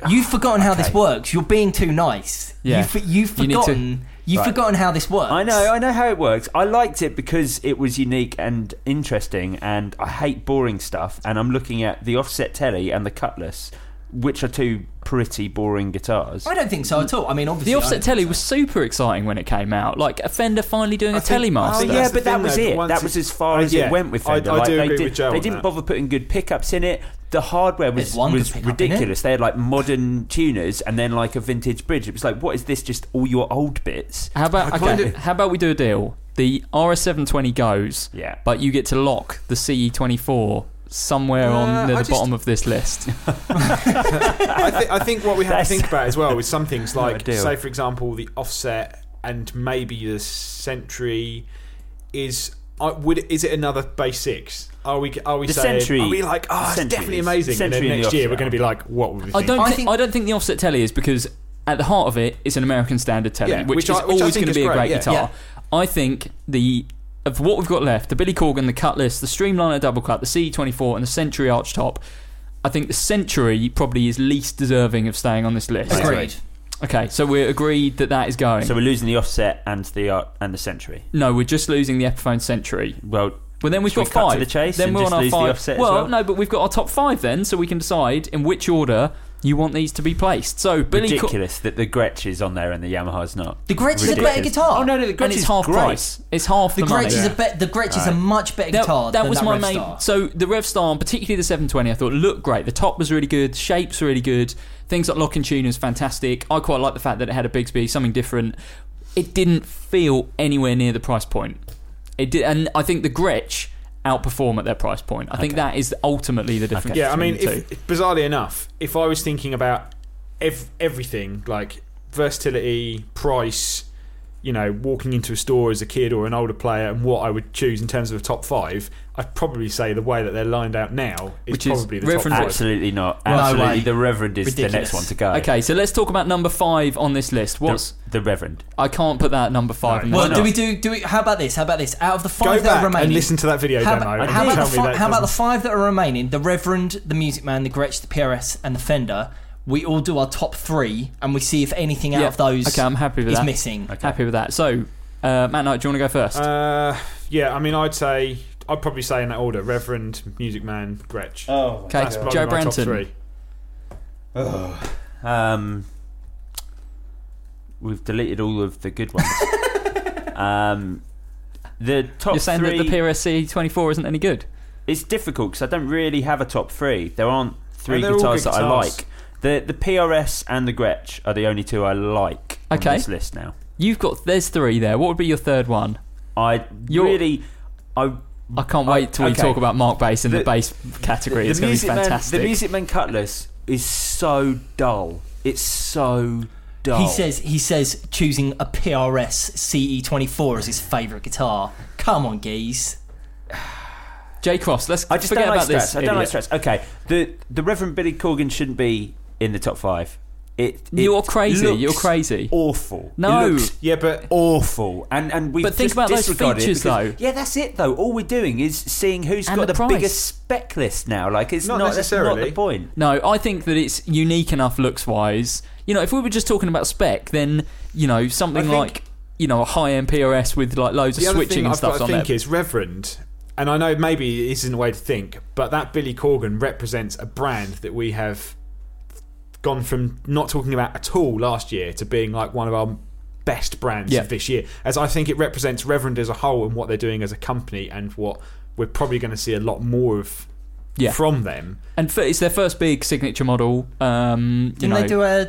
you've forgotten how this works. You're being too nice. Yeah. you've, you've You need to- forgotten. You've Right. forgotten how this works. I know, I know how it works. I liked it because it was unique and interesting, and I hate boring stuff. And I'm looking at the offset telly and the Cutlass, which are two pretty boring guitars. I don't think so at all. I mean, obviously, The offset don't telly think was super exciting when it came out. Like a Fender finally doing I a think- Telemaster. I think yeah, but that was though, it. That was as far Uh, as yeah, it went with Fender. I like, do they agree did, with Joe They on didn't that. bother putting good pickups in it. The hardware was was good pickup in it. ridiculous. They had like modern tuners and then like a vintage bridge. It was like, what is this? Just all your old bits? How about I okay? kind of- How about we do a deal? The RS720 goes, Yeah. but you get to lock the CE24 somewhere Uh, on the, the just- bottom of this list. I, th- I think what we have That's- to think about as well is some things like, say, for example, the offset and maybe the Century is. Uh, would is it another Bass Six? Are we are we The saying Century- are we like oh it's definitely is- amazing and Century then and the next year we're going to be like what would we I don't. I think, think- I don't think the offset telly is because at the heart of it, it's an American standard telly, Yeah, which, which is I- which always going to is be a great, great yeah. guitar. Yeah. I think the of what we've got left, the Billy Corgan, the Cutlass, the Streamliner double cut, the C24, and the Century arch top. I think the Century probably is least deserving of staying on this list. Agreed. Okay, so we're agreed that that is going. So we're losing the offset and the uh, and the Century. no, we're just losing the Epiphone Century. Well, Well, then we've got we cut to five. the chase then and we're just on our lose the five. offset well, well? no, but we've got our top five then, so we can decide in which order you want these to be placed. So Billy, Co- ridiculous that the Gretsch is on there and the Yamaha's not. The Gretsch is a better guitar. Oh no, no, the Gretsch and it's is half great. price. It's half The the, Gretsch money. is a bet. The Gretsch is a much better That, guitar. that than was that my Rev main. Star. So the Revstar, and particularly the 720, I thought looked great. The top was really good, shapes really good. Things like lock and tune was fantastic. I quite like the fact that it had a Bigsby, something different. It didn't feel anywhere near the price point. It did, and I think the Gretsch outperform at their price point. I think that is ultimately the difference. Yeah, I between mean, the two. if, if- bizarrely enough, if I was thinking about ev- everything like versatility, price. You know, walking into a store as a kid or an older player, and what I would choose in terms of a top five, I'd probably say the way that they're lined out now is Which is probably the Reverend- top five. Absolutely not. No Absolutely, way. the Reverend is the next one to go. Okay, so let's talk about number five on this list. What's the Reverend? I can't put that at number five. No. in Well, do list. we do do we? How about this? How about this? Out of the Go five that back are remaining, and listen to that video how, demo. about, how, about the fi- that how about the five that are remaining? The Reverend, the Music Man, the Gretsch, the PRS, and the Fender. We all do our top three, and we see if anything out Yeah. of those Okay, I'm happy with is that. missing. Happy with that. So, uh, Matt Knight, do you want to go first? Uh, yeah, I mean, I'd say I'd probably say in that order: Reverend, Music Man, Gretsch. Oh, okay, That's probably Joe my top Branton. three. Um, we've deleted all of the good ones. um, the top You're saying three. that the PRSC 24 isn't any good? it's difficult because I don't really have a top three. There aren't three they're all guitars good that I guitars. like. The the PRS and the Gretsch are the only two I like Okay. on this list now. You've got there's three there. What would be your third one? I You're- really, I I can't wait till we okay. talk about Markbass in the, The- bass category. it's the going to be Music Man, fantastic. the Music Man Cutlass is so dull. It's so dull. He says he says choosing a PRS CE24 as his favourite guitar. Come on, geez. Jay Cross, let's I just forget don't like about this. I don't like stress. Okay, the the Reverend Billy Corgan shouldn't be in the top five. It, it You're crazy. looks You're crazy. Awful. No. It looks Yeah, but awful. And and we But think about those features, though. Yeah, that's it though. All we're doing is seeing who's And got the the, price. biggest spec list now. Like it's Not not, that's not necessarily. the point. No, I think that it's unique enough looks wise. You know, if we were just talking about spec, then you know something I think- like you know a high end PRS with like loads of switching and I've stuff got on to think there. is Reverend, and I know maybe this isn't a way to think, but that Billy Corgan represents a brand that we have gone from not talking about at all last year to being like one of our best brands Yeah. of this year. As I think it represents Reverend as a whole and what they're doing as a company, and what we're probably going to see a lot more of Yeah. from them. and f- it's their first big signature model. Um, you Didn't know, they do a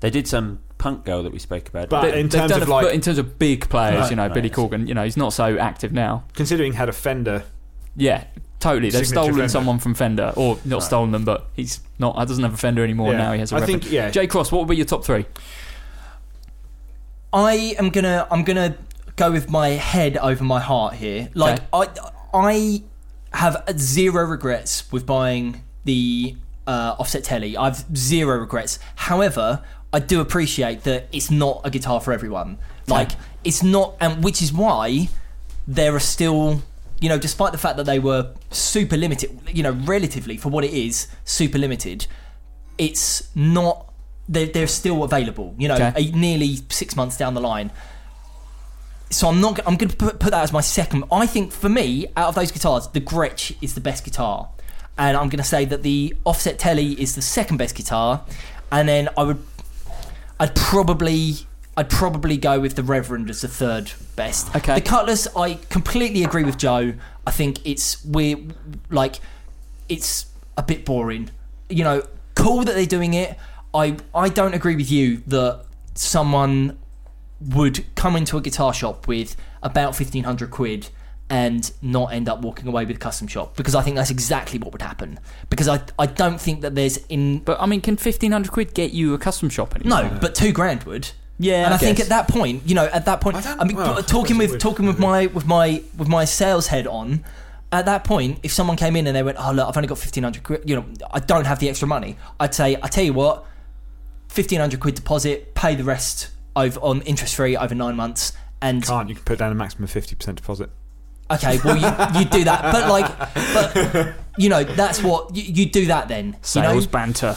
They did some punk girl that we spoke about. But they- in they've terms done of a- like, but in terms of big players, Right. you know, Right. Billy Corgan, you know, he's not so active now. considering had a Fender, Yeah, totally. They've stolen Fender. someone from Fender, or not Right. stolen them, but he's not. He doesn't have a Fender anymore Yeah. now. He has a I Reverend. think, yeah. Jay Cross, what would be your top three? I am gonna I'm gonna go with my head over my heart here. Like I I have zero regrets with buying the uh, offset telly. I've zero regrets. However, I do appreciate that it's not a guitar for everyone. Like it's not, and which is why there are still. You know, despite the fact that they were super limited, you know, relatively for what it is, super limited, it's not they're, they're still available you know Okay. a, nearly six months down the line. So i'm not i'm going to put, put that as my second i think for me out of those guitars the gretsch is the best guitar. And i'm going to say that the offset telly is the second best guitar. And then i would i'd probably i'd probably go with the reverend as the third best Okay. the cutlass i completely agree with joe i think it's we're like it's a bit boring. You know, cool that they're doing it. I I don't agree with you that someone would come into a guitar shop with about fifteen hundred quid and not end up walking away with a custom shop because I think that's exactly what would happen. Because I I don't think that there's in But I mean, can fifteen hundred quid get you a custom shop anymore? no, but two grand would. Yeah, and I, think at that point, you know, at that point, I I, mean, well, talking with would. talking with my with my with my sales head on, at that point, if someone came in and they went, "Oh look, I've only got fifteen hundred quid," you know, I don't have the extra money. I'd say, I tell you what, fifteen hundred quid deposit, pay the rest over on interest free over nine months, and can't you can put down a maximum of fifty percent deposit. okay, well you you do that, but like, but you know, that's what you, you do that then. you know? sales banter.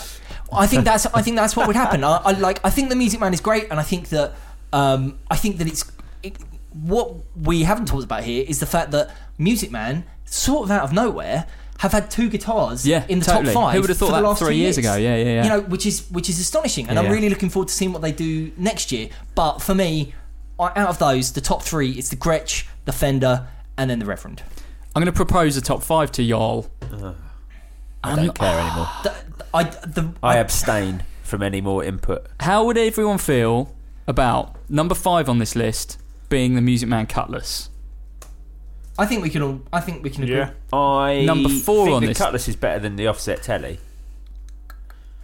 I think that's I think that's what would happen. I, I like I think the Music Man is great, and I think that um, I think that it's it, what we haven't talked about here is the fact that Music Man, sort of out of nowhere, have had two guitars Yeah, in the totally. top five. Who would have thought for the that last three two years ago? Yeah, yeah, yeah. You know, which is which is astonishing, and Yeah, I'm yeah. really looking forward to seeing what they do next year. But for me, out of those, the top three is the Gretsch, the Fender, and then the Reverend. I'm going to propose a top five to y'all. I don't care anymore. The, I, the, I abstain from any more input. How would everyone feel about number five on this list being the Music Man Cutlass? I think we can all. I think we can agree. Yeah. I Number four think on the this- Cutlass is better than the offset telly.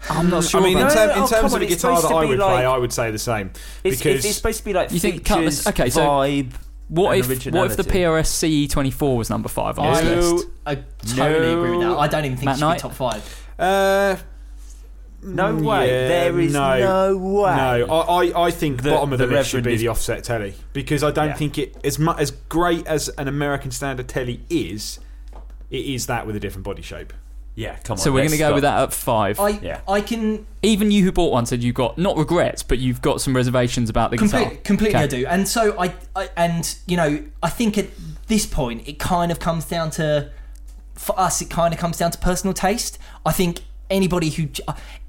I'm not mm. sure. I mean, in, about term- in Oh, terms come of on, the guitar that I would like- play, I would say the same. It's, because it's, it's supposed to be like You think features, Cutlass- okay, so vibe. What if what if the originality. PRS CE24 was number five on this I, list? I totally agree with that. I don't even think Matt it should Knight? be top five. uh, No mm, way. yeah, there is no, no, way. No, I, I, I think The- bottom of the, the list should Reverend be is- the offset telly because I don't Yeah. think it as much as great as an American standard telly is. It is that with a different body shape. Yeah, come on. So we're going to go with that at five. I Yeah. I can Even you who bought one said you've got not regrets, but you've got some reservations about the guitar. Complete, completely, Okay. I do. And so I, I, and you know, I think at this point it kind of comes down to, for us, it kind of comes down to personal taste. I think anybody who,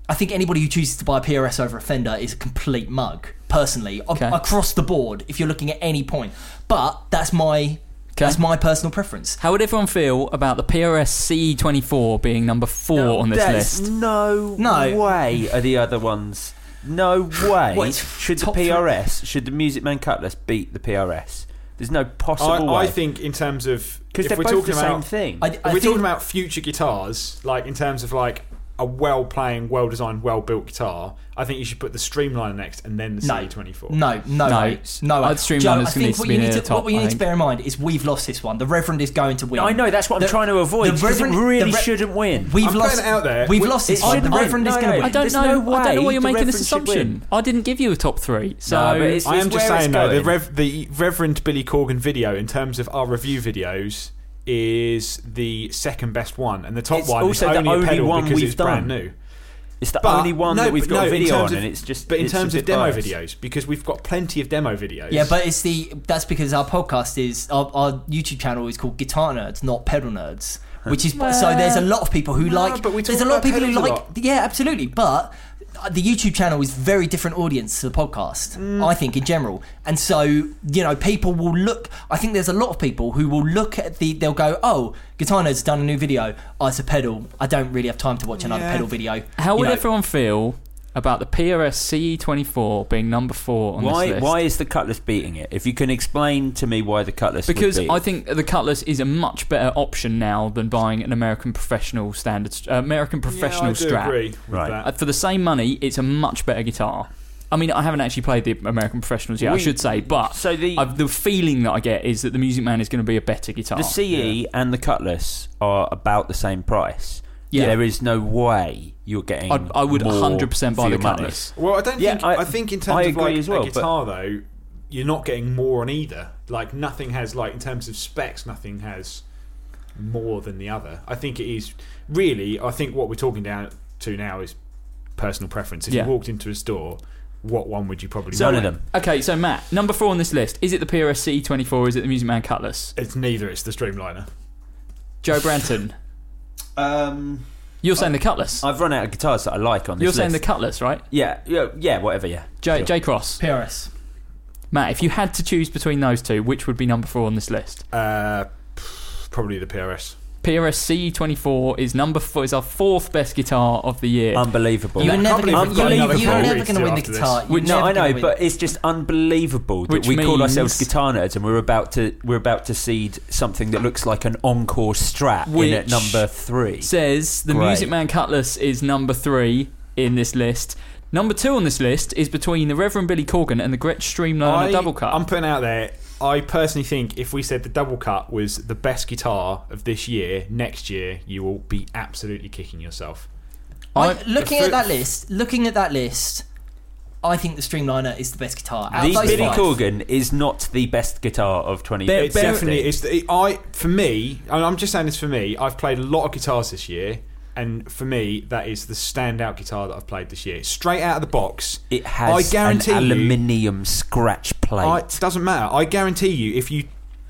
I think anybody who chooses to buy a PRS over a Fender is a complete mug. Personally, Okay. across the board, if you're looking at any point, but that's my, that's my personal preference. How would everyone feel about the PRS C24 being number four on this That's list? no, No. way are the other ones. No way. What, should the top three? PRS, should the Music Man Cutlass beat the PRS? There's no I, possible I way. think in terms of because if they're we're both talking the same about thing. I, I we're think, talking about future guitars, like in terms of like a well playing, well designed, well built guitar, I think you should put the Streamliner next and then the No. CE24. No, no, No, way. no. Uh, way. I'd streamline Joe, I this think needs what to be you near need the to top, what you I need to bear in mind is we've lost this one. The Reverend is going to win. I know that's what I'm trying to avoid the Reverend- really the Re- shouldn't win. We've I'm lost it out there. We've We- lost it this one. The. Reverend is going to win. I don't There's know. no I don't know why you're making this assumption. I didn't give you a top three. So No, it's- I am just saying though, the, going. Rev, the Reverend Billy Corgan video in terms of our review videos is the second best one, and the top It's one is the only a pedal one because we've it's brand new. It's the But- only one no, that we've got no, a video on, of- and it's just. But in terms of demo biased. videos, because we've got plenty of demo videos. Yeah, but it's the that's because our podcast is our, our YouTube channel is called Guitar Nerds, not Pedal Nerds. Which is so there's a lot of people who No, like. but we there's a lot of people who like. Yeah, absolutely. But the YouTube channel is very different audience to the podcast. Mm. I think in general, and so you know, people will look. I think there's a lot of people who will look at the. They'll go, "Oh, Guitar Nerds done a new video. Oh, it's a pedal. I don't really have time to watch another Yeah. pedal video." how You would know, everyone feel about the PRS CE24 being number four on Why? this list? Why is the Cutlass beating it? If you can explain to me why the Cutlass. would Because beat I it. think the Cutlass is a much better option now than buying an American professional standard, uh, American professional yeah, I do strap. agree with Right. that. Uh, for the same money, it's a much better guitar. I mean, I haven't actually played the American professionals yet, I should say, but So the I've, the feeling that I get is that the Music Man is going to be a better guitar. the CE and the Cutlass are about the same price. Yeah. There is no way you're getting. I'd, I would more 100% buy the. Cutlass. Well, I don't Yeah, think. I- I, think in terms I of like as well, a but- guitar though, you're not getting more on either. Like nothing has like in terms of specs, nothing has more than the other. I think it is really. I think what we're talking down to now is personal preference. If Yeah. you walked into a store, what one would you probably? None of them. Okay, so Matt, number four on this list is it the PRS CE24 is it the Music Man Cutlass? It's neither. It's the Streamliner. Joe Branton, Um, you're saying the Cutlass. I've run out of guitars that I like on this You're saying the list. Cutlass, right? yeah, yeah, yeah, whatever. Yeah. J, Sure. Jay Cross. PRS. Matt, if you had to choose between those two, which would be number four on this list? Uh, probably the PRS. PRS CE24 is number four, is our fourth best guitar of the year. Unbelievable. You're never going to got you're another never category going to to do win the guitar. You're Which- no, I know, but it's just unbelievable that Which we call ourselves guitar nerds and we're about to we're about to seed something that looks like an Encore Strat in at number three. says the Great. Music Man Cutlass is number three in this list. Number two on this list is between the Reverend Billy Corgan and the Gretsch Streamliner I- double cut. I'm putting out there. I personally think if we said the double cut was the best guitar of this year, next year you will be absolutely kicking yourself. I, I- looking the at that list, looking at that list, I think the Streamliner is the best guitar. Out The Billy five. Corgan is not the best guitar of 20. Bear- It's definitely it's the, I for me. and I'm just saying this for me. I've played a lot of guitars this year, and for me that is the standout guitar that I've played this year. Straight out of the box, It has I guarantee an you- aluminium scratch plate. I, it doesn't matter. I guarantee you, if you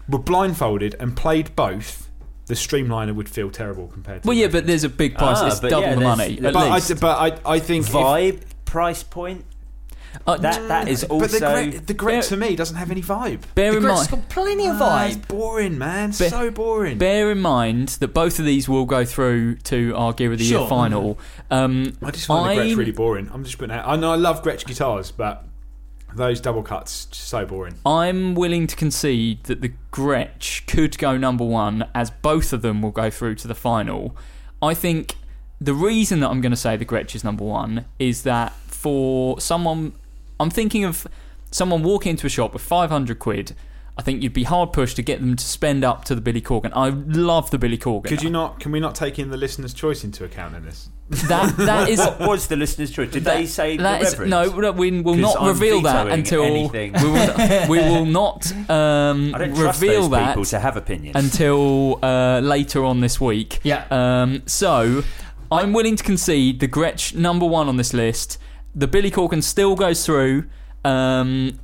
were blindfolded and played both, the Streamliner would feel terrible compared to. well, the yeah, but there's a big price. Ah, it's double yeah, the money, but at but least. I, but I, I think if- Vibe price point. Uh, That that is also. but the Gret, the Bear- to me doesn't have any vibe. bear The in mind, got plenty of Ah, it's vibe. boring, man. Bear- so boring. bear in mind that both of these will go through to our Gear of the Year Sure. final. Um, I just find the Gretsch really boring. I'm just putting out. I know I love Gretsch guitars, but those double cuts so boring. I'm willing to concede that the Gretsch could go number one, as both of them will go through to the final. I think the reason that I'm going to say the Gretsch is number one is that for someone, I'm thinking of someone walking into a shop with 500 quid. I think you'd be hard pushed to get them to spend up to the Billy Corgan. I love the Billy Corgan. Could you not? Can we not take in the listener's choice into account in this? That that is What was the listener's choice? Did they say that the is- Reverend? no, no, we will not I'm reveal that until anything. we will, we will not um, I don't trust reveal those that people to have opinions. until uh, later on this week. Yeah. Um, so I'm willing to concede the Gretsch number one on this list. The Billy Corgan still goes through. Um,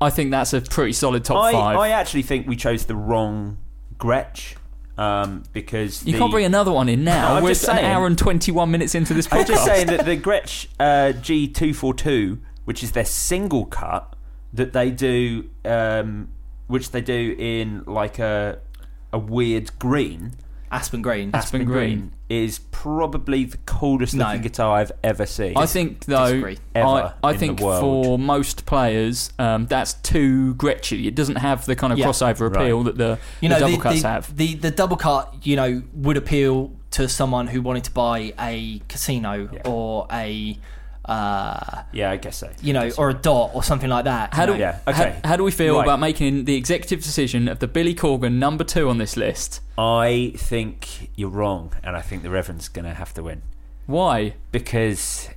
I think that's a pretty solid top I, five. I actually think we chose the wrong Gretsch um, because you the, can't bring another one in now. No, I'm We're just an hour and 21 minutes into this podcast. I'm just saying that the Gretsch uh, G242, which is their single cut that they do, um, which they do in like a a weird green. Aspen Green. Aspen Green. is probably the coolest No. looking guitar I've ever seen. I think though, Disagree. I, Ever I in think the world. for most players, um, that's too Gretchy. It doesn't have the kind of Yeah. crossover Right. appeal that the, You the know, double the, cuts the, have. the the double cut, you know, would appeal to someone who wanted to buy a casino Yeah. or a, uh, yeah, I guess so. you know, or a dot or something like that. How do, know. Yeah, okay. how, do we feel Right. about making the executive decision of the Billy Corgan number two on this list? I think you're wrong, and I think the Reverend's going to have to win Why? because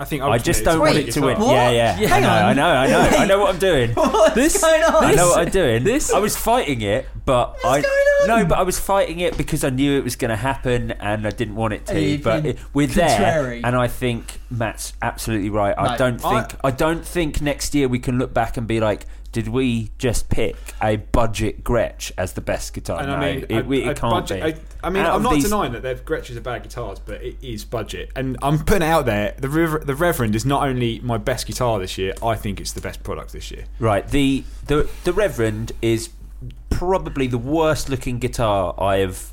I think I just don't want it to win. What? Yeah, yeah. Hang I know, on. I know, I know. I know what I'm doing. What's This- going on? I know what I'm doing. this- I was fighting it, but I going on? No, but I was fighting it because I knew it was going to happen, and I didn't want it to. You've but been it, we're there, and I think Matt's absolutely right. I No, don't I- think I, don't think next year we can look back and be like, did we just pick a budget Gretsch as the best guitar? And no, I mean, it, a- we- it a can't budget, be. I, I mean, Out I'm of not these- denying that they're Gretsch's are bad guitars, but it is budget. And I'm putting it out there. The Rever- the Reverend is not only my best guitar this year. I think it's the best product this year. Right. The the the Reverend is probably the worst looking guitar I have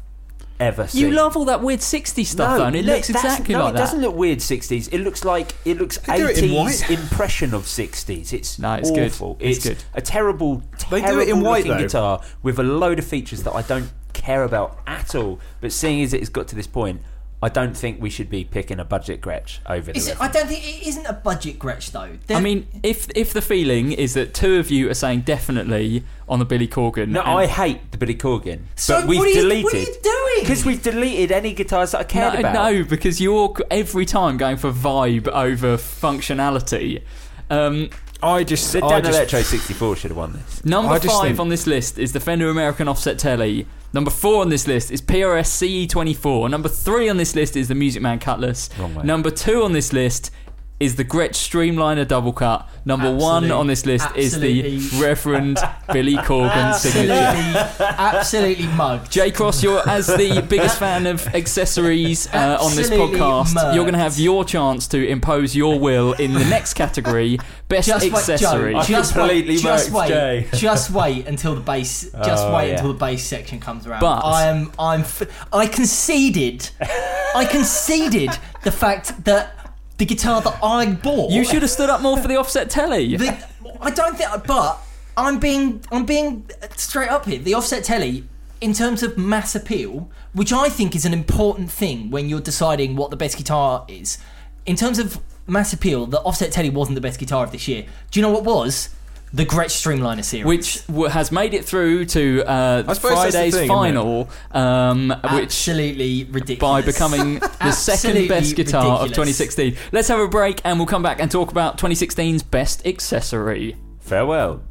ever seen. You love all that weird 60s stuff, though, and it look, looks that's- exactly no, like it that. doesn't look weird sixties. It looks like it looks They do it eighties impression of sixties. It's No, it's good. awful. It's good. a terrible, They terrible do it in white, looking though. guitar with a load of features that I don't care about at all. But seeing as it's got to this point, I don't think we should be picking a budget Gretsch over the. Is it, I don't think it isn't a budget Gretsch though. I mean, if if the feeling is that two of you are saying definitely on the Billy Corgan, No, and- I hate the Billy Corgan, So but we've what are you- deleted. what are you doing? Because we've deleted any guitars that I cared no, about. no, because you're every time going for vibe over functionality. Um, I just, The I Dan just Electro 64 should have won this. number I just five think- on this list is the Fender American Offset Telly. Number four on this list is PRS CE24. Number three on this list is the Music Man Cutlass. Wrong way. Number two on this list is the Gretsch Streamliner Double Cut. Number one on this list is the Reverend Billy Corgan signature. absolutely, absolutely mugged. J Cross, you're as the biggest fan of accessories uh, on this podcast. murked. You're going to have your chance to impose your will in the next category, best Just wait, accessory. Joe, just completely wait, just wait, Jay. just wait until the bass. Just Oh, wait yeah. until the bass section comes around. But- I am, I'm, f- I conceded, I conceded the fact that the guitar that I bought. you should have stood up more for the offset telly. The, I don't think, but I'm being I'm being straight up here. The offset telly, in terms of mass appeal, which I think is an important thing when you're deciding what the best guitar is. In terms of mass appeal, the offset telly wasn't the best guitar of this year. Do you know what was? The Gretsch Streamliner series, which w- has made it through to uh, I suppose that's the Friday's thing, final, um, which absolutely ridiculous. by becoming the second best guitar of 2016. Let's have a break and we'll come back and talk about 2016's best accessory. Farewell.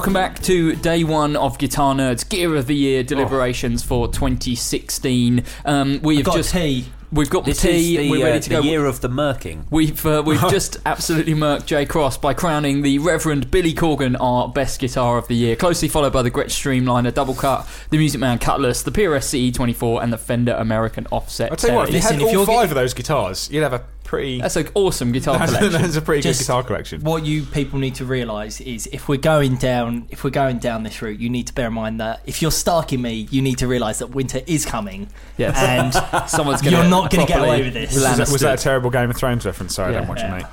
Welcome back to day one of Guitar Nerds Gear of the Year deliberations for 2016. Um, we have got just tea. we've got This tea. is the, we're ready uh, to the go. year of the murking. We've uh, we've just absolutely murked Jay Cross by crowning the Reverend Billy Corgan our best guitar of the year, closely followed by the Gretsch Streamliner Double Cut, the Music Man Cutlass, the PRS CE24, and the Fender American Offset. I'll tell you what, if you Listen, had all five get- of those guitars, you'd have a pretty. That's an awesome guitar That's, collection. that's a pretty Just good guitar collection. What you people need to realise is if we're going down if we're going down this route, you need to bear in mind that if you're starking me, you need to realise that winter is coming. Yes. And Someone's gonna you're not going to get away with this. Was that, was that a terrible Game of Thrones reference? Sorry, I Yeah. don't watch Yeah. it, mate.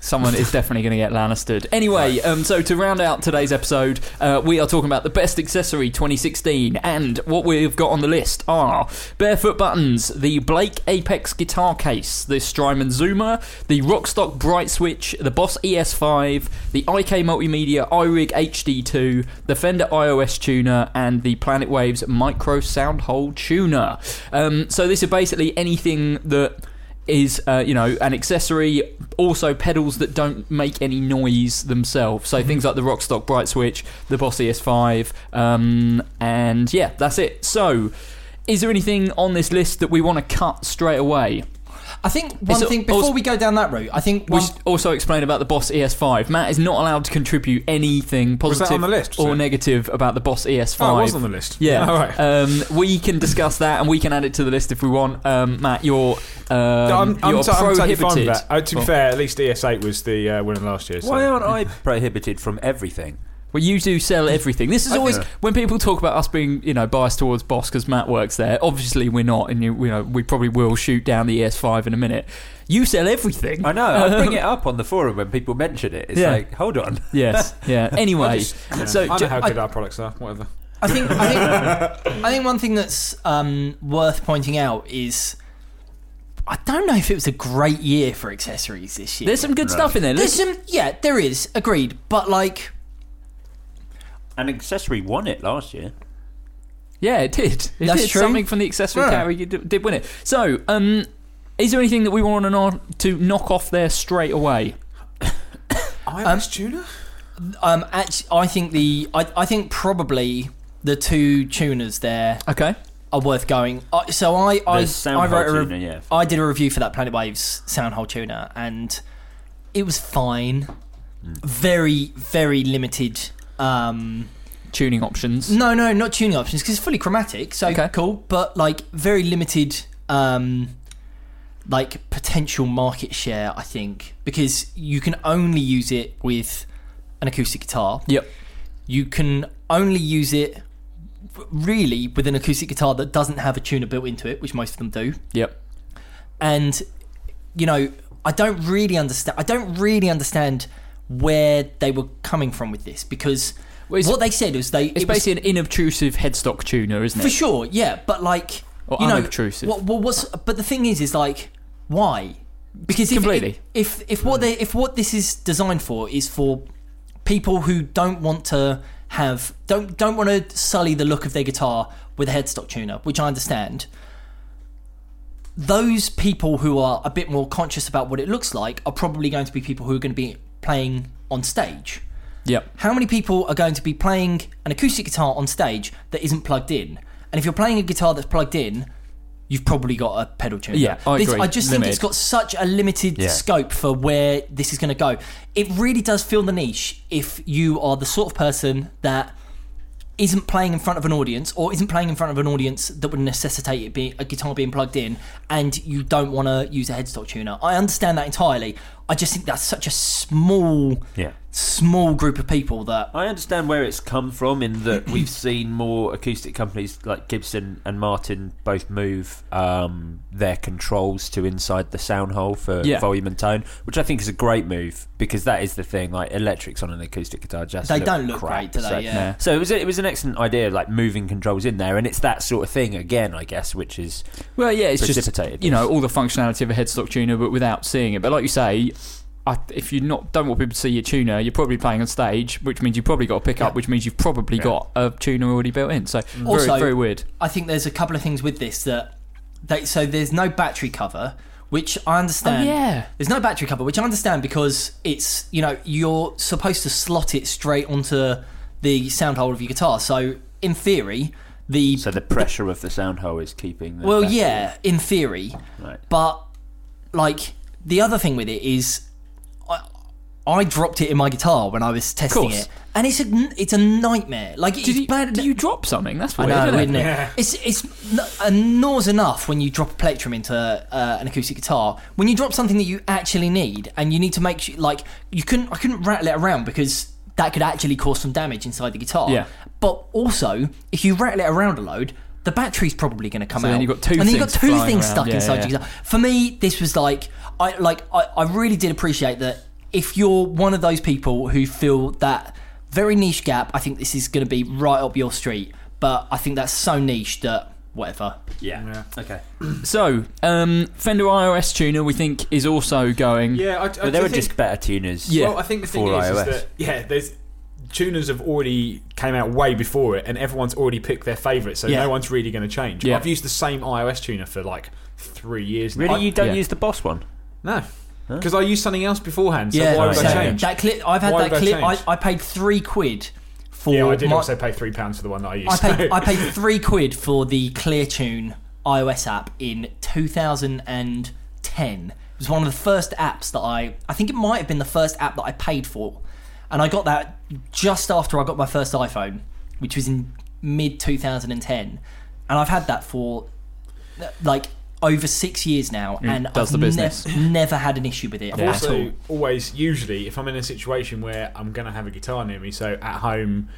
Someone is definitely going to get Lannistered. Anyway, um, so to round out today's episode, uh, we are talking about the best accessory 2016, and what we've got on the list are Barefoot Buttons, the Blake Apex guitar case, the Strymon Zuma, the Rockstock Bright Switch, the Boss ES5, the IK Multimedia iRig HD2, the Fender iOS tuner, and the Planet Waves Micro Soundhole tuner. Um, so this is basically anything that is uh, you know an accessory also pedals that don't make any noise themselves. So things like the rockstock bright switch the boss es5 um, and yeah that's it. So is there anything on this list that we want to cut straight away I think one It's thing also- before we go down that route, I think we should also explain about the Boss ES5. Matt is not allowed to contribute anything positive on the list, or it? negative about the Boss ES5. Oh, it was on the list. Yeah, All right. um, we can discuss that and we can add it to the list if we want. Um, Matt, you're um, I'm, I'm, you're t- I'm totally fine prohibited. with that. Uh, to be Well- fair, at least ES8 was the uh, winner last year. So. Why aren't I prohibited from everything? Well, you do sell everything. This is always think- when people talk about us being, you know, biased towards Boss because Matt works there. Obviously, we're not, and you, you know, we probably will shoot down the ES5 in a minute. You sell everything. I know. I bring it up on the forum when people mention it. It's Yeah. like, hold on. Yes, yeah. Anyway, just- yeah. so I know ju- how I- good our products are. Whatever. I think I think I think one thing that's um, worth pointing out is I don't know if it was a great year for accessories this year. there's some good stuff in there. There's Let's- some yeah, there is agreed, but like An accessory won it last year. Yeah, it did. It That's did. true. Something from the accessory Yeah. category did, did win it. So, um, is there anything that we want to, to knock off there straight away? iOS tuner? um, actually, I think the I, I think probably the two tuners there Okay. are worth going. Uh, so I I, sound I wrote a hole re- tuner, yeah. I did a review for that Planet Waves Soundhole tuner, and it was fine. Hmm. Very very limited. Um, Tuning options. no, no, not tuning options because it's fully chromatic, so Okay. cool. But like very limited. Um, like potential market share, I think, because you can only use it with an acoustic guitar. Yep. You can only use it really with an acoustic guitar that doesn't have a tuner built into it, which most of them do. Yep. And you know, I don't really understand. I don't really understand where they were coming from with this because Well, what they said was they It's it was- basically an inobtrusive headstock tuner, isn't it? for sure, yeah. But like, Or you know, unobtrusive. What, what, what's? But the thing is, is like, why? Because if, Completely. If, if if what mm. they if what this is designed for is for people who don't want to have don't don't want to sully the look of their guitar with a headstock tuner, which I understand. Those people who are a bit more conscious about what it looks like are probably going to be people who are going to be playing on stage. Yep. How many people are going to be playing an acoustic guitar on stage that isn't plugged in? And if you're playing a guitar that's plugged in, you've probably got a pedal tuner. Yeah, I This- agree. I just think it's got such a limited Yeah. scope for where this is going to go. It really does fill the niche if you are the sort of person that isn't playing in front of an audience or isn't playing in front of an audience that would necessitate it being a guitar being plugged in and you don't want to use a headstock tuner. I understand that entirely. I just think that's such a small Yeah. Small group of people that I understand where it's come from in that we've seen more acoustic companies like Gibson and Martin both move um, their controls to inside the sound hole for Yeah. volume and tone, which I think is a great move because that is the thing. Like electrics on an acoustic guitar just They look don't look crap, great, do they? So, Yeah. so it was a, it was an excellent idea, like moving controls in there, and it's that sort of thing again, I guess, which is Well, yeah, it's just Precipitated you know all the functionality of a headstock tuner, but without seeing it. But like you say, I, if you not don't want people to see your tuner, you're probably playing on stage, which means you've probably got a pickup, which means you've probably got a tuner already built in. So very Also- very weird. I think there's a couple of things with this that they so there's no battery cover, which I understand. Oh, yeah. There's no battery cover, which I understand because it's you know you're supposed to slot it straight onto the sound hole of your guitar. So in theory, the so the pressure of the sound hole is keeping. The well, battery- yeah, in theory, Right. but like the other thing with it is, I I dropped it in my guitar when I was testing course. it, and it's a it's a nightmare. Like it's Did you, bad. did you drop something? That's what I weird. know, isn't isn't it? it? It's it's n- annoys enough when you drop a plectrum into uh, an acoustic guitar. When you drop something that you actually need, and you need to make sure, like you couldn't, I couldn't rattle it around because that could actually cause some damage inside the guitar. Yeah. But also, if you rattle it around a load, the battery's probably going to come So out. then you've got two and then you've got two things around. stuck Yeah, inside yeah. your guitar. For me, this was like I like I, I really did appreciate that. If you're one of those people who feel that very niche gap, I think this is going to be right up your street. But I think that's so niche that whatever. Yeah. Okay. So, um, Fender iOS tuner we think is also going. Yeah, I, I, But there I were think- just better tuners. Yeah. Well, I think the thing for is, is that yeah, there's tuners have already came out way before it, and everyone's already picked their favourite, so Yeah. no one's really going to change. Yeah. I've used the same iOS tuner for like three years. now. Really, I- you don't yeah. use the Boss one? no, because I used something else beforehand. So yeah, why would I change? that clip. I've had Why that clip. I. I paid three quid for. yeah, I did my, also pay three pounds for the one that I used. I paid, so- I paid three quid for the ClearTune iOS app in 2010. It was one of the first apps that I, I think it might have been the first app that I paid for. And I got that just after I got my first iPhone, which was in mid 2010. And I've had that for like over six years now, mm, and does I've the business. nev- never had an issue with it I've also always, usually, if I'm in a situation where I'm going to have a guitar near me, so at home,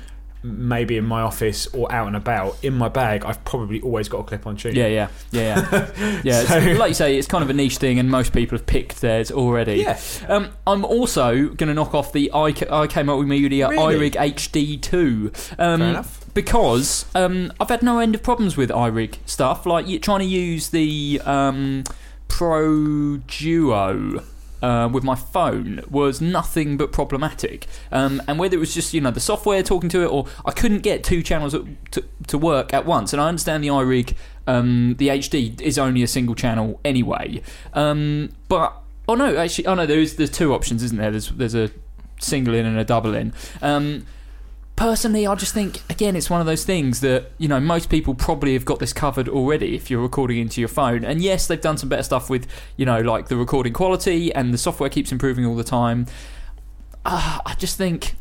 maybe in my office or out and about, in my bag, I've probably always got a clip-on tuner. Yeah, yeah, yeah, yeah. yeah it's- So- like you say, it's kind of a niche thing, and most people have picked theirs already. Yeah. Um, I'm also going to knock off the IK, IK Multimedia Really? iRig HD2. Um, Fair enough. Because um, I've had no end of problems with iRig stuff, like you, trying to use the um, Pro Duo. Uh, with my phone was nothing but problematic, um, and whether it was just you know the software talking to it, or I couldn't get two channels to, to work at once. And I understand the iRig, um, the HD is only a single channel anyway. Um, but oh no, actually, oh no, there's there's two options, isn't there? There's there's a single in and a double in. Um, personally, I just think again, it's one of those things that you know most people probably have got this covered already if you're recording into your phone. And yes, they've done some better stuff with you know like the recording quality and the software keeps improving all the time. Uh, I just think.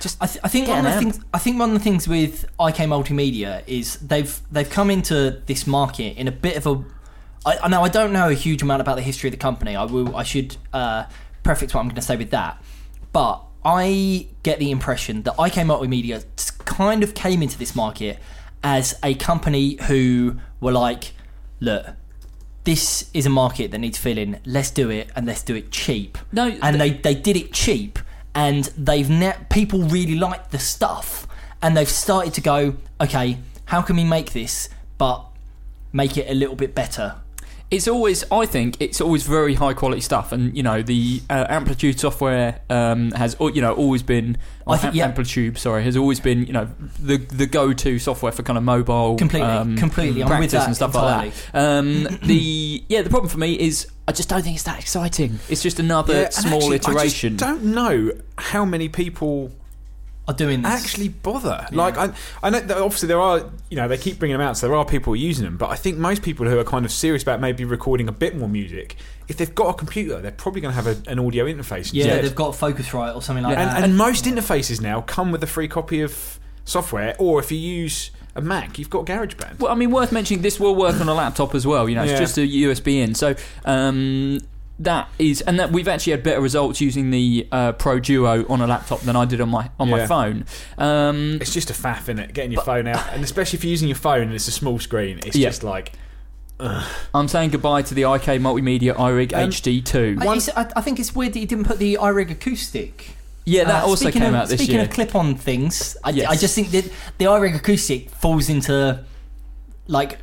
Just I, th- I think one of the things. I think one of the things with IK Multimedia is they've they've come into this market in a bit of a. I, I know I don't know a huge amount about the history of the company. I will. I should uh, prefix what I'm going to say with that. But I get the impression that I came IK Multimedia media kind of came into this market as a company who were like, look. This is a market that needs filling. Let's do it, and let's do it cheap. No, and they they did it cheap, and they've ne- people really like the stuff, and they've started to go, okay, how can we make this, but make it a little bit better? It's always I think it's always very high quality stuff, and you know the uh, Amplitude software um, has you know always been I think- yeah. Amplitude sorry has always been you know the the go to software for kind of mobile Completely, um, completely. I'm with practice that and stuff entirely. like that. Um, the yeah the problem for me is I just don't think it's that exciting. It's just another Yeah, small actually, iteration. I just don't know how many people Are doing this actually bother. Like I, I know that obviously there are, you know, they keep bringing them out, so there are people using them. But I think most people who are kind of serious about maybe recording a bit more music, if they've got a computer, they're probably going to have a, an audio interface. Yeah, instead. they've got Focusrite or something like and, that. and most interfaces now come with a free copy of software, or if you use a Mac, you've got GarageBand. Well, I mean, worth mentioning, this will work on a laptop as well. You know, it's Yeah. just a USB in. So um, that is, and that we've actually had better results using the uh, Pro Duo on a laptop than I did on my on my phone. Um, It's just a faff, is it? Getting your phone out, and especially if you're using your phone and it's a small screen, it's Yeah. just like. I'm saying goodbye to the IK Multimedia iRig Um, HD2. I, I, I think it's weird that you didn't put the iRig acoustic. yeah, that Uh, also speaking came of, out this speaking year. Speaking of clip-on things, I, Yes. I just think that the iRig acoustic falls into like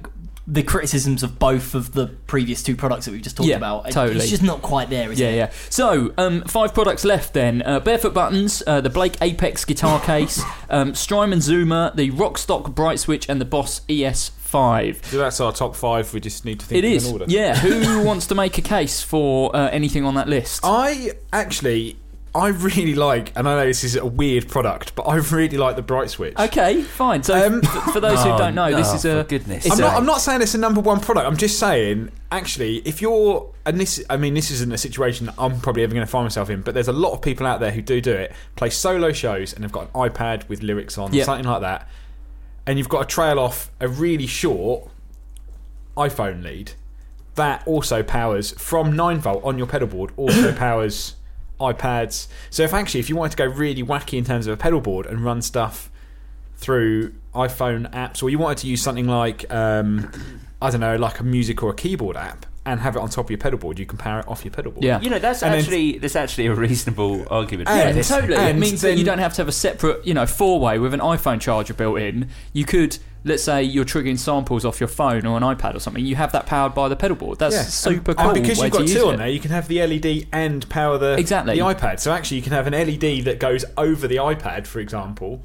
the criticisms of both of the previous two products that we've just talked Yeah, about. Totally. It's just not quite there, is yeah, it? yeah. So, um, five products left then. Uh, Barefoot Buttons, uh, the Blake Apex guitar case, um, Strymon Zuma, the Rockstock Bright Switch, and the Boss ES5. So that's our top five. We just need to think It of is. an order. Yeah. Who wants to make a case for uh, anything on that list? I actually, I really like, and I know this is a weird product, but I really like the Bright Switch. Okay, fine. So, Um, f- for those who don't know, this oh, is for a goodness I'm a- not, I'm not saying it's a number one product. I'm just saying, actually, if you're and this, I mean, this isn't a situation that I'm probably ever going to find myself in, but there's a lot of people out there who do do it, play solo shows, and they've got an iPad with lyrics on, Yeah. something like that, and you've got to trail off a really short iPhone lead that also powers from 9 volt on your pedal board, also powers iPads. So if actually, if you wanted to go really wacky in terms of a pedal board and run stuff through iPhone apps, or you wanted to use something like um, I don't know, like a music or a keyboard app, and have it on top of your pedal board, you can power it off your pedal board. Yeah. You know, that's And then- actually that's actually a reasonable argument. And- Yeah, for this. totally. It and means that you don't have to have a separate, you know, four-way with an iPhone charger built in. You could, let's say, you're triggering samples off your phone or an iPad or something. You have that powered by the pedal board. That's Yeah. super and, cool. And because you've got two on it. there, you can have the LED and power the Exactly. the iPad. So actually, you can have an LED that goes over the iPad, for example,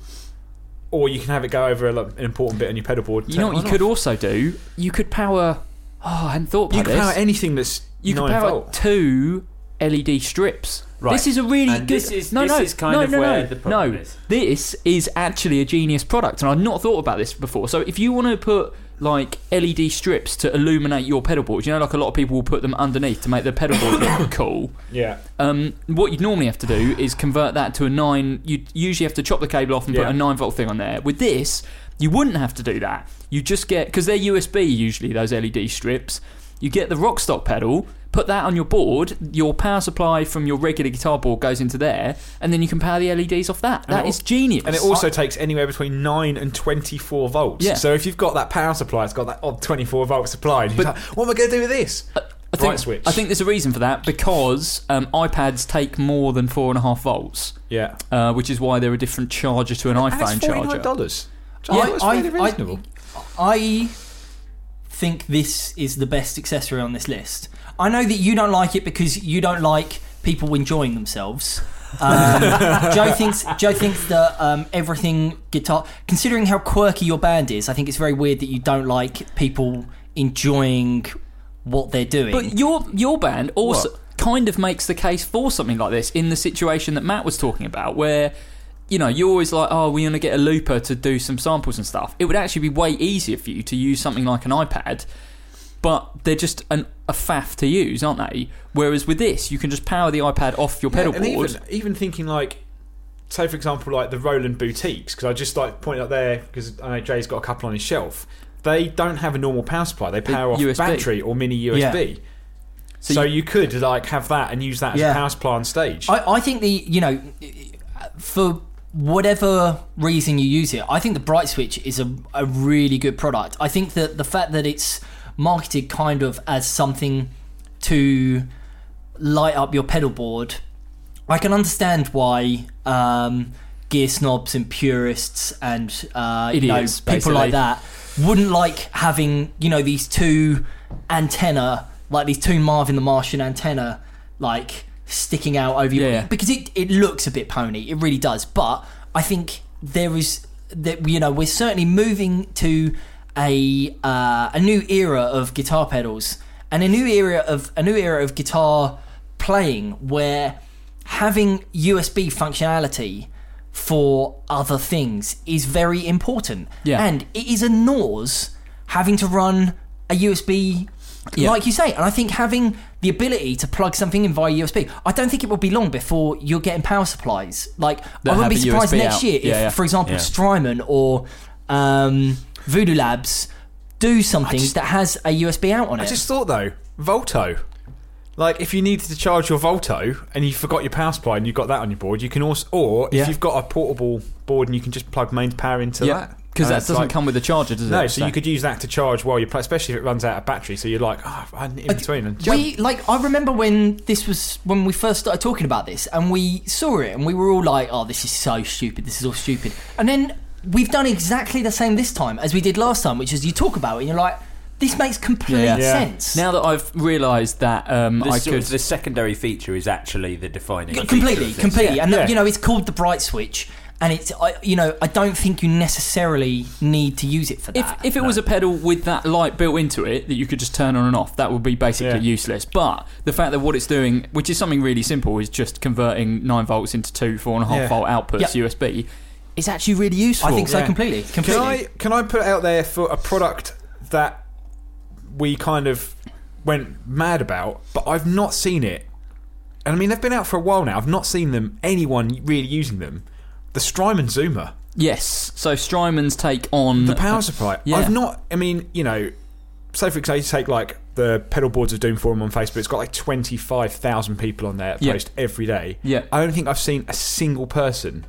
or you can have it go over a, lo- an important bit on your pedal board. You know what it you could also do? You could power. Oh, I hadn't thought about You can this. power anything that's you can 9 power volt. two LED strips. Right. This is a really And good. this is- no, this no, is kind no, of no, where no, the problem no. is. This is actually a genius product, and I've not thought about this before. So if you want to put like LED strips to illuminate your pedal board, you know, like a lot of people will put them underneath to make the pedal board look cool. Yeah. Um, what you'd normally have to do is convert that to a nine. You'd usually have to chop the cable off and put Yeah. a nine volt thing on there. With this, you wouldn't have to do that. You just get because they're USB usually those LED strips. You get the Rockstock pedal, put that on your board. Your power supply from your regular guitar board goes into there, and then you can power the LEDs off that. That is genius. And it also takes anywhere between 9 and 24 volts. Yeah. So if you've got that power supply, it's got that odd 24 volt supply. And you're But- like, what am I going to do with this? I think, switch. I think there's a reason for that because um, iPads take more than four and a half volts, Yeah. uh, which is why they're a different charger to an iPhone charger. $49. I- I, it's I- really I- reasonable. I think this is the best accessory on this list. I know that you don't like it because you don't like people enjoying themselves. Um, Joe thinks Joe thinks that um, everything guitar, considering how quirky your band is, I think it's very weird that you don't like people enjoying what they're doing. But your your band also What? kind of makes the case for something like this in the situation that Matt was talking about, where you know you're always like, oh, we're going to get a looper to do some samples and stuff. It would actually be way easier for you to use something like an iPad, but they're just an, a faff to use, aren't they? Whereas with this, you can just power the iPad off your pedal and board. even, even thinking like, say for example, like the Roland boutiques, because I just like pointed out there because I know Jay's got a couple on his shelf. They don't have a normal power supply. They power off USB. battery or mini USB. So So, you- you, could like have that and use that as Yeah. a power supply on stage. I, I think the you know for whatever reason you use it, I think the Bright Switch is a, a really good product. I think that the fact that it's marketed kind of as something to light up your pedal board, I can understand why um, gear snobs and purists and uh, you know, Idiots, people like that wouldn't like having you know these two antenna like these two Marvin the Martian antenna like sticking out over your Yeah. because it it looks a bit pony it really does but I think there is that you know we're certainly moving to a uh, a new era of guitar pedals and a new era of a new era of guitar playing where having USB functionality for other things is very important. Yeah. And it is a nose having to run a USB Yeah. like you say. And I think having the ability to plug something in via USB, I don't think it will be long before you're getting power supplies. Like I wouldn't be surprised USB next out. year if, Yeah, yeah. for example, Yeah. Strymon or um, Voodoo Labs do something just- that has a USB out on I it. I just thought though, Volto. Like if you needed to charge your Volto and you forgot your power supply and you've got that on your board, you can also, or if Yeah. you've got a portable board and you can just plug mains power into yeah, that. Because that doesn't like- come with a charger, does it? No, so you could use that to charge while you play, especially if it runs out of battery. So you're like, oh, I'm in between. And We like I remember when this was when we first started talking about this and we saw it and we were all like, "Oh, this is so stupid. This is all stupid." And then we've done exactly the same this time as we did last time, which is you talk about it and you're like, "This makes complete Yeah. Yeah. sense." Now that I've realised that um, The, I could the secondary feature is actually the defining. C- completely, of this. completely, and Yeah. you know it's called the bright switch, and it's I, you know I don't think you necessarily need to use it for that. if it was a pedal with that light built into it that you could just turn on and off, that would be basically Yeah. useless. But the fact that what it's doing, which is something really simple, is just converting nine volts into two four and a half Yeah. volt outputs Yeah. USB, is actually really useful. I think so Yeah. completely, completely. Can I can I put out there for a product that we kind of went mad about, but I've not seen it. And I mean, they've been out for a while now. I've not seen them anyone really using them. The Strymon Zuma, Yes. So Strymons take on the power supply. yeah. I've not. I mean, you know, say for example, you take like the pedal boards of Doom forum on Facebook. It's got like twenty five thousand people on there Yeah. post every day. Yeah. I don't think I've seen a single person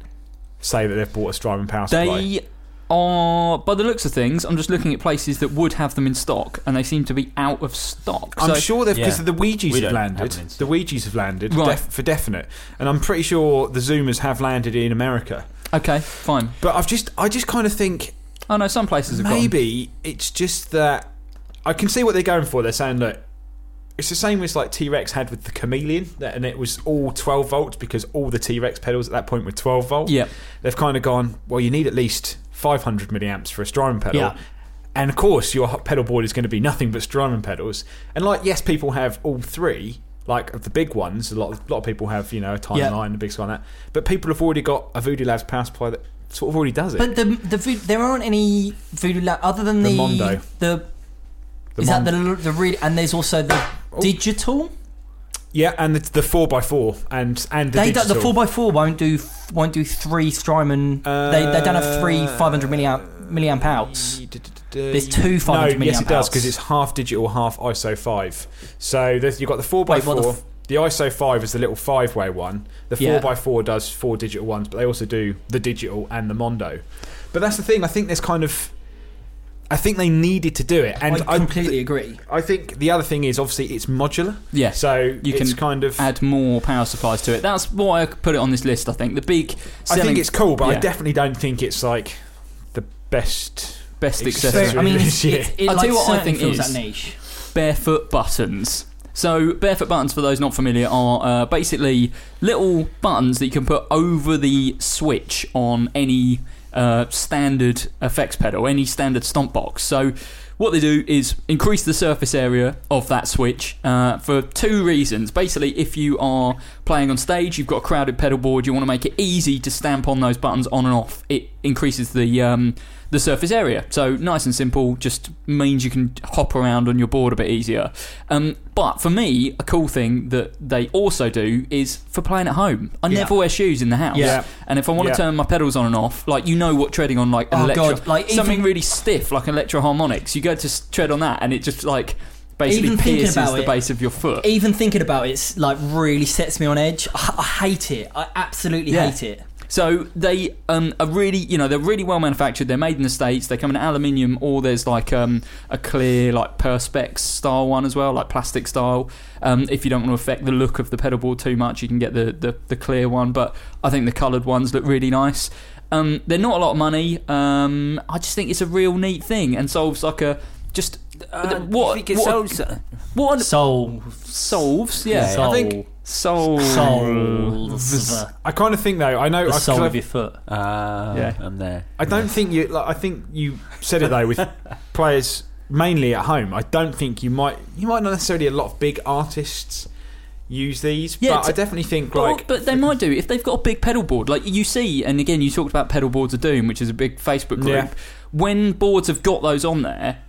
say that they've bought a Strymon power supply. They are, by the looks of things, I'm just looking at places that would have them in stock, and they seem to be out of stock. I'm So- sure they've because Yeah. the Ojai's We have don't landed. have them in The stock. Ojai's have landed Right. def- for definite, and I'm pretty sure the Zumas have landed in America. Okay, fine. But I've just, I just kind of think oh, I know some places have got 'em. maybe it's just that I can see what they're going for. They're saying look, it's the same as like T Rex had with the Chameleon, that- and it was all 12 volts because all the T Rex pedals at that point were 12 volt. Yeah. they've kind of gone. Well, you need at least 500 milliamps for a Strymon pedal. Yeah. And of course, your pedal board is going to be nothing but Strymon pedals. And like, yes, people have all three, like of the big ones. A lot, of, a lot of people have, you know, a tiny Yeah. a big sky, and that. But people have already got a Voodoo Labs power supply that sort of already does it. But the the there aren't any voodoo lab other than The the Mondo. The, The is that the the real and there's also the oh. digital. Yeah, and the, the four x four and and the They don't, the four x four won't do won't do three Strymon. they they don't have three Uh, 500 milliamp milliamp outs. There's two 500 No, yes, it does outs. because it's half digital, half ISO five. So you've got the four by Wait, four. The ISO five is the little five way one. The four Yeah. x four does four digital ones, but they also do the digital and the Mondo. But that's the thing. I think there's kind of. I think they needed to do it, and I completely agree. I think the other thing is obviously it's modular. Yeah. So You it's can kind of. add more power supplies to it. That's why I put it on this list. I think the big. I think it's cool, but I definitely don't think it's like the best. best accessory accessory. I mean, this it's, year. it's, it I'll like tell you what I think fills is- that niche. barefoot buttons. So, barefoot buttons, for those not familiar, are uh, basically little buttons that you can put over the switch on any uh, standard effects pedal, any standard stomp box. So, what they do is increase the surface area of that switch uh, for two reasons. Basically, if you are playing on stage, you've got a crowded pedal board, you want to make it easy to stamp on those buttons on and off. It increases the um, the surface area. So nice and simple, just means you can hop around on your board a bit easier. Um, but for me, a cool thing that they also do is for playing at home. I Yeah. never wear shoes in the house. Yeah. And if I want Yeah. to turn my pedals on and off, like you know what treading on like Oh, electro, God, like, something even- really stiff like Electro-Harmonix, you go to tread on that and it just like basically Even pierces the it- base of your foot. Even thinking about it, it's like really sets me on edge. I, I hate it. I absolutely Yeah. hate it. So they um, are really, you know, they're really well manufactured. They're made in the states. They come in aluminium, or there's like um, a clear, like perspex style one as well, like plastic style. Um, if you don't want to affect the look of the pedal board too much, you can get the the, the clear one. But I think the coloured ones look really nice. Um, they're not a lot of money. Um, I just think it's a real neat thing and solves like a just Uh, what you think it what, solves- what Soul. solves yeah Soul. I think solves Souls. I kind of think though. I know. The I, sole of your foot. Ah, Yeah. I'm there. I don't think you. Like, I think you said it though with players mainly at home. I don't think you might. You might not necessarily a lot of big artists use these, Yeah, but I definitely think Well, like. but they might do if they've got a big pedal board. Like you see, and again, you talked about pedal boards of doom, which is a big Facebook group. Yeah. When boards have got those on there,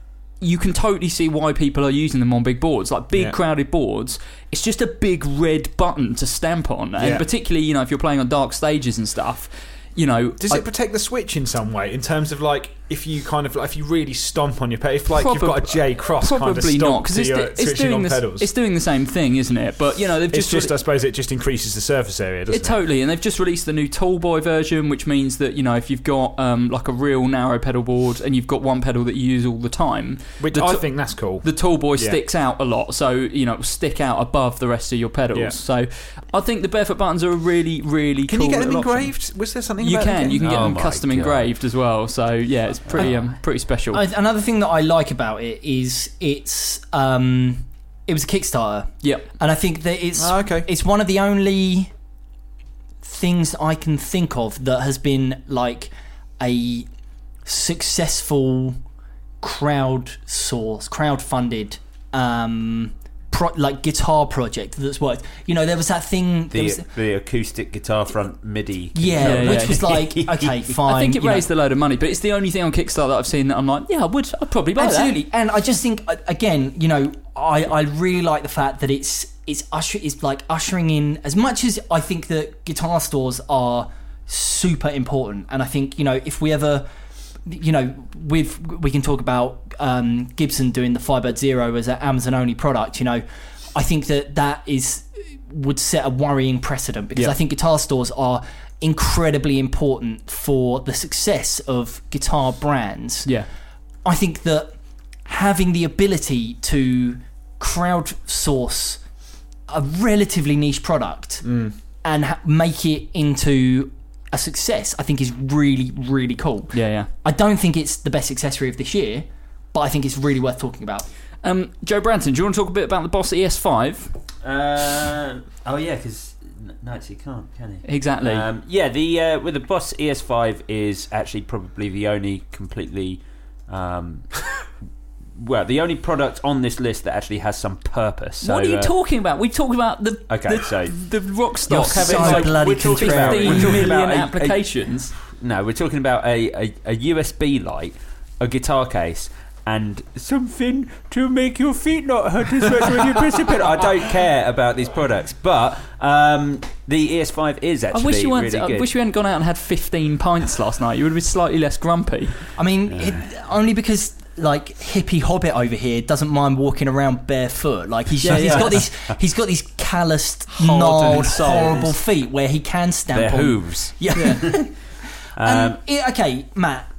you can totally see why people are using them on big boards, like big Yeah. crowded boards. It's just a big red button to stamp on, and Yeah. particularly you know if you're playing on dark stages and stuff. You know, Does I- it protect the switch in some way? In terms of like, if you kind of like, if you really stomp on your pedal, if like you've got a Jay Cross kind of Probably stomp not because it's, your it's doing on the, pedals. it's doing the same thing, isn't it? But you know they've It's just, just, re- I suppose, it just increases the surface area, doesn't it it? totally, and they've just released the new Tallboy version, which means that you know if you've got um, like a real narrow pedal board and you've got one pedal that you use all the time, Which the I t- think that's cool. the Tallboy Yeah. sticks out a lot, so you know it will stick out above the rest of your pedals. Yeah. So I think the barefoot buttons are a really, really Can cool you get them little option. engraved? Was there something You about can, you can get Oh them custom God. engraved as well. So yeah, it's pretty um, pretty special. I- Another thing that I like about it is it's um, it was a Kickstarter, Yep. and I think that it's Oh, okay. it's one of the only things I can think of that has been like a successful crowd source, crowd funded um, pro- like guitar project that's worked. You know, there was that thing. The, was- the acoustic guitar front MIDI. yeah, Yeah, which yeah. was like okay, fine. I think it you know. raised a load of money, but it's the only thing on Kickstarter that I've seen that I'm like, yeah, I would, I'd probably buy Absolutely, and I just think again, you know, I, I really like the fact that it's it's usher it's like ushering in as much as I think that guitar stores are super important, and I think you know if we ever you know with we can talk about um, Gibson doing the Firebird Zero as an Amazon only product. You know, I think that that is would set a worrying precedent because Yeah. I think guitar stores are incredibly important for the success of guitar brands. Yeah. I think that having the ability to crowdsource a relatively niche product Mm. and ha- make it into a success, I think is really, really cool. Yeah, yeah. I don't think it's the best accessory of this year, but I think it's really worth talking about. Um, Joe Branton, do you want to talk a bit about the Boss ES5? Uh, oh yeah, because no, you can't, can he? Exactly. Um, yeah, the uh, with the Boss ES5 is actually probably the only completely, um, well, the only product on this list that actually has some purpose. So, what are you uh, talking about? We talk about the Okay, the, so- the rock You're stock having so like bloody we're talking about- contrarian. we're talking million about a- a- applications. No, we're talking about a, a, a USB light, a guitar case, and something to make your feet not hurt as much when you press a pedal. I don't care about these products, but um, the ES5 is I actually wish you weren't. I wish you hadn't gone out and had 15 pints last night. You would have been slightly less grumpy. I mean, it, only because like hippie hobbit over here doesn't mind walking around barefoot. Like he's Yeah, he's yeah. got these he's got these calloused, gnarled, horrible feet where he can stamp Their on. hooves. Yeah. Um, and, e- okay, Matt.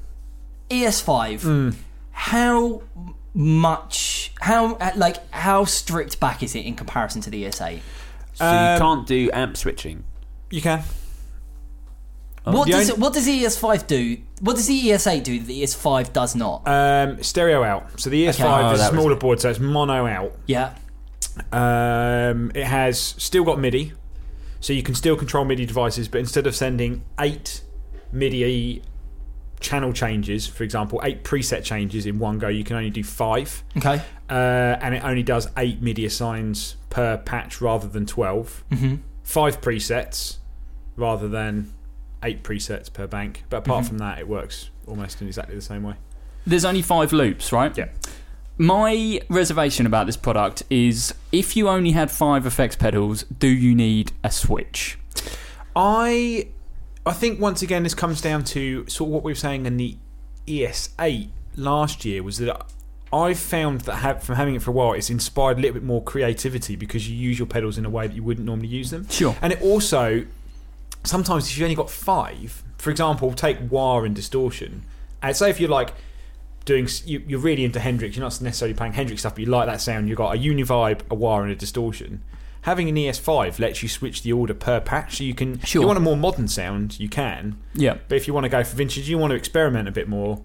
ES5. Hmm. How much? How uh, like how strict back is it in comparison to the ES8? so Um, you can't do amp switching. You can. what the does only- it, what does the ES5 do? What does the ES8 do that the ES5 does not? Um, stereo out. So the ES5 Okay. is Oh, a smaller board, so it's mono out. yeah. Um, it has still got MIDI, so you can still control MIDI devices, but instead of sending eight MIDI channel changes, for example, eight preset changes in one go, you can only do five. Okay. Uh, and it only does eight MIDI assigns per patch rather than 12. Mm-hmm. Five presets rather than eight presets per bank. But apart from that, it works almost in exactly the same way. There's only five loops, right? Yeah. My reservation about this product is if you only had five effects pedals, do you need a switch? I I think once again this comes down to sort of what we were saying in the ES8 last year was that I've found that ha- from having it for a while, it's inspired a little bit more creativity because you use your pedals in a way that you wouldn't normally use them. Sure. And it also sometimes if you've only got five, for example, take wah and distortion, and say if you're like doing you, you're really into Hendrix, you're not necessarily playing Hendrix stuff, but you like that sound. You've got a univibe, a wah, and a distortion. Having an ES5 lets you switch the order per patch, so you can. If you want a more modern sound, you can. Yeah. But if you want to go for vintage, you want to experiment a bit more.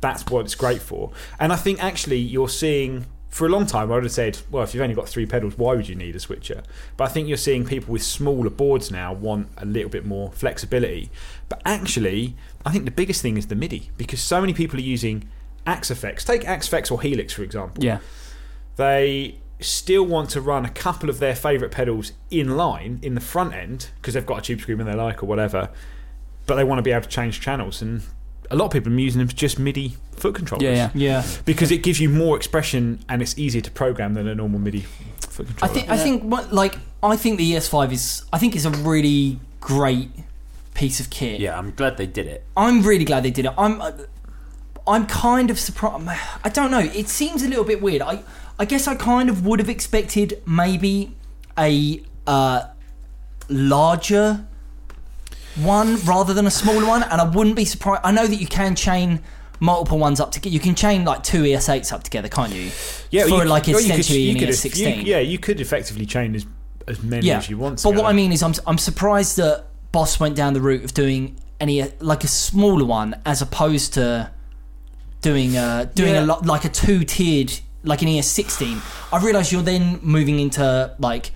That's what it's great for. And I think actually you're seeing. For a long time, I would have said, well, if you've only got three pedals, why would you need a switcher? But I think you're seeing people with smaller boards now want a little bit more flexibility. But actually, I think the biggest thing is the MIDI because so many people are using Axe-Fx. Take Axe-Fx or Helix, for example Yeah. they still want to run a couple of their favourite pedals in line in the front end because they've got a tube screamer they like or whatever, but they want to be able to change channels. And a lot of people are using them for just MIDI foot controllers. Yeah, yeah. Yeah. Because it gives you more expression and it's easier to program than a normal MIDI foot controller. I controller. think I think what like I think the ES5 is I think it's a really great piece of kit. Yeah, I'm glad they did it. I'm really glad they did it. I'm I'm kind of surprised. I don't know. It seems a little bit weird. I I guess I kind of would have expected maybe a uh, larger one rather than a smaller one, and I wouldn't be surprised. I know that you can chain multiple ones up together. You can chain like two ES8s up together, can't you? yeah, for you, like you could- essentially you an could- ES16. you- yeah, you could effectively chain as, as many as you want. But what. I mean is, I'm I'm surprised that Boss went down the route of doing any like a smaller one as opposed to doing uh doing Yeah. a lot like a two tiered like in ES16. I realise you're then moving into like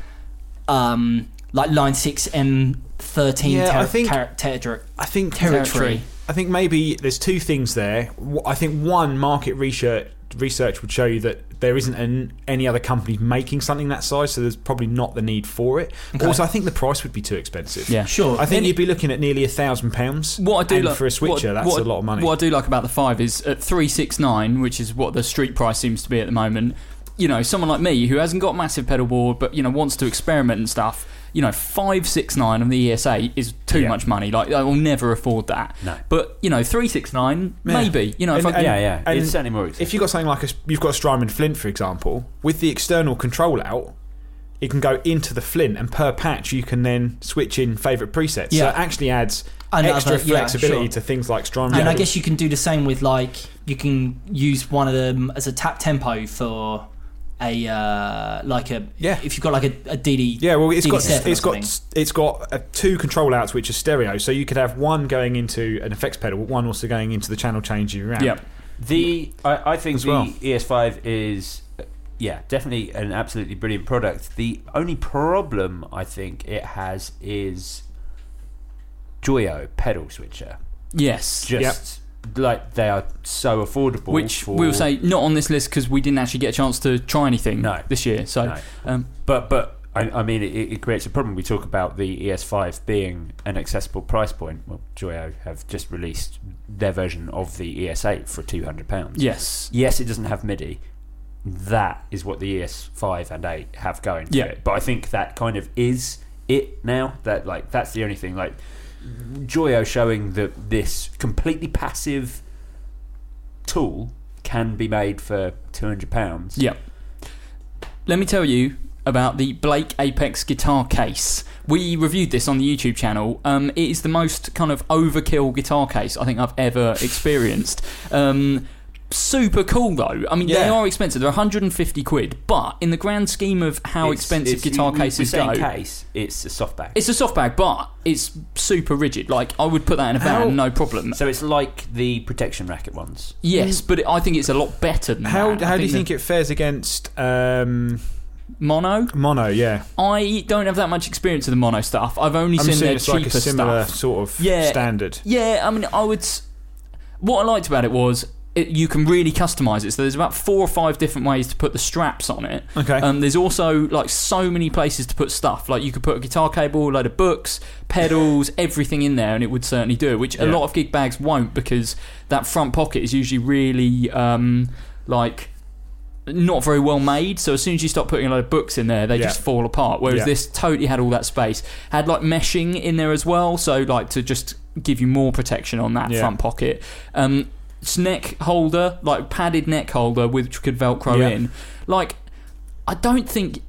um like line six M thirteen Yeah, I think- ter- ter- I think territory. I think maybe there's two things there. I think one market research research would show you that there isn't an, any other company making something that size, so there's probably not the need for it. Also, I think the price would be too expensive. Yeah. Sure. I think Then- you'd be looking at nearly a thousand pounds. What I do and like for a switcher, what- that's what- a lot of money. What I do like about the five is at three six nine, which is what the street price seems to be at the moment. you know, someone like me who hasn't got massive pedal board but you know wants to experiment and stuff, you know, five six nine on the ES8 is too Yeah. much money. Like I will never afford that. No. But you know, three six nine Yeah. maybe. You know, if And- I and- yeah, yeah. and it's certainly more expensive. If you've got something like a, you've got a Strymon Flint, for example, with the external control out, it can go into the Flint, and per patch you can then switch in favourite presets. So Yeah. it actually adds Another- extra yeah, flexibility sure. to things like Strymon. And I guess you can do the same with like you can use one of them as a tap tempo for a uh, like a Yeah. If you've got like a, a DD Yeah, well, it's got it's got it's got uh, two control outs which are stereo, so you could have one going into an effects pedal, one also going into the channel change you around. yeah. The I, I think As the well. ES5 is uh, yeah definitely an absolutely brilliant product. The only problem I think it has is Joyo pedal switcher. Yes. Just like they are so affordable. Which for, we'll say not on this list because we didn't actually get a chance to try anything No. this year. So, No. um, But but I, I mean, it, it creates a problem. We talk about the ES5 being an accessible price point. Well, Joyo have just released their version of the ES8 for two hundred pounds. yes, Yes, it doesn't have MIDI. That is what the ES5 and 8 have going Yeah. it. But I think that kind of is it now. That like that's the only thing. Like Joyo showing that this completely passive tool can be made for two hundred pounds. yeah. Let me tell you about the Blake Apex guitar case. We reviewed this on the YouTube channel. Um, it is the most kind of overkill guitar case I think I've ever experienced. Um, super cool though. I mean, they are expensive. They're 150 quid, but in the grand scheme of how It's- expensive it's- guitar we- cases we're go, Case, it's a soft bag. it's a soft bag, but it's super rigid. Like I would put that in a van, no problem. so it's like the protection racket ones. Yes, but it, I think it's a lot better than How that. How do you the think it fares against um, mono? mono? Yeah, I don't have that much experience with the mono stuff. I've only I'm seen assuming their it's cheaper like a similar stuff. sort of Yeah. standard. Yeah, I mean, I would. What I liked about it was it, you can really customize it. So there's about four or five different ways to put the straps on it. Okay. Um, there's also like so many places to put stuff. Like you could put a guitar cable, a load of books, pedals, everything in there, and it would certainly do it. Which a Yeah. lot of gig bags won't because that front pocket is usually really um, like not very well made. So as soon as you start putting a load of books in there, they Yeah. just fall apart. Whereas Yeah. this totally had all that space. Had like meshing in there as well, so like to just give you more protection on that Yeah. front pocket. Um, neck holder, like padded neck holder, which could Velcro Yeah. in. Like, I don't think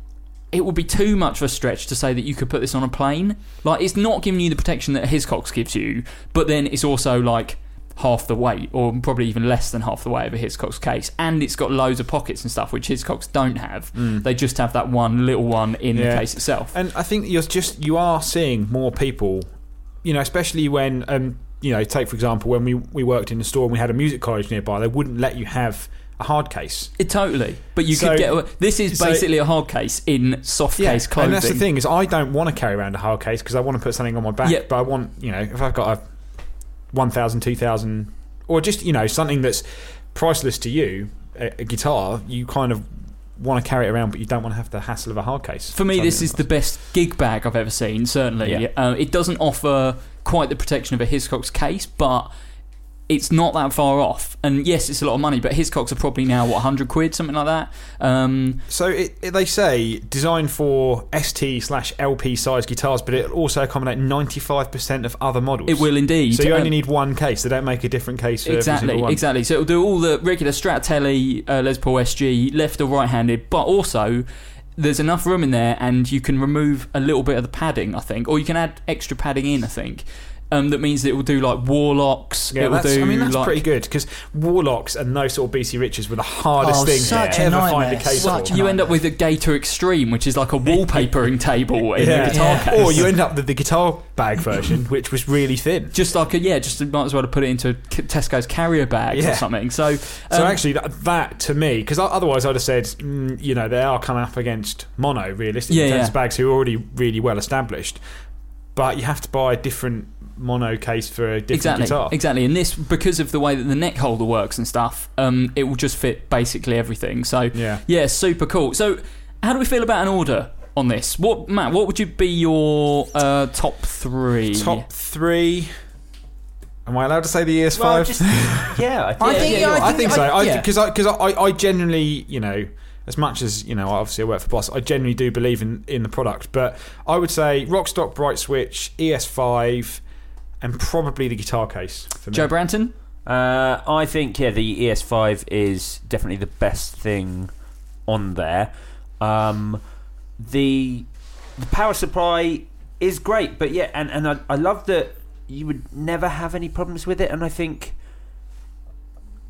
it would be too much of a stretch to say that you could put this on a plane. Like, it's not giving you the protection that Hiscox gives you, but then it's also like half the weight, or probably even less than half the weight of a Hiscox case, and it's got loads of pockets and stuff, which Hiscox don't have. They just have that one little one in the Mm. Case itself. And I think you're just you are seeing more people, you know, especially when um, you know, take for example when we we worked in the store and we had a music college nearby, they wouldn't let you have a hard case. It totally, but you So- could get. This is so- basically a hard case in soft case clothing. and that's the thing is I don't want to carry around a hard case because I want to put something on my back. Yeah. But I want you know if I've got a 1,000, 2,000 or just you know something that's priceless to you, a, a guitar, you kind of want to carry it around, but you don't want to have the hassle of a hard case. For me, this is the best gig bag I've ever seen. Certainly, Yeah. uh, it doesn't offer quite the protection of a Hiscox case, but it's not that far off. And yes, it's a lot of money, but Hiscox are probably now what 100 quid, something like that. Um, So it, it- they say designed for ST slash LP size guitars, but it also accommodate ninety five percent of other models. it will indeed. So you only Um, need one case. They don't make a different case for every exactly, exactly. So it'll do all the regular Stratotelli, uh, Les Paul SG, left or right-handed, but also there's enough room in there, and you can remove a little bit of the padding, I think, or you can add extra padding in, I think. Um, that means that it will do like warlocks. Yeah, it will that's, do I mean that's like, pretty good because Warlocks and those sort of BC Riches were the hardest Oh, things to a ever find a case such for. a You end up with a Gator Extreme, which is like a wallpapering table in Yeah. a guitar Yeah. case. Or you end up with the guitar bag version, which was really thin. just like a yeah, just might as well have put it into Tesco's carrier bags or something. So, So um, actually, that, that to me, because otherwise I'd have said, mm, you know, they are coming up against mono, realistically, Yeah, in terms yeah. of bags who are already really well established. But you have to buy a different mono case for a different exactly, guitar. exactly. And this because of the way that the neck holder works and stuff, um, it will just fit basically everything. So Yeah. yeah, super cool. So how do we feel about an order on this? What Matt? What would you be your uh, top three? Top three. Am I allowed to say the ES5? Well, just- yeah, I think, I think- yeah, I I think so. I- I yeah. because I because I, I genuinely you know as much as you know, obviously I work for Boss, I generally do believe in in the product. But I would say Rockstock, Bright Switch, ES5, and probably the guitar case for me. Joe Branton. Uh, I think yeah, the ES5 is definitely the best thing on there. Um, the the power supply is great, but yeah, and and I, I love that you would never have any problems with it, and I think.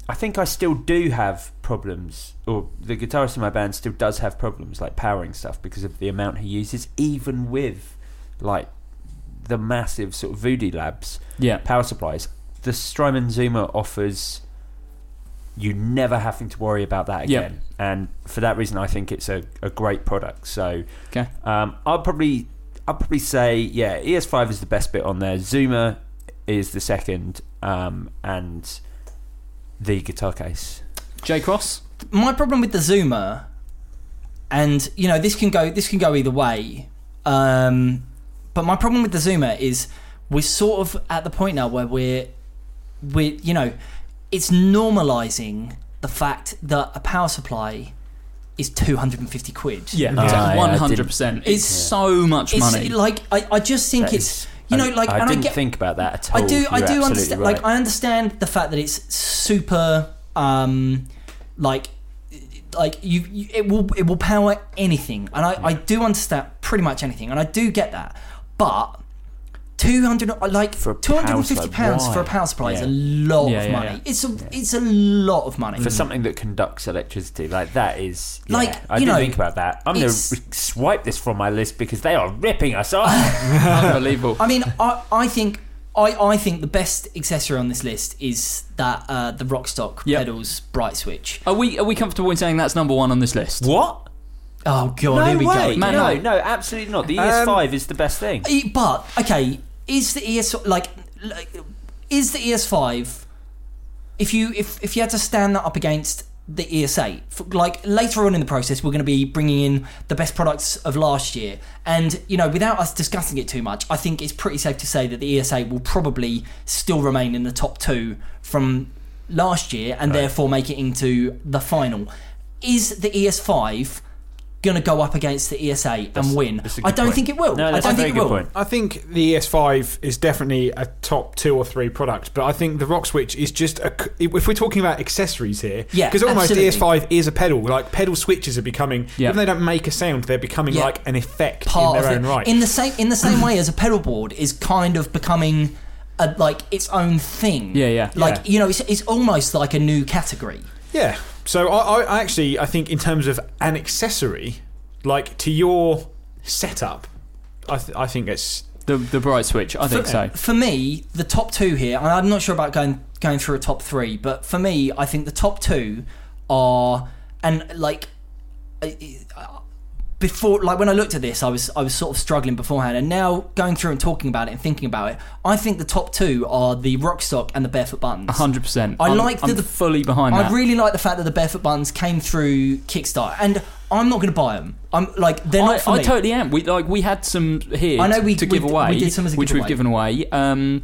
I think I still do have problems, or the guitarist in my band still does have problems, like powering stuff because of the amount he uses, even with like the massive sort of Voodoo Labs Yeah. power supplies. The Strymon Zuma offers you never having to worry about that Yep. again, and for that reason, I think it's a, a great product. So, Okay. um, I'll probably I'll probably say yeah, ES5 is the best bit on there. Zuma is the second, um, and the guitar case. Jay Cross. my problem with the Zuma, and you know this can go this can go either way, um, but my problem with the Zuma is we're sort of at the point now where we're we you know it's normalizing the fact that a power supply is 250 quid. Yeah, Ah, yeah, I one didn't- hundred percent. It's It's- so much It's money. like I, I just think That it's is- you know I- like I and didn't I get think about that at all. I do. I You're do understand. right. Like I understand the fact that it's super. Um, like, like you, you, it will it will power anything, and I, I do understand pretty much anything, and I do get that. But two hundred like For two hundred and fifty pounds for a power supply is a lot Yeah, of yeah, money. yeah. It's a it's a lot of money for something that conducts electricity like that is yeah, Like, I you didn't know, think about that. I'm going to it's- swipe this from my list because they are ripping us off. Unbelievable. I mean, I, I think I, I think the best accessory on this list is that uh, the Rockstock Yep. pedals bright switch. Are we are we comfortable in saying that's number one on this list? what? Oh god, No here we way! go. Man, no, no. absolutely not. The ES5 um, is the best thing. But okay, is the ES like, like is the ES5 if you if if you had to stand that up against the ES8 f- like later on in the process we're going to be bringing in the best products of last year and you know without us discussing it too much I think it's pretty safe to say that the ES8 will probably still remain in the top 2 from last year and therefore make it into the final is the ES5 going to go up against the ES8 and win that's a I good don't point. think it will No, I don't think it will point. I think the ES5 is definitely a top two or three product, but I think the Rock Switch is just a. c- If we're talking about accessories here, Yeah, because almost absolutely. the ES5 is a pedal. Like pedal switches are becoming, Yeah. even they don't make a sound, they're becoming Yeah. like an effect part in their own it. right. In the same in the same way as a pedal board is kind of becoming a, like its own thing. Yeah, yeah. Like Yeah. you know, it's, it's almost like a new category. Yeah. So I, I actually I think in terms of an accessory, like to your setup, I, th- I think it's The the bright switch. I think so. For me, the top two here, and I'm not sure about going going through a top three, but for me, I think the top two are and like before like when I looked at this I was I was sort of struggling beforehand and now going through and talking about it and thinking about it I think the top two are the Rockstock and the Barefoot Buttons hundred percent. I I'm, like I'm the- fully behind I that. really like the fact that the Barefoot Buttons came through Kickstarter and I'm not going to buy them I'm like they're I, not for I me totally am. We like we had some here I know we- to we give away, we did some as a which we've given away. Um,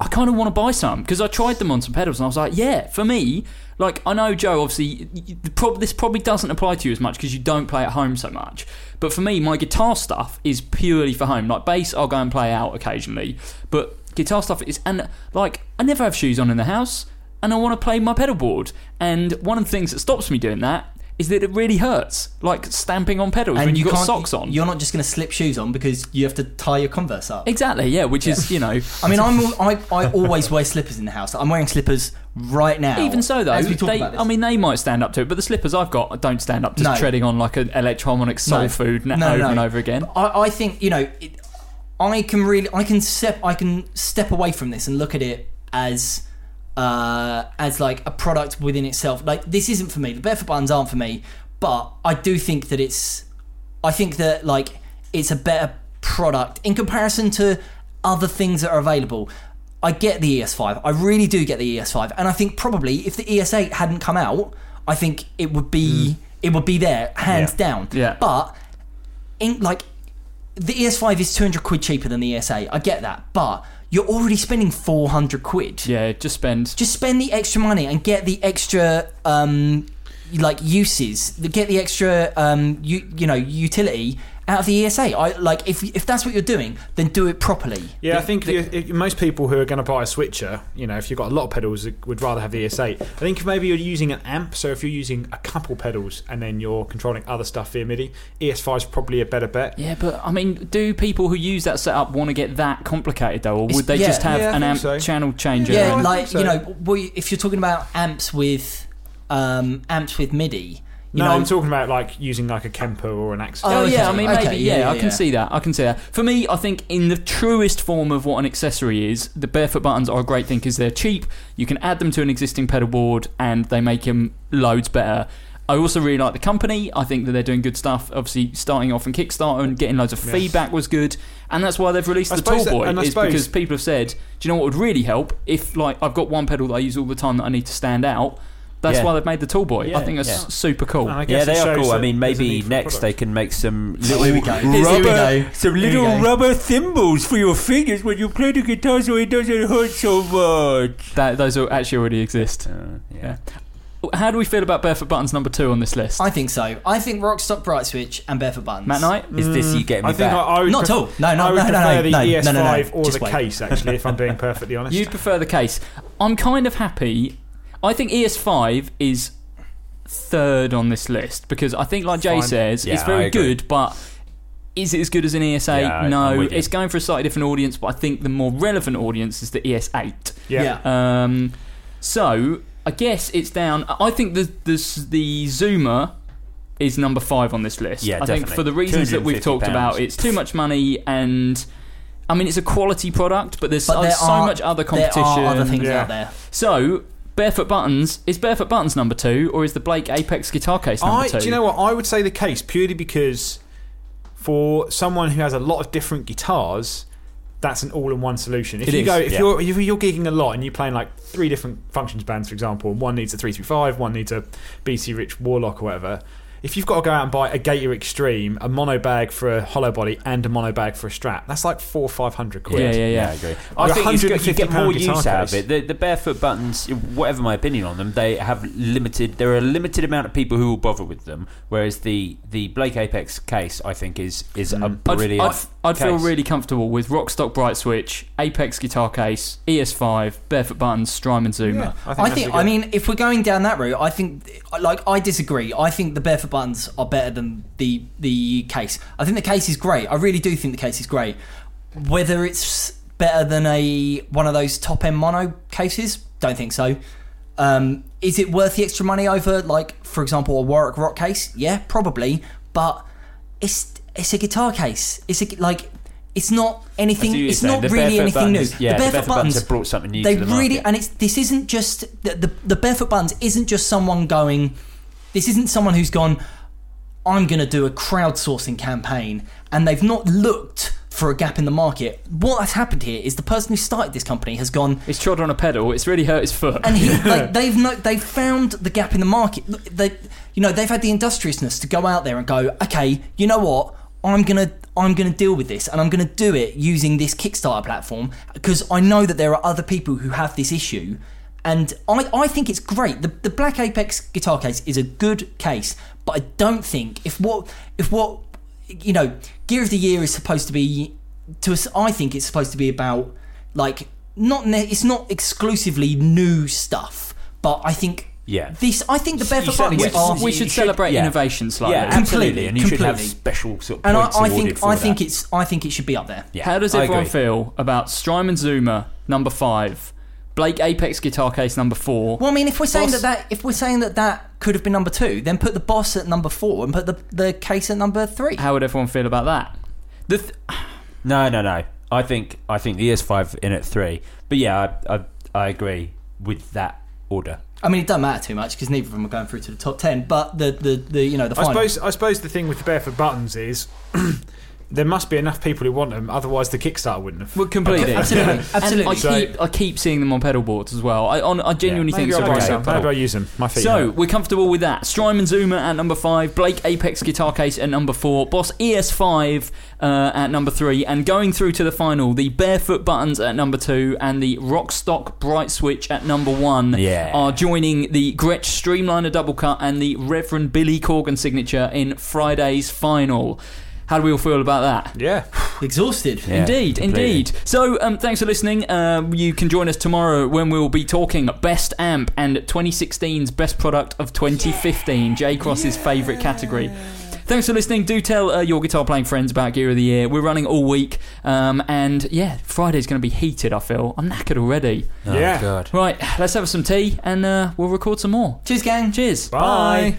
I kind of want to buy some because I tried them on some pedals and I was like, yeah, for me, like I know Joe, obviously, prob- this probably doesn't apply to you as much because you don't play at home so much. But for me, my guitar stuff is purely for home. Like bass, I'll go and play out occasionally, but guitar stuff is and like I never have shoes on in the house, and I want to play my pedal board. And one of the things that stops me doing that is that it really hurts, like stamping on pedals when and you've you got socks on. you're not just going to slip shoes on because you have to tie your Converse up Exactly, yeah, which is, you know. I mean, I'm I, I always wear slippers in the house. I'm wearing slippers right now. Even so, though, as we talk they. I mean, they might stand up to it, but the slippers I've got don't stand up to No. treading on like an electronic soul No. food No, over and over again. I, I think you know, it, I can really, I can step, I can step away from this and look at it as, uh, as like a product within itself. Like this isn't for me. The barefoot buttons aren't for me, but I do think that it's, I think that like it's a better product in comparison to other things that are available. I get the ES5. I really do get the ES5, and I think probably if the ES8 hadn't come out, I think it would be it would be there hands Yeah. down. Yeah. But in like the ES5 is 200 quid cheaper than the ES8. I get that, but you're already spending 400 quid. Yeah, just spend. Just spend the extra money and get the extra um like uses, get the extra um, you you know utility out of the ES8. I like if if that's what you're doing, then do it properly. Yeah, I think if, if most people who are going to buy a switcher, you know, if you've got a lot of pedals, would rather have the ES8. I think if maybe you're using an amp, so if you're using a couple pedals and then you're controlling other stuff via MIDI, ES5 is probably a better bet. Yeah, but I mean, do people who use that setup want to get that complicated though, or would It's- they yeah. just have Yeah, an amp so. channel changer? Yeah, and- like so. you know, we, if you're talking about amps with um, amps with MIDI, you no, know, I'm talking about like using like a Kemper or an Axe-Fx. Oh, yeah, I okay. mean Okay, maybe yeah, yeah, yeah, I can yeah. see that. I can see that. For me, I think in the truest form of what an accessory is, the barefoot buttons are a great thing because they're cheap. You can add them to an existing pedal board, and they make them loads better. I also really like the company. I think that they're doing good stuff. Obviously, starting off on Kickstarter and getting loads of feedback was good, and that's why they've released I the suppose that- Tallboy. and I Is suppose- because people have said, "Do you know what would really help if like I've got one pedal that I use all the time that I need to stand out." That's Yeah. why they've made the Tallboy. Yeah, I think that's yeah. super cool. Yeah, they are cool. I mean, maybe next they can make some little here we go. rubber, Here we go. some little rubber thimbles for your fingers when you play the guitar, so it doesn't hurt so much. That those actually already exist. Uh, Yeah. How do we feel about Barefoot Buttons number two on this list? I think so. I think Rockstock Bright Switch and Barefoot Buttons. Matt Knight? Is this you getting me I think back? I would Not at all. No, no, I would no, no, prefer no, the no, ES5 no, no, no. or Just the wait. case. Actually, if I'm being perfectly honest, You'd prefer the case. I'm kind of happy. I think ES5 is third on this list because I think, like Jay Fine. says, Yeah, it's I very agree. good, but is it as good as an ES8? Yeah, I- I'm no, with you. it's going for a slightly different audience, but I think the more relevant audience is the ES8. yeah. Yeah. Um, so I guess it's down. I think the the the Zuma is number five on this list. Yeah, I think definitely. for the reasons that we've talked £250. about, it's too much money and. I mean, it's a quality product, but there's But so, there so are- much other competition. There competition. are other things Yeah. out there. So, Barefoot Buttons is Barefoot Buttons number two, or is the Blake Apex guitar case number I, two? do you know what? I would say the case purely because for someone who has a lot of different guitars, that's an all-in-one solution. If It you is, go, if yeah. you're if you're gigging a lot and you're playing like three different functions bands, for example, one needs a three three five, one needs a BC Rich Warlock or whatever. If you've got to go out and buy a Gator Extreme, a mono bag for a hollow body, and a mono bag for a strap, that's like four or five hundred quid. Yeah, yeah, yeah. I agree. I think it's good, you get more guitar use out of it. The, the barefoot buttons, whatever my opinion on them, they have limited. There are a limited amount of people who will bother with them. Whereas the the Blake Apex case, I think, is is a mm. I'd, brilliant. I'd, I'd feel really comfortable with Rockstock Bright Switch, Apex guitar case, ES5, Barefoot Buttons, Strymon Zuma. Yeah, I think, I think. a I good- mean, if we're going down that route, I think, like, I disagree. I think the barefoot buttons are better than the the case. I think the case is great. I really do think the case is great. Whether it's better than a one of those top end mono cases, don't think so. Um, is it worth the extra money over, like, for example, a Warwick Rock case? Yeah, probably. But it's it's a guitar case. It's a like. It's not anything. I see what you're It's saying. not The really barefoot anything new. buttons- yeah, the the barefoot, barefoot buttons, buttons have brought something new They to the really, market. and it's this isn't just the, the the barefoot buttons isn't just someone going. This isn't someone who's gone. I'm going to do a crowdsourcing campaign, and they've not looked for a gap in the market. What has happened here is the person who started this company has gone, It's trod on a pedal. It's really hurt his foot. and he, like, they've no, they've found the gap in the market. They, you know, they've had the industriousness to go out there and go, okay, you know what? I'm gonna I'm gonna deal with this, and I'm gonna do it using this Kickstarter platform because I know that there are other people who have this issue. And I, I think it's great. The, the Black Apex guitar case is a good case, but I don't think if what if what you know Gear of the Year is supposed to be to us. I think it's supposed to be about like not ne- it's not exclusively new stuff, but I think Yeah. this I think the Barefoot said- Buttons yes, are we should celebrate yeah. innovation slightly. Yeah. Completely, And you should have completely. special sort of and I, points I think for I think it's I think it should be up there. Yeah, How does everyone feel about Strymon Zuma number five, Blake Apex guitar case number four? Well, I mean, if we're saying Boss- that, that if we're saying that that could have been number two, then put the boss at number four and put the the case at number three. How would everyone feel about that? The th- No, no, no. I think I think the ES5 in at three. But yeah, I I, I agree with that order. I mean, it doesn't matter too much because neither of them are going through to the top ten. But the the, the you know the I final. suppose I suppose the thing with the barefoot buttons is there must be enough people who want them. Otherwise, the Kickstarter wouldn't have. Well, completely, Absolutely, And absolutely. I So- keep, I keep seeing them on pedal boards as well. I, on, I genuinely think Maybe it's a I'll buy very some. good pedal. Maybe I'll use them. My feet. So hurt. we're comfortable with that. Strymon Zuma at number five, Blake Apex guitar case at number four, Boss ES5 uh, at number three, and going through to the final, the Barefoot Buttons at number two and the Rockstock Bright Switch at number one Yeah. are joining the Gretsch Streamliner double cut and the Reverend Billy Corgan signature in Friday's final. How do we all feel about that? yeah. Exhausted. Yeah, indeed, completely. indeed. So, um, thanks for listening. Um, you can join us tomorrow when we'll be talking Best Amp and 2016's Best Product of 2015, Jay Cross's favourite category. Thanks for listening. Do tell uh, your guitar playing friends about Gear of the Year. We're running all week, um, and yeah, Friday's going to be heated. I feel I'm knackered already. Oh, Yeah. God. Right, let's have some tea, and uh, we'll record some more. Cheers, gang. Cheers. Bye.